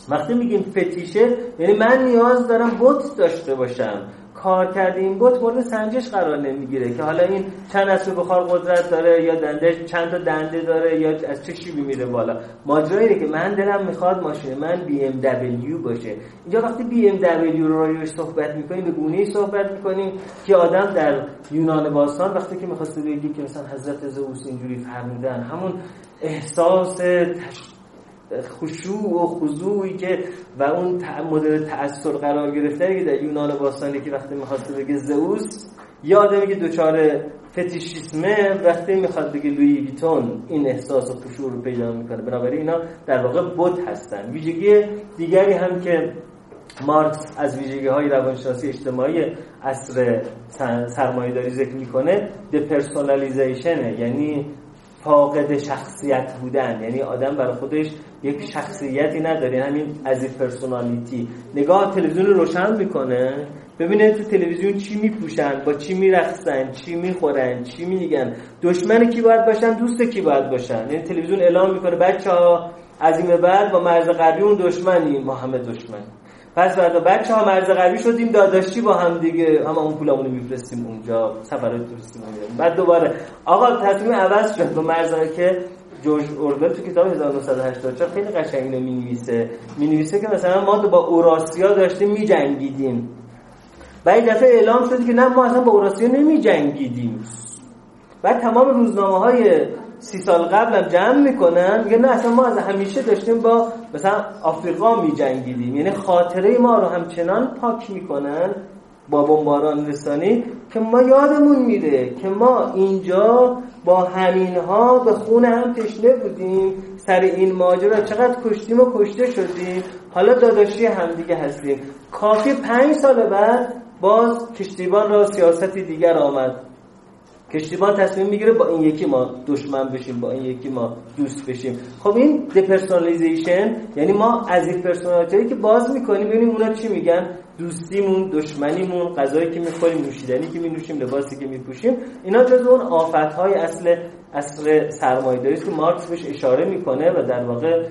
وقتی میگیم فتیشه یعنی من نیاز دارم بوت داشته باشم. کار کرده این بوت مورد سنجش قرار نمی‌گیره که حالا این چند اسب بخار قدرت داره یا دنده چند تا دنده داره یا از چه چیزی میره بالا. ماجرا که من دلم می‌خواد ماشین من بی ام دبلیو باشه. اینجا وقتی بی ام دبلیو رو راجعش صحبت می‌کنیم به گونه صحبت می‌کنیم که آدم در یونان باستان وقتی که می‌خواسته بگی که مثلا حضرت زئوس اینجوری فرمودن همون احساس خشوع و خضوعی که و اون مدل تأثیر قرار گرفته که در یونان باستانی که وقتی می‌خواد بگه زئوس یا آدمی که دوچار فتیشیسمه وقتی می‌خواد بگه لویی ویتون این احساس و خشوع رو پیدا می‌کنه. بنابراین اینا در واقع بود هستن. ویژگی دیگری هم که مارکس از ویژگی های روانشناسی اجتماعی عصر سرمایه ذکر می‌کنه depersonalization ه یعنی فاقد شخصیت بودن. یعنی آدم برای خودش یک شخصیتی نداره همین as if personality. نگاه تلویزیون رو روشن می‌کنه ببینه تو تلویزیون چی میپوشن با چی میرقصن چی می‌خورن چی میگن. دشمن کی باید باشن؟ دوست کی باید باشن؟ یعنی تلویزیون اعلام می‌کنه بچه ها از این بعد با مرز غربی اون دشمنی همه دشمن. پس بعد بچه ها مرز غربی شدیم داداشی با هم دیگه. هم اون پولمون میفرستیم اونجا سفرهای توریستی بعد دوباره. آقا تصمیم عوض شد. با مرز که جورج اورول تو کتاب 1984 خیلی قشنگ اینو می‌نویسه. می‌نویسه که مثلا ما با اوراسیا داشتیم میجنگیدیم. این دفعه اعلام شد که نه ما اصلا با اوراسیا نمیجنگیدیم. بعد تمام روزنامه های سی سال قبل هم جمع می‌کنن میگه نه اصلا ما از همیشه داشتیم با مثلا آفریقا میجنگیدیم یعنی خاطره ما رو همچنان پاک می‌کنن با بمباران رسانی که ما یادمون میره که ما اینجا با همینها به خون هم تشنه بودیم. سر این ماجرا چقدر کشتیم و کشته شدیم. حالا داداشی همدیگه هستیم. کافی پنج سال بعد باز کشتیبان را سیاستی دیگر آمد کشتیبان تصمیم می‌گیره با این یکی ما دشمن بشیم با این یکی ما دوست بشیم. خب این depersonalization یعنی ما as if personality که باز می‌کنیم ببینیم اونا چی میگن؟ دوستیمون دشمنیمون غذایی که می‌خوریم نوشیدنی که مینوشیم لباسی که میپوشیم. اینا جز اون های اصل عصر سرمایه‌داری است که مارکس بهش اشاره می‌کنه و در واقع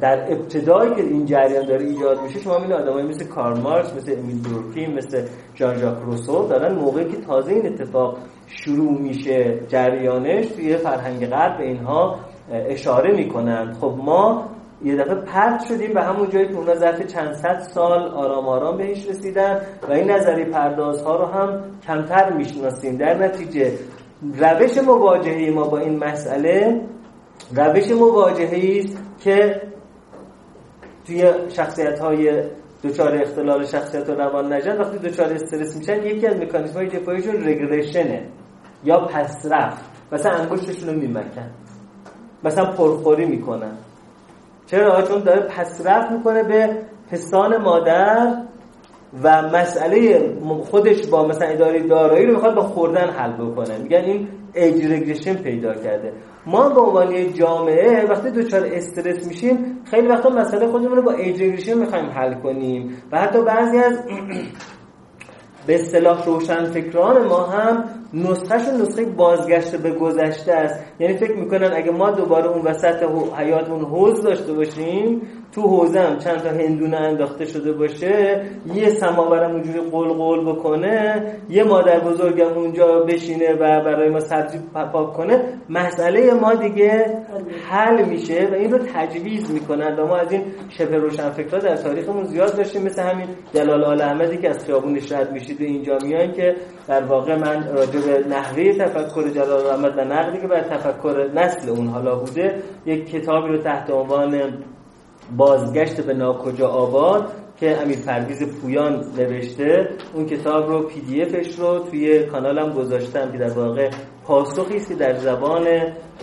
در ابتدایی که این جریان داره ایجاد میشه شما می‌بینید آدمایی مثل کارل مارکس مثل امیل دورکیم مثل ژان ژاک روسو دارن موقعی که تازه این اتفاق شروع میشه جریانش توی فرهنگ غرب به اینها اشاره می‌کنن. خب ما یه دفعه پرت شدیم به همون جایی که اونا ظرف چند صد سال آرام آرام بهش رسیدن و این نظری پردازها رو هم کمتر می‌شناسیم. در نتیجه روش مواجهه ما با این مسئله روش مواجهه است که توی شخصیت های دچار اختلال شخصیت و روان نجات وقتی دچار استرس میشن یکی از مکانیزم های دفاعیشون رگرشنه یا پسرفت. مثلا انگشتشون رو میمکن. مثلا پرخوری می‌کنن. چرا؟ چون داره پسرفت می‌کنه به پستان مادر و مسئله خودش با مثلا اداره دارایی رو می‌خواد با خوردن حل بکنه. میگن این ایج رگرشن پیدا کرده. ما به عنوان جامعه وقتی دوچار استرس میشیم خیلی وقتا مسئله خودمون رو با ایج رگرشن می‌خوایم حل کنیم. و حتی بعضی از [clears throat] به اصطلاح روشن فکران ما هم نسخهشون نسخه بازگشت به گذشته است. یعنی فکر می‌کنن اگه ما دوباره اون وسط حیاتمون حوز داشته باشیم تو حوزم چند تا هندونه انداخته شده باشه یه سماورم اونجوری قل قل بکنه یه مادر بزرگم اونجا بشینه و برای ما سبزی پاک کنه مسئله ما دیگه حل میشه و این رو تجویز می‌کنن و ما از این شبه روشن فکرها در تاریخمون زیاد داشتیم مثل همین جلال آل احمدی که از خیابونش رد میشید اینجا میان که در واقع من راجع به نحوه تفکر جلال احمد و نقدی که بر تفکر نسل اون حالا بوده یک کتابی رو تحت عنوان بازگشت به ناکجا آباد که امیر پرویز پویان نوشته اون کتاب رو PDF ش رو توی کانالم گذاشتم که در واقع پاسخی است در زبان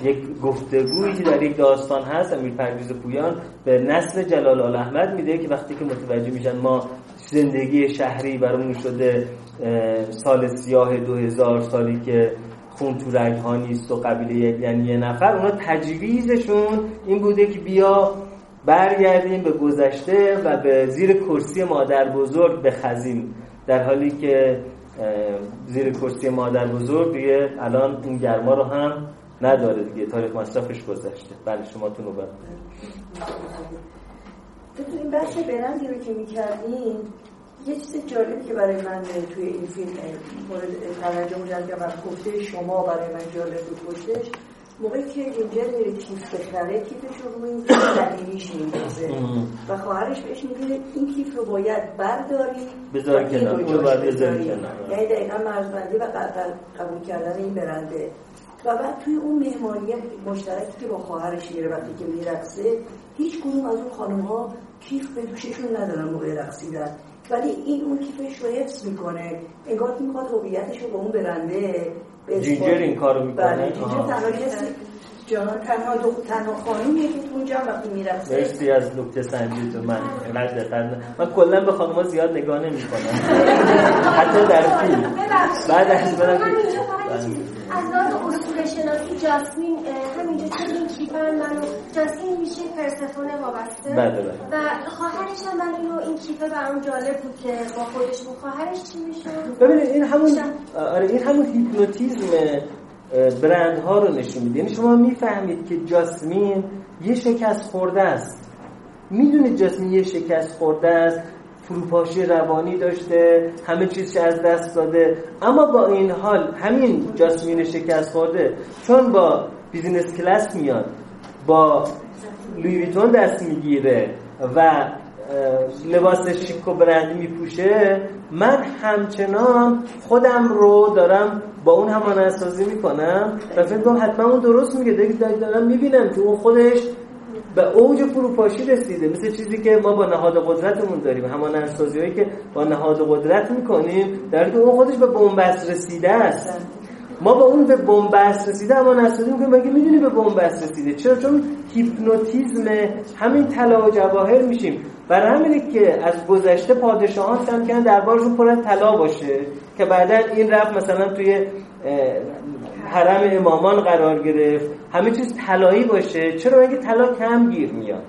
یک گفتگویی که در یک داستان هست. امیر پرویز پویان به نسل جلال آل احمد میده که وقتی که متوجه میشن ما زندگی شهری برامون شده سال سیاه دو هزار سالی که خون تو رگ ها نیست و قبیله یعنی یه نفر اونا تجویزشون این بوده که بیا برگردیم به گذشته و به زیر کرسی مادر بزرگ بخزیم. در حالی که زیر کرسی مادر بزرگ دیگه الان این گرما رو هم نداره دیگه. تاریخ مصرفش گذشته. بله شما تو نوبت. تو این بحث برندی رو که می‌کردین یه چیز جالبی که برای من توی این فیلم مورد توجه جلب و گفته شما برای من جالب بود موقعی که جینجر میره کیف بخره کیفش رو روی این زمینیش میندازه. و خواهرش بهش میگه این کیف رو باید برداری بذار کنار اون باید بذاری کنار. یعنی دقیقا مرزبندی و قبول کردن این برنده. و بعد توی اون مهمانی مشترکی که با خواهرش میره وقتی که میرقصه هیچ کنون از اون خانم ها کیف به دوششون ندارن موقع رقصیدن. ولی این اون کیفش رو حفظ می‌کنه. انگار که می‌خواد هویتش رو با اون برنده جینجر این کارو می‌کنه. بله جینجر تنها کسی جهان تنها دو تنها خانومیه که تو اونجا وقتی می‌رفته. مرسی از نکته تو. من اینقدر دقت من کلا به خانم‌ها زیاد نگاه نمی‌کنم. [laughs] حتی در فیلم. بعد از برم. از لحاظ اصول شناسی جاسمین همینجا که این کیفن منو جاسمین میشه پرسفونه وابسته. بله بله. و خواهرش هم من اینو این کیفه برام جالب بود که با خودش بود. خواهرش چی میشه؟ ببینید این همون آره این همون هیپنوتیزم برند ها رو نشون میده. یعنی شما می‌فهمید که جاسمین یه شکست خورده است. می‌دونید جاسمین یه شکست خورده است فروپاشی روانی داشته همه چیزش از دست داده. اما با این حال همین جاسمین شکست خورده. چون با business class میاد با Louis Vuitton دست می‌گیره و لباس شیک و برندی میپوشه من همچنان خودم رو دارم با اون همان اسازی می‌کنم و فکر کنم حتما اون درست میگه. دارم می‌بینم که اون خودش به اوج فروپاشی رسیده. مثل چیزی که ما با نهاد قدرتمون داریم. همان انسازی هایی که با نهاد قدرت می‌کنیم در اون خودش به بنبست رسیده است. ما با اون به بنبست رسیده اما نسازی می‌کنیم مگه می‌دونی به بنبست رسیده؟ چرا؟ چون هیپنوتیزم همین طلا و جواهر میشیم. برای همینه که از گذشته پادشاهان سعی کردن دربارشون پر از طلا باشه که بعدا این رفت مثلا توی حرم امامان قرار گرفت. همه چیز طلایی باشه. چرا؟ اینکه طلا کم گیر میاد.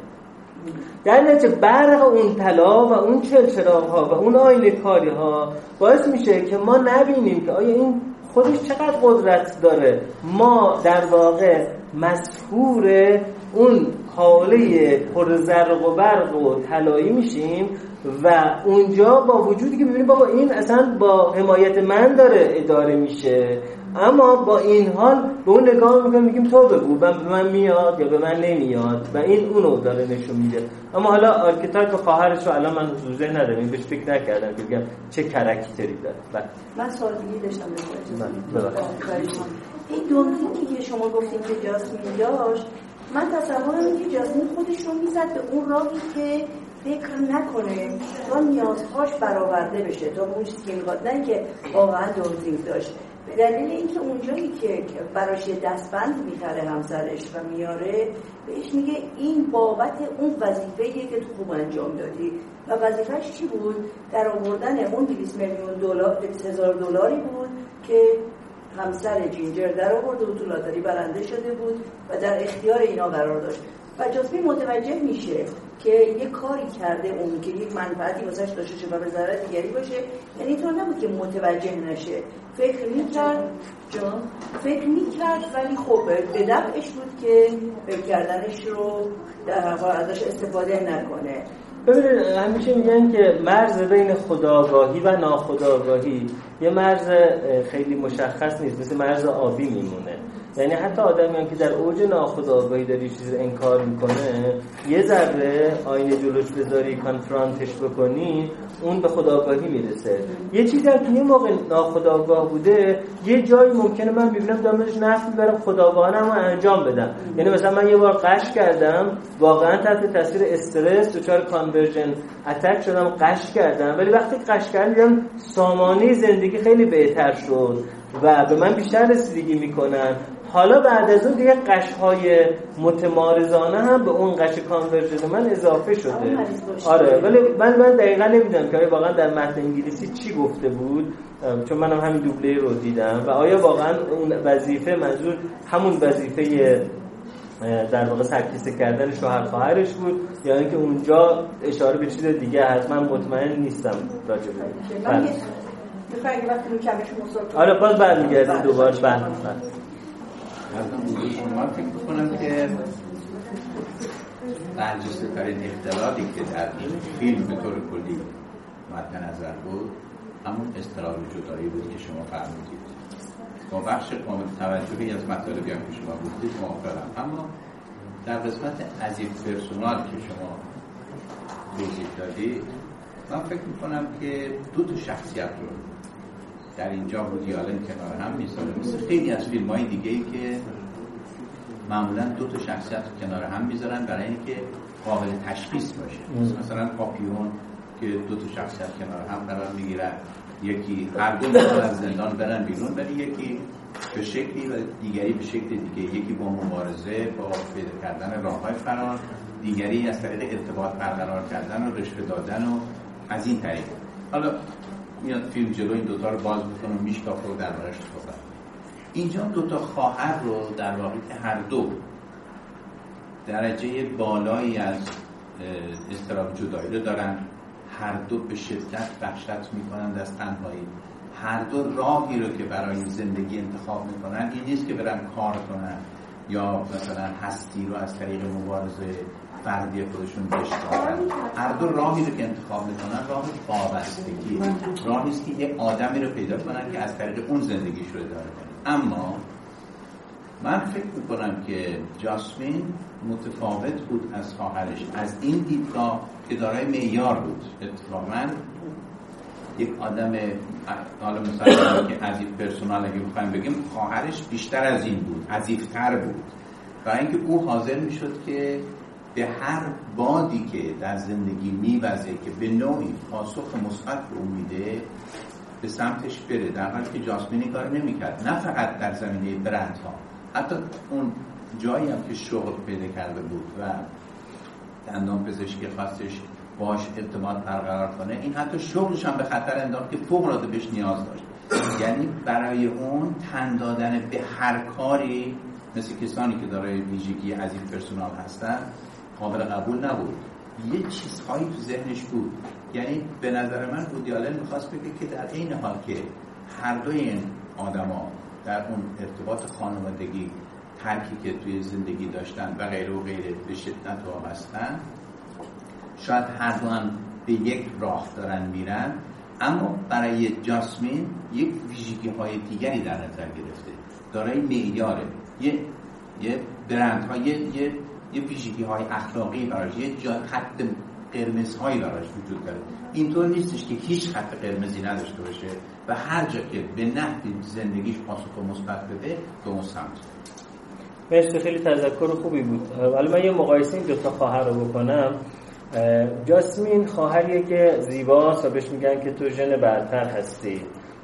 در نتیجه برق اون طلا و اون چلچراغ ها و اون آینه کاری ها باعث میشه که ما نبینیم که آیا این خودش چقدر قدرت داره؟ ما در واقع مسحور اون هاله پر زرق و برق و طلایی میشیم و اونجا با وجودی که ببینیم بابا این اصلا با حمایت من داره اداره میشه. اما با این حال به اون نگاه می‌کنیم میگیم تو بگو و به من میاد یا به من نمیاد؟ و این اونو داره نشون میده. اما حالا archetype خواهرش رو الان من حضور ذهن ندارم. این بهش فکر نکردم که بگم چه character ی داره. بله. من سوال دیگه داشتم این دونفینگی که شما گفتیم که جاسمین داشت من تصورم که جاسمین خودش رو می‌زد به اون راهی که فکر نکنه. تا نیازهاش برآورده بشه. تا اون چیزی که می‌خواد. نه که واقعا دونفینگ داشت. به دلیل اینکه اونجایی که براش دستبند می‌خره همسرش و میاره بهش میگه این بابت اون وظیفه که تو خوب انجام دادی. و وظیفهش چی بود؟ در آوردن اون 200 میلیون دلار هزار دلاری بود که همسر جینجر در آورده و تو لاتاری برنده شده بود و در اختیار اینا قرار داشت. و جاسمین متوجه میشه که یه کاری کرده اون که یک منفعتی واسش داشته شه و به ضرر دیگری باشه یعنی اینطور نبود که متوجه نشه. فکر می‌کرد جان فکر می‌کرد ولی خب به دفعش بود که فکر کردنش رو در ازش استفاده نکنه. ببینید همیشه میگن که مرز بین خداگاهی و ناخداگاهی یه مرز خیلی مشخص نیست مثل مرز آبی میمونه. یعنی حتی آدمی که در اوج ناخودآگاهی داری چیزی انکار می‌کنه یه ذره آینه جلوش بذاری کانفرانتش بکنی اون به خداگاهی می‌رسه. یه چیزی که یه موقع ناخداگاه بوده یه جایی ممکنه من ببینم دامش نفت می‌برم خداگاهانم رو انجام بدم. یعنی مثلا من یه بار قش کردم واقعا تحت تاثیر استرس دچار کانورژن اتک شدم قش کردم. ولی وقتی قش کردم سامانه زندگی خیلی بهتر شد و به من بیشتر رسیدگی می‌کنن. حالا بعد از اون دیگه قشهای متمارزانه هم به اون قش کانورژن من اضافه شده. آره ولی من من دقیقا نمی‌دونم که واقعا در متن انگلیسی چی گفته بود چون منم همین دوبله رو دیدم. و آیا واقعا اون وظیفه منظور همون وظیفه در واقع سرکیسه کردن شوهر خواهرش بود یا اینکه اونجا اشاره به چیز دیگه هست من مطمئن نیستم راجع به آره باز برمیگردیم دوباره. بله. شما فکر می‌کنم که برجسته ترین اختلالی که در این فیلم به طور کلی مد نظر بود همون استراب جدایی بود که شما فرمودید با بخش توجهی از مطالبی هم که شما گفتید موافقم اما در قسمت عزیز پرسونال که شما توضیح دادید من فکر می‌کنم که دو تا شخصیت رو در اینجا بودی آلن کنار هم می‌ذاره. مثل خیلی از فیلم های دیگه ای که معمولا دو تا شخصیت کنار هم می‌ذارن برای اینکه قابل تشخیص باشه. مثلا پاپیون که دو تا شخصیت کنار هم قرار می‌گیرن. یکی [laughs] هر دو از زندان برن بیرون ولی یکی به شکلی و دیگری به شکل دیگه. یکی با مبارزه با پیدا کردن راه های فرار دیگری از طریق ارتباط برقرار کردن و رشوه دادن و از این طریق. حالا میاد فیلم جلو این دوتا رو باز می‌کنه و میشکافه و دربارش صحبت اینجا دوتا خواهر رو در واقع که هر دو درجه بالایی از استراب جدایی رو دارن. هر دو به شدت وحشت می‌کنند از تنهایی. هر دو راهی رو که برای زندگی انتخاب می‌کنن این نیست که برن کار کنن یا مثلا هستی رو از طریق مبارزه فردی خودشون بشکافن هر دو راهی رو که انتخاب می‌کنن راه وابستگی. راهی است که یه آدمی رو پیدا کنن که از طریق اون زندگیش رو اداره کنن. اما من فکر می‌کنم که جاسمین متفاوت بود از خواهرش. از این دیدگاه که دارای معیار بود. اتفاقا یک آدم حالا مثلا که عزیز پرسونال اگه بخوایم بگیم خواهرش بیشتر از این بود عزیزتر بود. برای اینکه او حاضر می‌شد که به هر بادی که در زندگی میوزه که به نوعی پاسخ مثبت به او میده به سمتش بره. در حالی که جاسمینی کار نمی‌کرد. نه فقط در زمینه برند ها حتی اون جایی هم که شغل پیدا کرده بود و دندان پزشکی خواستش باش ارتباط برقرار کنه این حتی شغلش هم به خطر انداخت که فوق العاده بهش نیاز داشت. یعنی برای اون تن دادن به هر کاری مثل کسانی که دارای ویژگی از این پرسونال هستن قابل قبول نبود. یه چیزهایی تو ذهنش بود. یعنی به نظر من بودیالن می‌خواست بگه که در این حال که هر دوی این آدما در اون ارتباط خانوادگی ترکی که توی زندگی داشتن و غیره و غیره به شدت وابستن شاید هر دو هم به یک راه دارن میرن اما برای جاسمین یک ویژگی های دیگری در نظر گرفته. دارای معیاره. یه یه برند های یه یه ویژگی های اخلاقی براش یه جا خط قرمز هایی براش وجود داره. اینطور نیستش که هیچ خط قرمزی نداشته باشه و هر جا که به نحوی زندگیش پاسخ مثبت بده به اون سمت مرسی خیلی تذکر خوبی بود. ولی من یه مقایسه این دو تا خواهر رو بکنم. جاسمین خواهریه که زیباست و بهش میگن که تو ژن برتر هستی.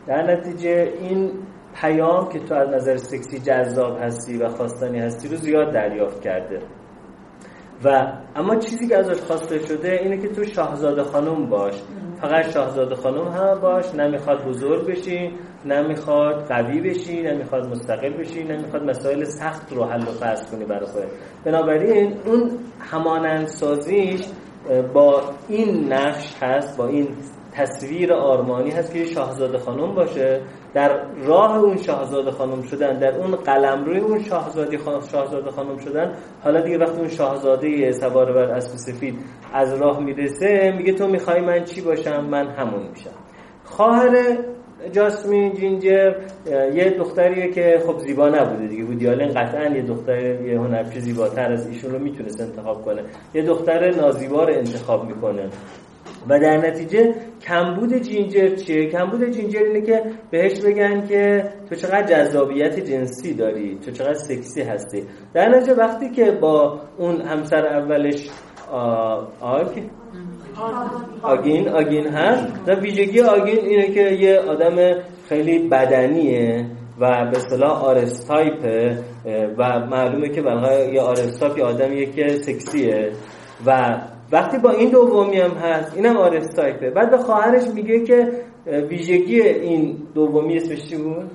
در نتیجه این پیام که تو از نظر سکسی جذاب هستی و خواستنی هستی رو زیاد دریافت کرده. و اما چیزی که ازش خواسته شده اینه که تو شاهزاده خانم باش. فقط شاهزاده خانم هم باش. نمی‌خواد بزرگ بشی نمی‌خواد قوی بشی نمی‌خواد مستقل بشی نمی‌خواد مسائل سخت رو حل و فصل کنی برای خودت. بنابراین اون همانند سازیش با این نقش هست با این تصویر آرمانی هست که شاهزاده خانم باشه. در راه اون شاهزاده خانم شدن در اون قلم روی اون شاهزاده خانم, شاهزاده خانم شدن حالا دیگه وقتی اون شاهزاده سوار بر اسب سفید از راه می‌رسه میگه تو می‌خوای من چی باشم؟ من همون میشم. خواهر جاسمین جینجر یه دختریه که خب زیبا نبوده دیگه بود آلن قطعا یه دختر یه هنرپیشه زیباتر از ایشون رو می‌تونست انتخاب کنه. یه دختر نازیبا انتخاب می‌کنه. و در نتیجه کمبود جینجر چیه؟ کمبود جینجر اینه که بهش بگن که تو چقدر جذابیت جنسی داری تو چقدر سکسی هستی. در نتیجه وقتی که با اون همسر اولش آگ آگین آگین هست. و ویژگی آگین اینه که یه آدم خیلی بدنیه و به صلاح آرستایپه و معلومه که برای یه آرستایپ یه آدمیه که سکسیه. و وقتی با این دومی هم هست اینم آرستایپه بعد به خواهرش میگه که ویژگی این دومی اسمش چی بود؟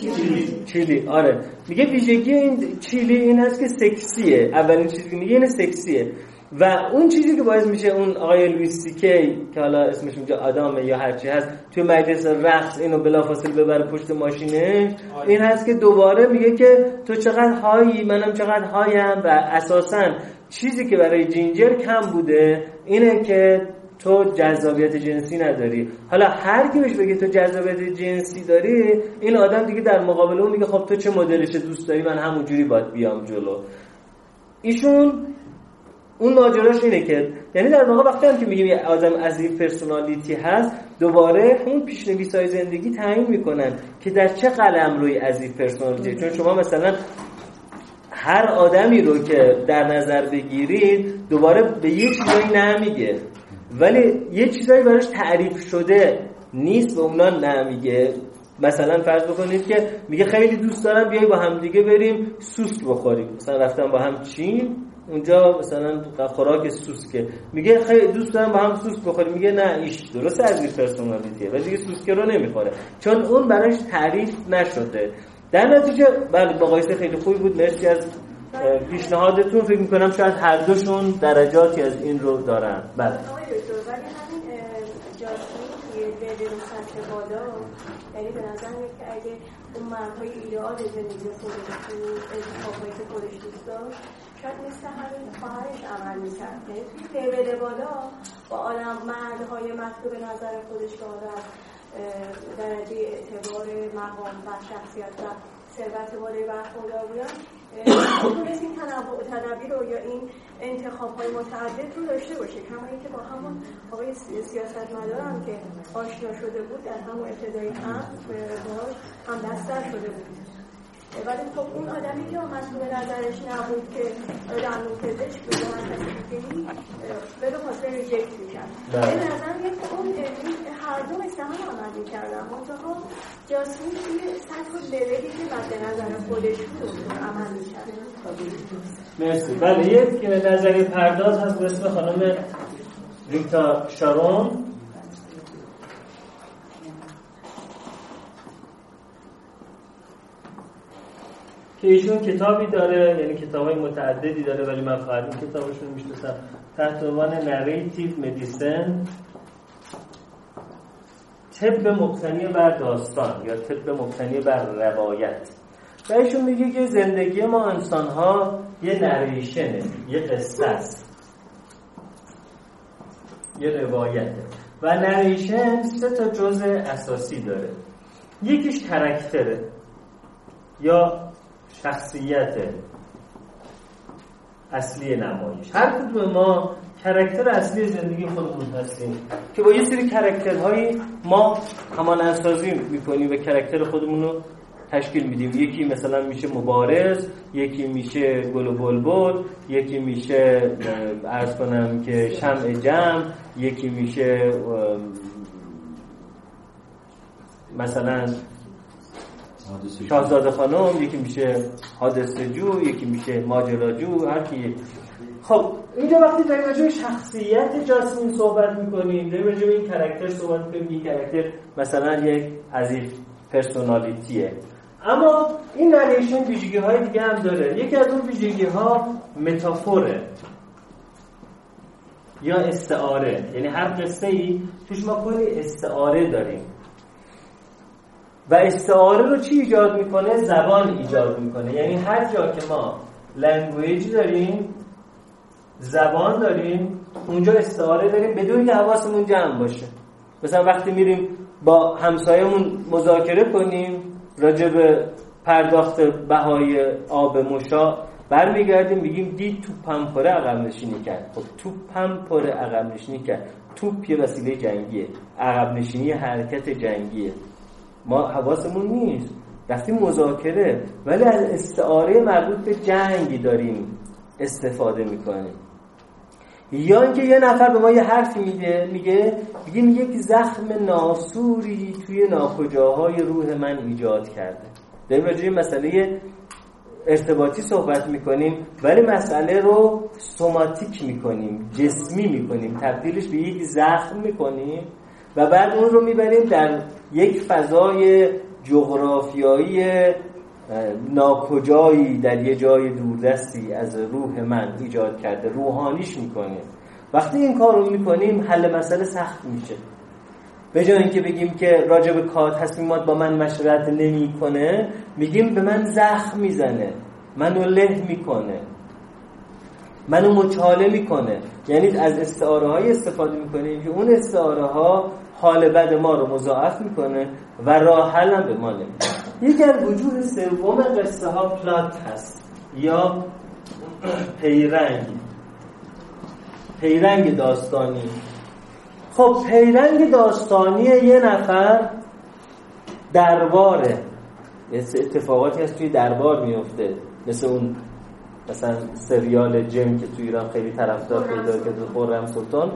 چیلی. چیلی. آره. میگه ویژگی این چیلی این هست که سکسیه. اولین چیزی که میگه این سکسیه. و اون چیزی که باعث میشه اون آقای لویس کی که حالا اسمش اونجا آدامه یا هرچی هست توی مجلس رقص اینو بلافاصله ببره پشت ماشینه این هست که دوباره میگه که تو چقدر هایی منم چقدر هایم و اساسا چیزی که برای جینجر کم بوده اینه که تو جذابیت جنسی نداری. حالا هر کی بهش بگه تو جذابیت جنسی داری این آدم دیگه در مقابل اون میگه خب تو چه مدلش دوست داری من همونجوری باید بیام جلو. ایشون اون ماجراش اینه که یعنی در واقع وقتی هم که میگیم یه آدم as if personality هست دوباره اون پیش‌نویس های زندگی تعیین می‌کنن که در چه قلمروی as if personality چون شما مثلا هر آدمی رو که در نظر بگیرید دوباره به یه چیزایی نمیگه. ولی یه چیزایی براش تعریف شده نیست به اونا نمیگه. مثلا فرض بکنید که میگه خیلی دوست دارم بیای با هم دیگه بریم سوسک بخوریم. مثلا رفتم با هم چین اونجا مثلا خوراک سوسکه میگه خیلی دوست دارم با هم سوسک بخوریم. میگه نه ایش درست از پرسونالیتیه ولی دیگه سوسکه رو نمی‌خوره. چون اون براش تعریف نشده. در نتیجه بله مقایسه خیلی خوبی بود. مرسی از پیشنهادتون. فکر می‌کنم شاید هر دوشون درجاتی از این رو دارن. بله. یعنی به نظر میاد که اگه اون مردهای ایدئال زندگی خودش انتخابایی که خودش دوست داشت شاید مثل همین خواهرش عمل می‌کرد یعنی توی لیول بالا با آدم مردهای مطلوب نظر خودش که آدم درجه اعتبار مقام و شخصیت و ثروت بالای برخوردار بودن تونست این تنوع رو یا این انتخاب های متعدد رو داشته باشه. کما اینکه با همون آقای سیاست مدارم که آشنا شده بود در همون ابتدای هم باش هم دستر شده بود. ولی خب اون آدمی که مسئول نظرش نبود که روان پزشک بود یا دیگری به خاطر ریجکت می‌کرد. به نظر که اون هر دو مثل هم عمل می‌کردن. منتها جاسمین توی سطح و لولی که مد نظر خودش بود عمل می‌کرد. مرسی. بله یک نظری پرداز هست به اسم خانم ریتا شارون. که ایشون کتابی داره یعنی کتاب های متعددی داره ولی من فقط این کتابشون می‌شناسم. تحت عنوان نریتیو مدیسن طب مبتنی بر داستان یا طب مبتنی بر روایت. و ایشون میگه که زندگی ما انسان ها یه نریشنه یه قصه است. یه روایته. و نریشن سه تا جزء اساسی داره. یکیش character ه یا شخصیت اصلی نمایش. هر کدوم ما character اصلی زندگی خودمون هستیم که با یه سری character هایی ما همانندسازی می‌کنیم و character خودمون رو تشکیل میدیم. یکی مثلا میشه مبارز یکی میشه گل و بلبل یکی میشه عرض کنم که شمع جمع یکی میشه مثلا شاهزاده خانم یکی میشه حادثه جو یکی میشه ماجراجو هر کی. خب اینجا وقتی داریم راجع شخصیت جاسمین صحبت می‌کنیم داریم راجع این character صحبت می‌کنیم این character مثلا یک as if personality ه. اما این narration ویژگی های دیگه هم داره. یکی از اون ویژگی ها متافوره یا استعاره. یعنی هر قصه ای توش ما کلی استعاره داریم. و استعاره رو چی ایجاد می‌کنه؟ زبان ایجاد می‌کنه. یعنی هر جا که ما لنگویج داریم زبان داریم اونجا استعاره داریم بدون که حواسمون جمع باشه. مثلا وقتی میریم با همسایمون مذاکره کنیم راجع به پرداخت بهای آب مشا برمیگردیم میگیم تو پمپره عقب نشینی کرد. خب تو پمپره عقب نشینی کرد. توپ یه وسیله جنگیه. عقب نشینی حرکت جنگیه. ما حواسمون نیست. رفتیم مذاکره ولی از استعاره مربوط به جنگی داریم استفاده می‌کنیم. یا اینکه یه نفر به ما یه حرفی میده میگه میگه یک زخم ناسوری توی ناکجاهای روح من ایجاد کرده. داریم راجعه مسئله ارتباطی صحبت می‌کنیم ولی مسئله رو سوماتیک می‌کنیم جسمی می‌کنیم. تبدیلش به یک زخم می‌کنیم. و بعد اون رو می‌بریم در یک فضای جغرافیایی ناکجایی در یه جای دوردستی از روح من ایجاد کرده روحانیش می‌کنیم وقتی این کار رو می‌کنیم حل مسئله سخت میشه. به جای اینکه بگیم که راجب کار تصمیمات با من مشورت نمی‌کنه میگیم به من زخم می‌زنه منو له می‌کنه منو مچاله می‌کنه. یعنی از استعاره های استفاده می‌کنیم که اون استعاره ها حال بد ما رو مضاعف می‌کنه و راه هم به ما نمیده. یکی از وجود سوم قصه ها پلات هست یا پیرنگ. پیرنگ داستانی. خب پیرنگ داستانی یه نفر درباره. اتفاقاتی هست توی دربار میفته مثل اون مثلا سریال جم که توی ایران خیلی طرفدار پیدا کرده خورم سلطان.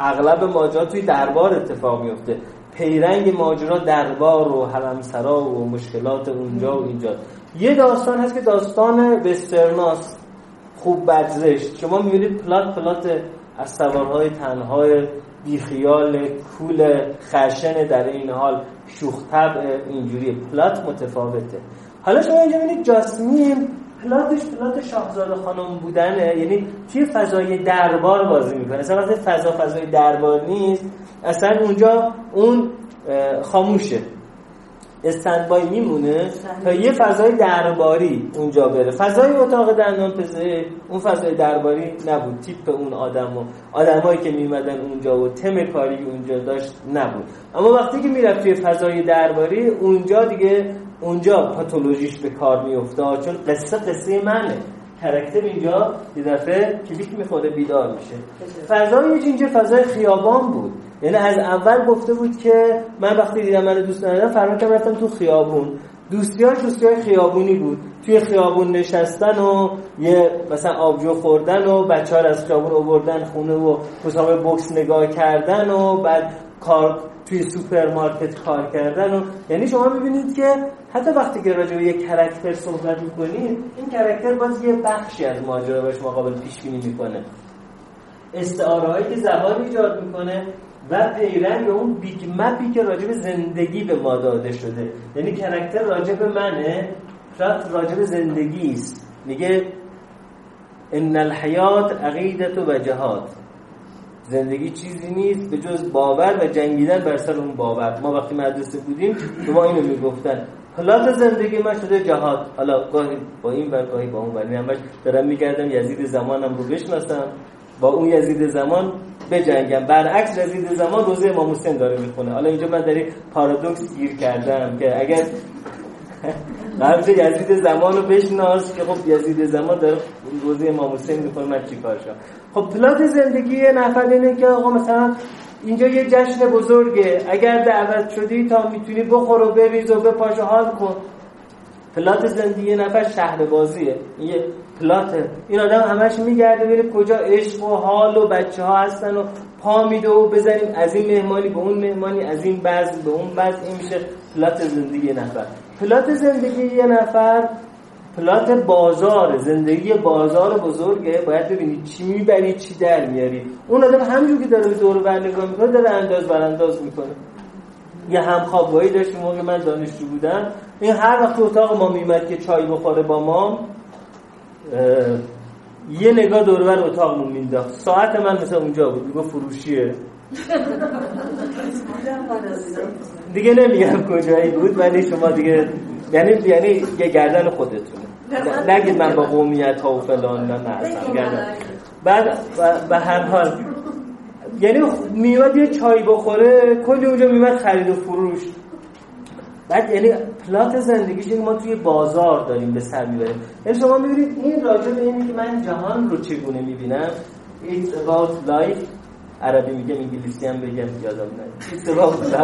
اغلب ماجرا توی دربار اتفاق میفته. پیرنگ ماجرا دربار و حرمسرا و مشکلات اونجا و اینجا. یه داستان هست که داستان وسترناس. خوب بجرشت شما می‌بینید پلات پلات از سوارهای تنهای بیخیال کول خشن در این حال شوخ طبع اینجوری پلات متفاوته. حالا شما اینجا ببینید جاسمین پلاتش پلات شاهزاده خانم بودنه. یعنی توی فضای دربار بازی می‌کنه. اصلا وقتی فضا فضای دربار نیست. اصلا اونجا اون خاموشه. استندبای میمونه تا یه فضای درباری اونجا بره. فضای اتاق دندان پزشک اون فضای درباری نبود. تیپ اون آدم و آدمایی که میمدن اونجا و تم کاری اونجا داشت نبود. اما وقتی که می‌رفت توی فضای درباری اونجا دیگه اونجا پاتولوژیش به کار میفته چون قصه قصه منه. کرکتر اینجا یه دفعه کلیک می‌خوره بیدار میشه. فضای اینجا فضای خیابان بود. یعنی از اول گفته بود که من وقتی دیدم من دوست ندارم فرمان کردم رفتم تو خیابون. دوستیاش دوستیای خیابونی بود. توی خیابون نشستن و یه مثلا آبجو خوردن و بچه ها از خیابون آوردن خونه و مسابقه بوکس نگاه کردن و بعد کار توی سوپرمارکت کار کردن و یعنی شما می‌بینید که حتی وقتی که راجع به یک character صحبت می‌کنید این character باز یه بخشی از ماجرا به شما پیش بینی می‌کنه. استعاره هایی که زبان ایجاد می‌کنه و پیرنگ اون big map ی که راجع به زندگی به ما داده شده. یعنی character راجع به منه راجع به زندگی است. میگه إن الحياة عقيدة وجهاد. زندگی چیزی نیست به جز باور و جنگیدن بر سر اون باور. ما وقتی مدرسه بودیم به ما اینو می‌گفتن. پلات زندگی من شده جهاد. حالا گاهی با این بر گاهی با اون بر همش دارم میگردم یزید زمانم رو بشناسم. با اون یزید زمان بجنگم. برعکس یزید زمان روزه امام حسین داره می‌خونه. حالا اینجا من در پارادوکس گیر کردم که اگر قبل یزید زمان رو بشناس که خب یزید زمان داره روزه امام حسین می‌خونه من چیکار شم خب پلات زندگی نفر اینه که آقا مثلا اینجا یه جشن بزرگه اگر دعوت شدی تا می‌تونی بخور و بریز و بپاش حال کن. پلات زندگی نفر شهر بازیه یه پلاته این آدم همش میگرده میره کجا عشق و حال و بچه ها هستن و پا میده و بزنیم از این مهمانی به اون مهمانی از این بعض به اون بعض این میشه پلات زندگی نفر. پلات زندگی یه نفر پلات بازار زندگی بازار بزرگه. باید ببینید چی می‌بری چی در میاری. اون آدم همجور که داره دور بر نگاه می‌کنه داره انداز برانداز می‌کنه. یه همخوابایی داشتیم موقع من دانشجو بودم. این هر وقت اتاق ما میمد که چای بخوره با ما یه نگاه دور بر اتاقمون مینداخت ساعت من مثل اونجا بود میگه فروشیه. دیگه نمیگم کجایی بود ولی شما دیگه یعنی یعنی یه گردن خودتونه. نگید من با قومیت ها و فلان نه نه گردن. بعد به هر حال یعنی میاد یه چای بخوره کلی اونجا میاد خرید و فروش. بعد یعنی پلات زندگیش ما توی بازار داریم به سر می‌بریم. یعنی شما می‌بینید این راجع به اینی که من جهان رو چگونه می‌بینم؟ It's about life. عربی میگم انگلیسی هم بگم یادم نه. It's about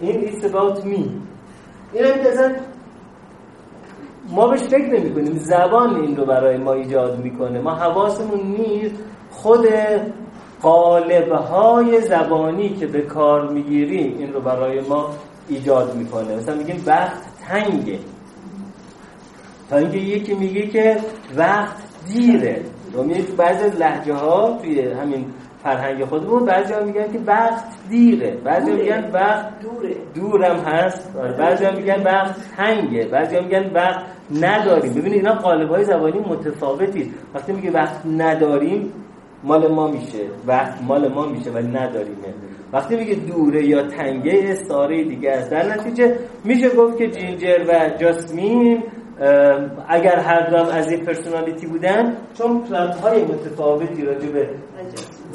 این It's about me. این هم که ما بهش فکر نمی کنیم زبان این رو برای ما ایجاد می‌کنه. ما حواسمون نیست. خود قالب های زبانی که به کار می‌گیریم این رو برای ما ایجاد می‌کنه. مثلا میگیم وقت تنگه. تا اینکه یکی میگه که وقت دیره. و تو بعضی از لحجه ها توی همین فرهنگ خودمون. بعضی ها میگن که وقت دیره بعضی ها میگن وقت دوره. دورم هست. آره، بعضی ها میگن وقت تنگه. بعضی ها میگن وقت نداریم. ببینید اینا قالب های زبانی متفاوتی. وقتی میگه وقت نداریم مال ما میشه. وقت مال ما میشه ولی نداریمه. وقتی میگه دوره یا تنگه استعاره دیگه است. در نتیجه میشه گفت که جینجر و جاسمین اگر هر دوم از یک پرسونالیتی بودن چون پلات های متفاوتی راجع به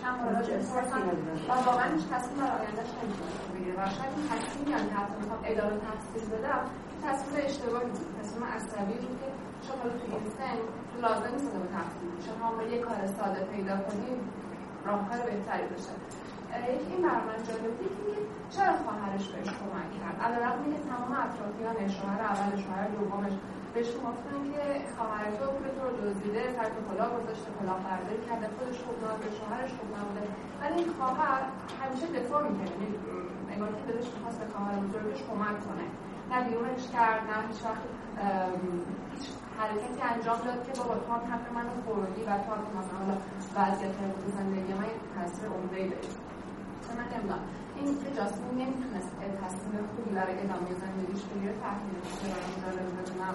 چند بار راجع بپرسم و واقعا هیچ تصمیم برای آیندهش نمی‌تونم بگیره و شاید این تصمیمی هم که حتی می‌خوام ادامه تحصیل بدم تصمیم اشتباهی بود تصمیم عصبی بود که شما تو این سن لازم نیست به تحصیل شما به یه کار ساده پیدا کنید راهکار بهتری بشه یکی این بر من جالب که چرا خواهرش بهش کمک کرد علیرغم اینکه تمام اطرافیان شوهر اول شوهر دومش بهش گفتن که خواهر تو پول تو رو دزدیده سر تو کلاه گذاشته کلاه برداری کرده خودش خوب نبوده شوهرش خوب نبوده. ولی این خواهر همیشه دفاع می‌کرد یعنی انگار که دلش می‌خواست به خواهر بزرگش کمک کنه. نه بیرونش کرد نه هیچ وقت حرکتی انجام داد که بابا تو هم حق منو خوردی و تو هم مثلا وضعیت زندگی من تاثیر عمده‌ای داشت. من نمی‌دونم. این که جاسمین نمی‌تونست تصمیم خوبی برای ادامه زندگیش بگیره چرا جالب بدونم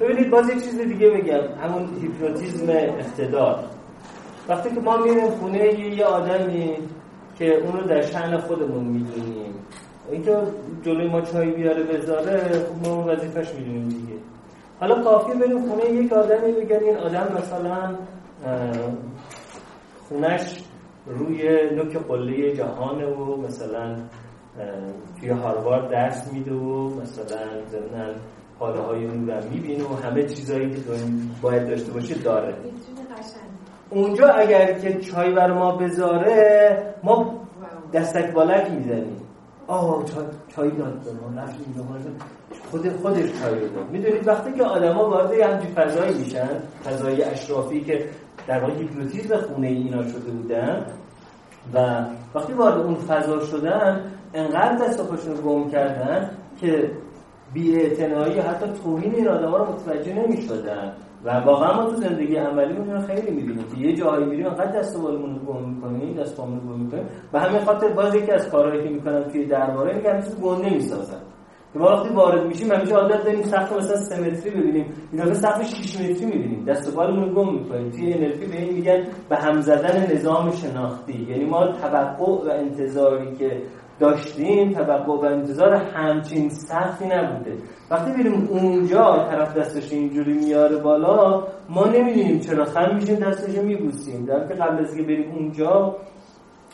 ببینید باز یک چیز دیگه بگم همون هیپنوتیزم اقتدار. وقتی که ما میریم خونه یه آدمی که اونو در شن خودمون می‌دونیم اینکه جلوی ما چای بیاره بذاره خب ما وظیفش می‌دونیم دیگه. حالا کافی بریم خونه یک آدمی بگن این آدم مثلا خونش روی نوک قله جهانه و مثلا توی هاروارد درس میده و مثلا ضمن حاله های نورم می‌بینه و همه چیزایی که باید داشته باشه داره. اونجا اگر که چای بر ما بذاره ما دستک بالک می‌زنیم. آه چای, چای داد به ما نفش خود خودش چای داد. می‌دونید وقتی که آدما وارد همچین فضایی میشن فضای اشرافی که در واقع هیپنوتیزم خونه اینا شده بودن و وقتی وارد اون فضا شدن انقدر دست خودشون رو گم کردن که بی اعتنایی حتی توهین این آدم ها رو متوجه نمی شدن و واقعا ما تو زندگی عملی رو خیلی می‌بینیم که یه جایی میریم انقدر دست بالمون رو گم می‌کنیم دست بالمون رو گم می‌کنیم. و همین خاطر باز یکی از کارهایی که می‌کنن توی درباره میگن چیز گنده می‌سازن. ما وقتی وارد میشیم همیشه عادت داریم سقف مثلا 3 متری ببینیم. این دفعه سقف 6 متری می‌بینیم. دست و بالمون گم می‌کنیم. توی NLP به این میگن به هم زدن نظام شناختی. یعنی ما توقع و انتظاری که داشتیم توقع و انتظار همچین سختی نبوده. وقتی بریم اونجا طرف دستش اینجوری میاره بالا ما نمی‌دونیم چرا خم میشیم دستش میبوسیم. در که قبل از که بریم اونجا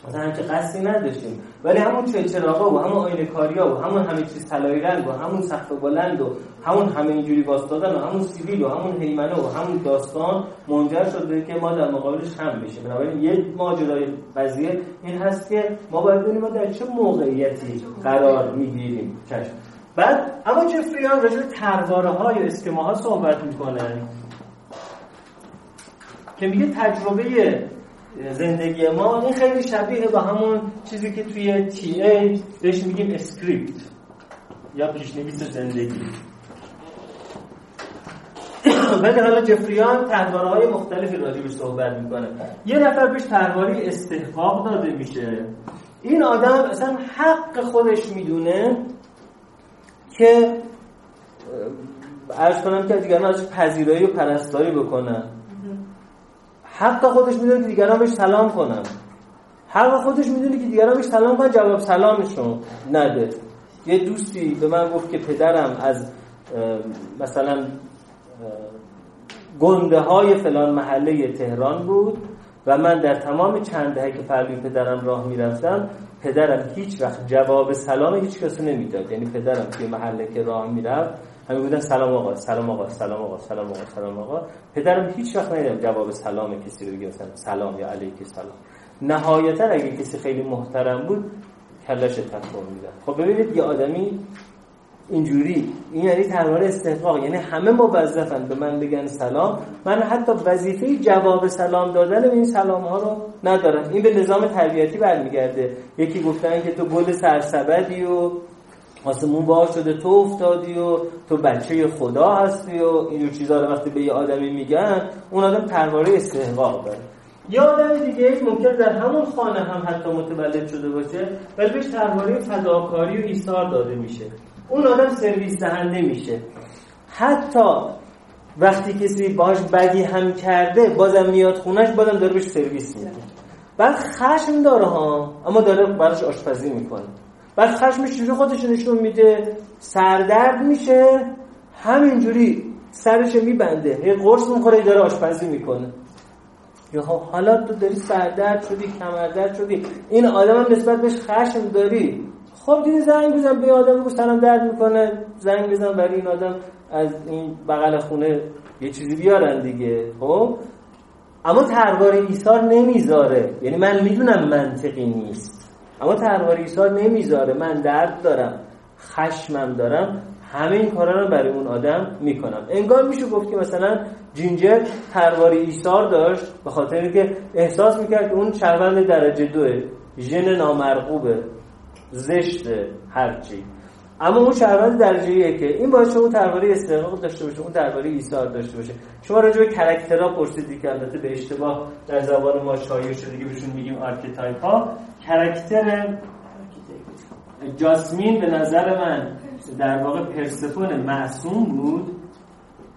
مثلا همچه قصدی نداشتیم. ولی همون چراغا و همون آینه کاریا و همون همه چیز طلایی رنگ و همون سقف بلند و همون همه اینجوری واسطادن و همون سیویل و همون هیمنه و همون داستان منجر شده که ما در مقابلش هم بشیم. بنابراین یه ماجرای قضیه این هست که ما باید ببینیم ما در چه موقعیتی قرار می‌گیریم. چشم. بعد اما جفری یانگ راجع به طرحواره های schema صحبت می‌کنه که میگه تجربه زندگی ما این خیلی شبیه با همون چیزی که توی TA بهش میگیم script یا پیش‌نویس زندگی. ولی حالا جفری یانگ طرحواره های مختلفی راجع صحبت می‌کنه. یه نفر بهش تحواری استحقاق داده میشه. این آدم اصلا حق خودش می‌دونه که ارز کنم که دیگران ازش پذیرایی و پرستاری بکنن. حق خودش می‌دونه که دیگران بهش سلام کنن. حق خودش می‌دونه که دیگران بهش سلام کنن جواب سلامشون نده. یه دوستی به من گفت که پدرم از مثلا گنده های فلان محله تهران بود و من در تمام چند دهه که پرلوی پدرم راه می‌رفتم پدرم هیچ وقت جواب سلام هیچ کسی نمی‌داد. یعنی پدرم که محله که راه می‌رفت همه بودن سلام آقا سلام آقا سلام آقا سلام آقا سلام آقا. پدرم هیچ وقت ندیدم جواب سلام کسی رو بگه سلام یا علیک سلام نهایتا اگه کسی خیلی محترم بود کلش تکون میدن خب ببینید یه آدمی اینجوری این یعنی تنوار استحقاق یعنی همه موظفن به من بگن سلام. من حتی وظیفه جواب سلام دادن این سلام ها رو ندارم. این به نظام تربیتی برمیگرده. یکی گفتن که تو گل سرسبدی و آسمون بار شده تو افتادی و تو بچه خدا هستی و اینجور چیزها رو وقتی به یه آدمی میگن اون آدم ترواره استحقاق داره. یه آدم دیگه ممکن در همون خانه هم حتی متولد شده باشه ولی بهش ترواره فداکاری و ایثار داده میشه. اون آدم سرویس دهنده میشه. حتی وقتی کسی باش بدی هم کرده بازم میاد خونش بازم داره بهش سرویس میده. بعد خشم داره ها اما داره براش آشپزی می‌کنه. بعد خشمش چجوری خودش نشون میده سردرد میشه همینجوری سرش میبنده. یه قرص می‌خوره داره آشپزی می‌کنه. یا حالا تو داری سردرد شدی کمردرد شدی. این آدم هم نسبت بهش خشم داری. خب دیدی زنگ بزن به آدم بگو سلام درد می‌کنه. زنگ بزن برای این آدم از این بغل خونه یه چیزی بیارن دیگه. خب؟ اما تروار ایثار نمی‌ذاره. یعنی من می‌دونم منطقی نیست. اما تروار ایثار نمی‌ذاره. من درد دارم خشمم دارم همه این کارا رو برای اون آدم می‌کنم. انگار میشه گفت که مثلا جینجر طرحواره‌ی ایثار داشت به خاطر اینکه احساس می‌کرد که اون شهروند درجه دوه ژن نامرغوبه زشت هرچی. اما اون شهروند درجه که این باعث اون طرحواره استقلال داشته باشه اون طرحواره ایثار داشته باشه. شما راجع به کاراکترها پرسیدید که البته به اشتباه در زبان ما شایع شده که بهشون میگیم archetype ها. کاراکتر جاسمین به نظر من در واقع پرسفون معصوم بود.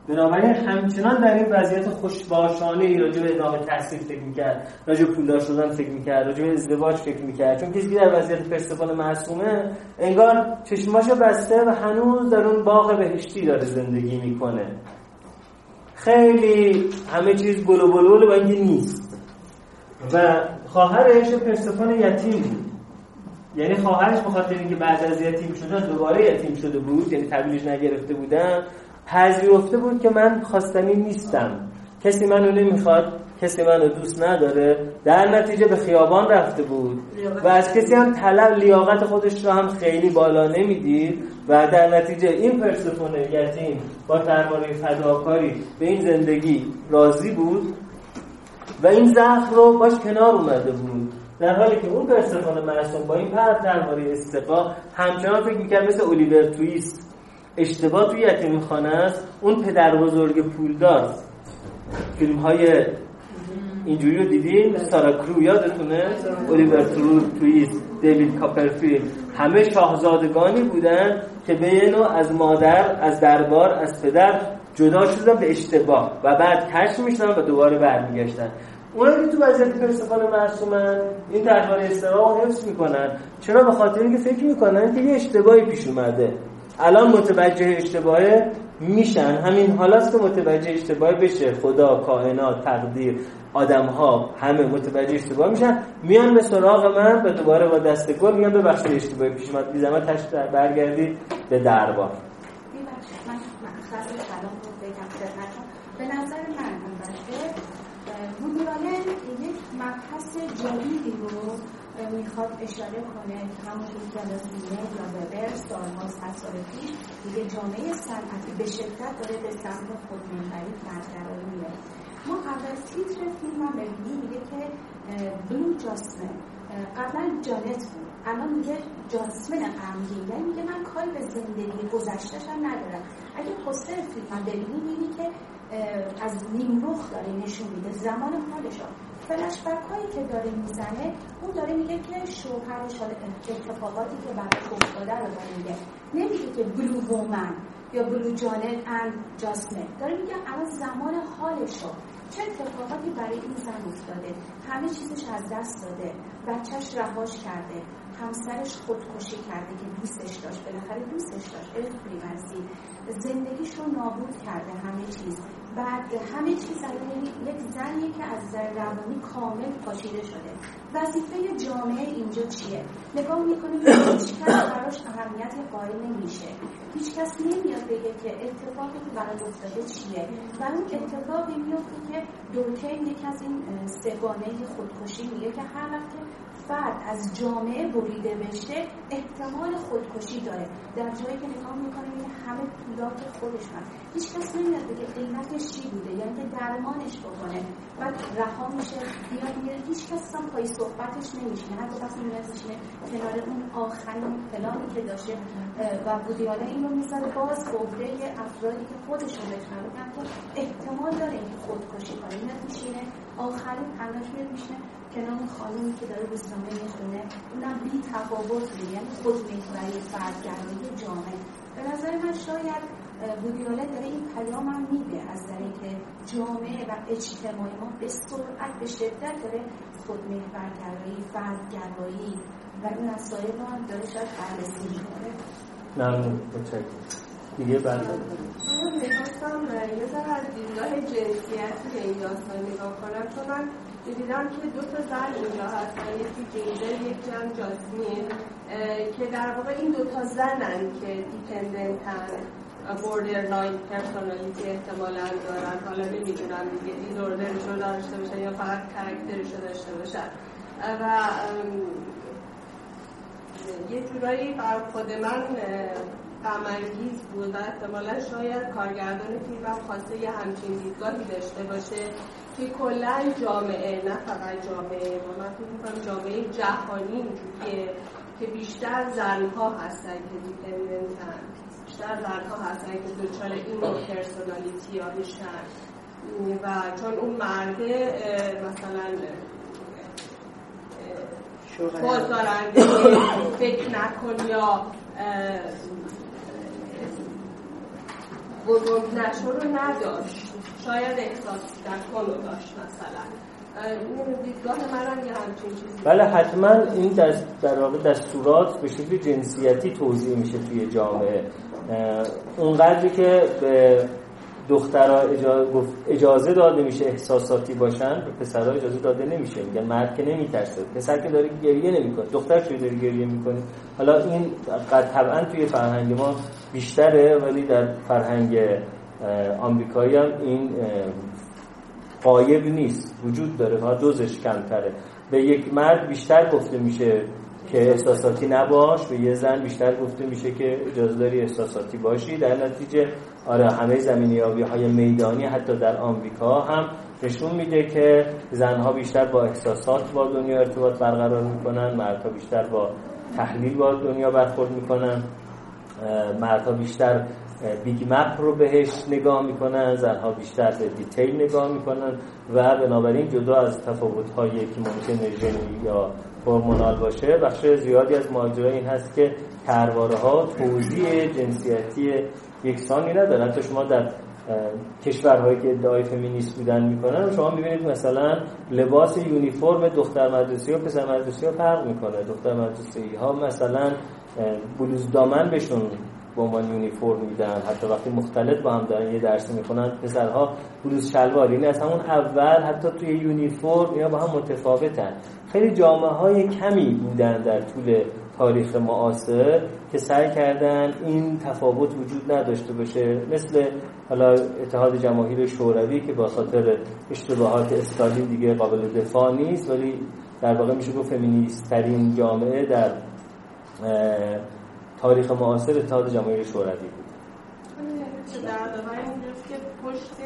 بنابراین همچنان در این وضعیت خوشباشانه ای راجع به ادامه تحصیل فکر می‌کرد. راجع به پولدار شدن فکر می‌کرد. راجع به ازدواج فکر می‌کرد. چون کسی در وضعیت پرسفون معصومه انگار چشماشو بسته و هنوز در اون باغ بهشتی داره زندگی می‌کنه. خیلی همه چیز گل و بلول و نیست. و خواهرش پرسفون یتیم. بود یعنی خواهرش بخاطر اینکه بعد از یتیم شدن دوباره یتیم شده بود یعنی تبیلش نگرفته بودن پذیرفته بود که من خواستنی نیستم. کسی منو نمی‌خواد کسی منو دوست نداره. در نتیجه به خیابان رفته بود. و از کسی هم طلب لیاقت خودش رو هم خیلی بالا نمی‌دید. و در نتیجه این پرسفون یتیم با درباره فداکاری به این زندگی راضی بود. و این زخم رو باش کنار اومده بود. در حالی که اون پرسفون معصوم با این پر درباره استقا همچنان فکر می‌کرد مثل الیور تویست اشتباه توی یتیم خانه است اون پدر بزرگ پولدار. فیلم های اینجوری رو دیدیم سارا کرو یادتونه؟ الیور تویست دیوید کاپرفیلد. همه شاهزادگانی بودن که به یه از مادر از دربار از پدر جدا شدن به اشتباه و بعد کشف می‌شدن و دوباره برمیگشتن اونا که تو وضعیت پرسفال معصومن این درباره استراق حفظ می‌کنن. چرا؟ به خاطر اینکه فکر می‌کنن که یه اشتباهی پیش اومده. الان متوجه اشتباهه میشن. همین حالاست که متوجه اشتباه بشه. خدا کائنات تقدیر آدم ها همه متوجه اشتباه میشن. میان به سراغ من و دوباره با دست گل میان ببخشید اشتباه پیش اومد. بی تشت برگردید به دربار. به نظر من البته بودورانه یک مبحث جدیدی رو می‌خواد اشاره کنه. همونطور که سینه یا وبر سالهاست سال پیش دیگه جامعه صنعتی به شدت داره به سمت خودمنبری برقراری. میره ما قبل از تیتر فیلم هم ببینیم میگه که بلو جاسمن قبلا جانت بود. الان میگه جاسمن غمگین یعنی میگه من کاری به زندگی گذشتهش هم ندارم. اگه پستر فیلم هم ببینی می‌بینی که از نیمرخ داره نشون میده. زمان حالش فلشبک هایی که داره می‌زنه اون داره میگه که شوهرش اتفاقاتی که براش افتاده رو داره میگه. نمیگه که بلو وومن یا بلو جانت اند جاسمن. داره میگه الان زمان حالش رو چه اتفاقاتی برای این زن افتاده؟ همه چیزش از دست داده. بچهش رهاش کرده. همسرش خودکشی کرده که دوستش داشت. بالاخره دوستش داشت. ارث زندگیش رو نابود کرده همه چیز. بعد همه چیز یک زنیه که از نظر روانی کامل پاشیده شده. وظیفه جامعه اینجا چیه؟ نگاه می‌کنیم هیچ کس براش اهمیت قائل نمیشه. هیچ کس نمیاد بگه که اتفاقی که برای افتاده چیه. و اون اتفاقی میفته که دورکین یک از این سگانه خودکشی میگه که هر وقت فرد از جامعه بریده بشه احتمال خودکشی داره. در جایی که نگاه می‌کنیم این همه پولات خودش هست. هیچ کس نمیاد بگه قیمتش چی بوده یعنی که درمانش بکنه. و رها میشه میاد میره هیچ کس هم پای صحبتش نمیشینه. حتی وقتی میاد کنار اون آخرین پلانی که داشته و بودیانه این رو می‌ذاره باز گفته افرادی که خودشون بشنن که احتمال داره این خودکشی کنه. آخرین همش میاد میشینه کنار خانمی که داره روزنامه می‌خونه. اونم بی تفاوت یعنی خود فردگرایی جامعه. به نظر من شاید بودیاله داره این پیام هم میده از که جامعه و اجتماعی ما به سرعت به شدت داره خود محورگرایی فردگرایی و این مسائل رو هم داره شاید بررسی می‌کنه. ممنون. دیگه بعد من می‌خواستم یه ذره از دیدگاه جنسیتی به این داستان نگاه کنم چون من دیدم که دو تا زن اینجا هستن یکی جینجر یکی هم جاسمین که در واقع این دو تا زنن که dependent ن borderline personality احتمالا دارن حالا نمی‌دونم دیگه disorder ش رو داشته باشن یا فقط character ش رو داشته باشن. و یه جورایی بر خود من غمانگیز بود و احتمالا شاید کارگردان فیلم هم خواسته یه همچین دیدگاهی داشته باشه که کلا جامعه نه فقط جامعه. ما من فکر می‌کنم جامعه جهانی اینجوریه که بیشتر زنها هستن که دیپندنتن بیشتر زنها هستن که دچار این پرسونالیتی ها میشن و چون اون مرده مثلا بازدارنده فکر نکن یا بزرگ نشو رو نداشت. شاید احساس نکن رو داشت مثلا. دیدگاه من یه همچین چیزی بله حتما این دست در واقع دستورات به شکل جنسیتی توضیح میشه توی جامعه. اونقدری که به دخترها اجازه داده میشه احساساتی باشن به پسرها اجازه داده نمیشه. میگن مرد که نمیترسه. پسر که داره گریه نمی‌کنه. دختر چه داره گریه می‌کنه؟ حالا این طبعا توی فرهنگ ما بیشتره ولی در فرهنگ آمریکایی هم این قایب نیست. وجود داره. ها دوزش کمتره. به یک مرد بیشتر گفته میشه که احساساتی نباش به یه زن بیشتر گفته میشه که اجازه داری احساساتی باشی. در نتیجه آره همه زمینه‌یابی های میدانی حتی در آمریکا هم نشون میده که زنها بیشتر با احساسات با دنیا ارتباط برقرار می‌کنن مردها بیشتر با تحلیل با دنیا برخورد می‌کنن مردها بیشتر big map رو بهش نگاه می‌کنن زنها بیشتر به detail نگاه می‌کنن و بنابراین جدا از تفاوت هایی که ممکنه ژنی یا هورمونال باشه بخش زیادی از ماجرا این هست که ترواره ها توضیح جنسیتی یکسانی ندارن. حتی شما در کشورهایی که ادعای فمینیست بودن می‌کنن شما می‌بینید مثلا لباس یونیفرم دختر مدرسی و پسر مدرسی ها فرق می‌کنه. دختر مدرسی ها مثلا بلوز دامن بهشون به عنوان یونیفرم میدن. حتی وقتی مختلط با هم دارن یه درسی می‌کنن پسرها بلوز شلوار. یعنی از همون اول حتی توی یونیفرم یا با هم متفاوتن. خیلی جامعه های کمی بودن در طول تاریخ معاصر که سعی کردن این تفاوت وجود نداشته باشه. مثل حالا اتحاد جماهیر شوروی که با خاطر اشتباهات استالین دیگه قابل دفاع نیست ولی در واقع میشه گفت فمینیست ترین جامعه در تاریخ معاصر اتحاد جماهیر شوروی بود. که پشت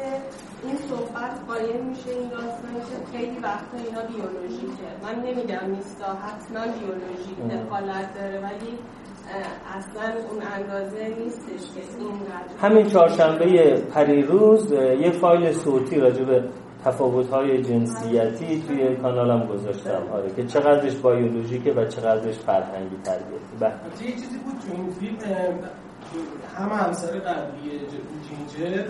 این صحبت قایم میشه این داستان که خیلی وقتا اینا بیولوژیکه. من نمیگم نیستا حتما بیولوژیک دخالت داره ولی اصلا اون اندازه نیستش که این همین چهارشنبه پریروز یه فایل صوتی راجع به تفاوت‌های جنسیتی توی کانالم گذاشتم آره که چقدرش بیولوژیکه و چقدرش فرهنگی تربیتی بله. یه چیزی بود تو این فیلم همه همسر قبلی جینجر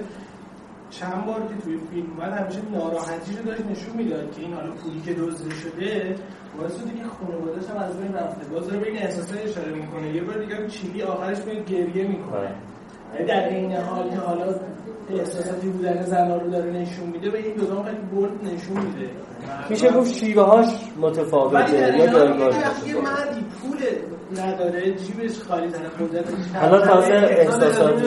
چند بار که توی فیلم اومد همیشه ناراحتی رو داشت نشون می‌داد که این حالا پولی که دزدیده شده باعث شده که خانواده‌اش هم از بین رفته. باز به این احساسات اشاره می‌کنه. یه بار دیگه چیلی آخرش میاد گریه می‌کنه. یعنی در این حال که حالا احساساتی بودن زنها رو داره نشون میده به این دو خیلی برد نشون میده. میشه گفت شیوه هاش متفاوته یا جایگاهش یه مردی پول نداره جیبش خالی داره؟ قدرت حالا تازه احساسات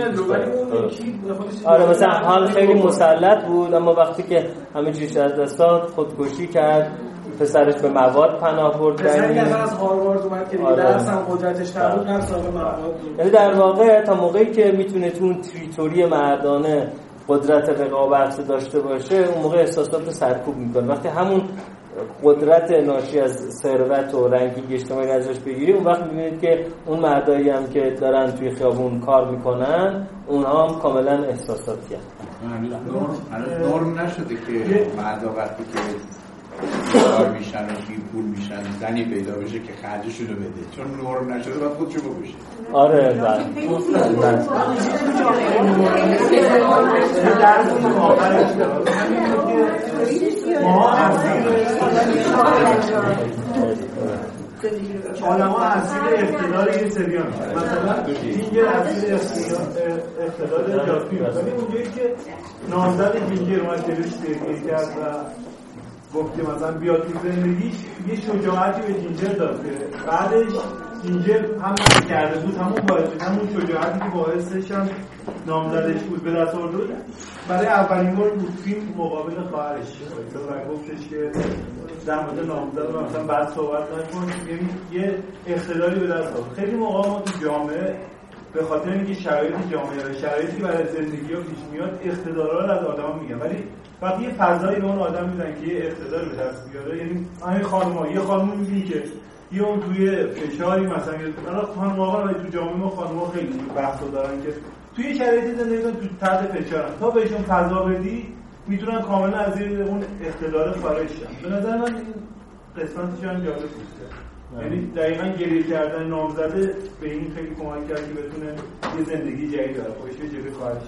آره مثلا حال خیلی مسلط بود اما وقتی که همه چیز از دست داد خودکشی کرد. پسرش به مواد پناه برد پسری از هاروارد اومد که آره. درس هم قدرتش نبود رفت مواد یعنی در واقع تا موقعی که می‌تونه تو اون تریتوری مردانه قدرت رقابت داشته باشه اون موقع احساسات رو سرکوب می‌کنه. وقتی همون قدرت ناشی از ثروت و رنگی اجتماعی ازش بگیری اون وقت می‌بینید که اون مردایی هم که دارن توی خیابون کار می‌کنن اونها هم کاملا احساساتی هم نرم. نشده که مردا وقتی که کار میشن و بی پول میشن زنی پیدا بشه که خرجشون رو بده. چون نرم نشده باید خودشو بکشه. آره بله. آدم ها اصیل اقتدار یه سریان. مثلا جینگر اصیل اقتدار جاسمین ولی اونجایی که نامزد جینگر اومد جلوش درگیر کرد و گفت که مثلا بیاد تو زندگیش یه شجاعتی به جینجر داد که بعدش جینجر هم کرده بود همون باعث همون شجاعتی که باعثش هم نامزدش بود به دست آورده بود. برای اولین بار بود فیلم مقابل خواهرش و گفتش که در مورد نامزد مثلا بعد صحبت نکن. یعنی یه اقتداری به دست آورد. خیلی موقع ما تو جامعه به خاطر اینکه شرایط جامعه و شرایطی برای زندگی ها پیش میاد اقتدارا رو از آدم میگن. ولی وقتی یه فضایی به اون آدم میدن که یه اقتدار به دست بیاره یعنی همین خانم‌ها یه خانم می‌بینی که یه اون توی فشاری مثلا حالا خانم آقا تو جامعه ما خانم‌ها خیلی بحث دارن که توی شرایطی زندگی تو تحت فشارن. تا بهشون فضا بدی می‌تونن کاملا از اون اقتدار خارج شن. به نظر من این قسمتش هم جالب بود. یعنی دقیقا گریه کردن نامزده به این خیلی کمک کرد که بتونه یه زندگی جدید داره خودش به جلوی خواهرش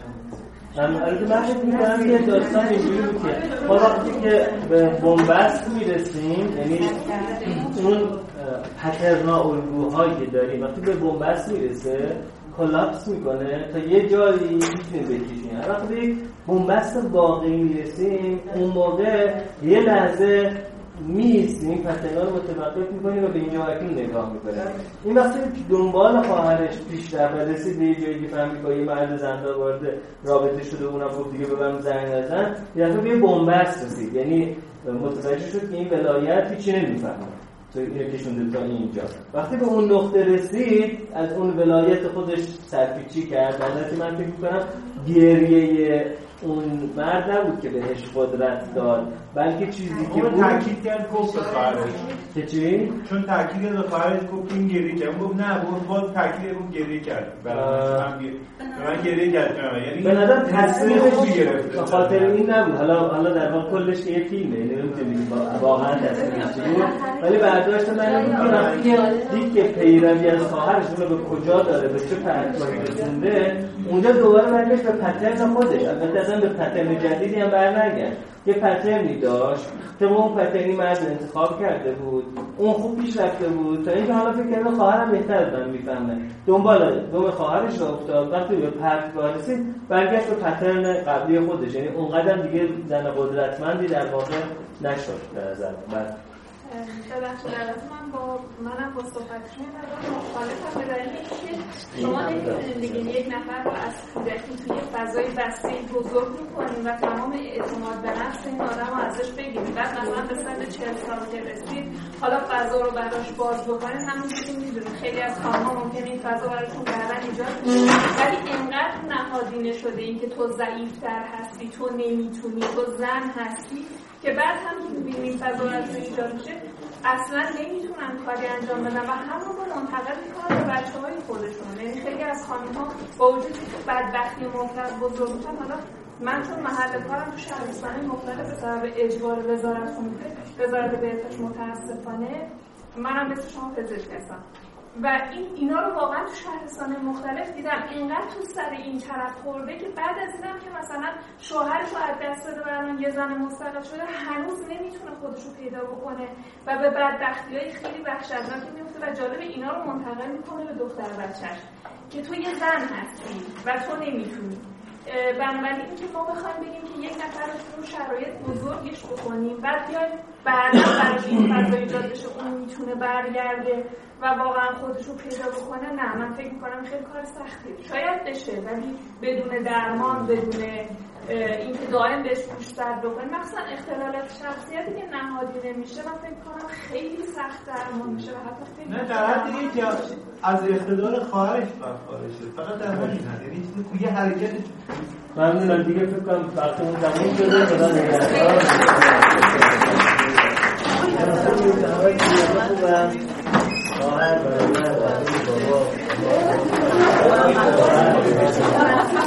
البته من فکر می‌کنم یه داستان اینجوری بود که ما وقتی که به بنبست می‌رسیم یعنی اون پترنا الگوهایی که داریم وقتی به بنبست می‌رسه کلاپس می‌کنه تا یه جایی می‌تونیم بکشیم. وقتی بنبست واقعی می‌رسیم اون موقع یه لحظه میز این پتنا رو متوقف می‌کنی و به این جاهکین نگاه می‌کنه این وقتی دنبال خواهرش پیش و رسید به یه جایی که فهمید با یه مرد زندار وارد رابطه شده اونم گفت دیگه ببرم زنگ نزن یه دفعه به بنبست رسید. یعنی متوجه شد که این ولایت هیچی نمی‌فهمه. تو اینو کشونده تا اینجا. وقتی به اون نقطه رسید از اون ولایت خودش سرپیچی کرد. البته من فکر می‌کنم گریه اون مرد نبود که بهش قدرت داد بلکه چیزی که اون تاکید کرد گفت به خواهرش. که چی؟ چون تاکید به خواهرش گفت این گریه کرد. گفت نه بود باز تاکید بود گریه کرد. برای من گریه- کرد یعنی به نظر تصویر خوبی گرفته. به خاطر این نبود. حالا حالا در واقع کلش یه فیلمه. یعنی نمی‌تونیم با- واقعا چی بود. ولی برداشت من این بود که پیروی از خواهرش رو به کجا داره به چه پرتباری رسونده؟ اونجا دوباره برگشت به پترن خودش البته اصلا به پترن جدیدی هم برنگشت یه پترنی داشت. که اون پترنی مرد انتخاب کرده بود. اون خوب پیش رفته بود. تا اینکه حالا فکر کرده خواهرم بهتر از من می‌فهمه. دنبال دوم خواهرش افتاد. وقتی به پرتگاه رسید برگشت به پترن قبلی خودش. یعنی اونقدر دیگه زن قدرتمندی در واقع نشد به نظر من. ببخشید البته من با منم با صحبتشون مخالفم به دلیل اینکه شما نمی‌تونید یک نفر رو از کودکی توی فضای وسیع بزرگ می‌کنیم و تمام اعتماد به نفس این آدم رو ازش بگیریم. بعد مثلا به سن چهل سال که رسید حالا فضا رو براش باز بکنید همون که می‌دونید. خیلی از خانم‌ها ممکنه این فضا براشون بعدا ایجاد ولی اینقدر نهادینه شده این که تو ضعیفتر هستی تو نمی‌تونی تو زن هستی. که بعد هم که می‌بینیم فضا براشون ایجاد میشه اصلا نمی‌تونن کاری انجام بدن و همون رو منتقل می‌کنن به بچه های خودشون. یعنی خیلی از خانم با وجود که بدبختی مختلف بزرگ میشن حالا من چون محل کارم تو شهرستان مختلف به سبب اجبار وزارت وزارت بهداشت متاسفانه منم مثل شما پزشک هستم. و این اینا رو واقعا تو شهرستان مختلف دیدم. اینقدر تو سر این طرف خورده که بعد از دیدم که مثلا شوهرش رو از دست داده و یه زن مستقل شده هنوز نمی‌تونه خودش رو پیدا بکنه و به بدبختی های خیلی وحشتناکی میفته و جالب اینا رو منتقل می‌کنه به دختر بچهش که تو یه زن هستی و تو نمی‌تونی. بنابراین اینکه ما بخوایم بگیم که یک نفر رو شرایط بزرگش بکنیم بعد بیایم بعدا براش این فضا ایجاد بشه اون می‌تونه برگرده. و واقعا خودش رو پیدا بکنه نه من فکر می‌کنم خیلی کار سختی. شاید بشه ولی بدون درمان بدون اینکه دائم بهش گوشزد بکنیم مخصوصا اختلالات شخصیتی که نهادینه میشه من فکر کنم خیلی سخت درمان میشه و حتی خیلی نه در حد اینکه از اقتدار خواهرش بر خارجه فقط در حد. یعنی یه حرکت ممنونم دیگه فکر کنم وقتمون تموم شده خدا نگهدار. Gracias.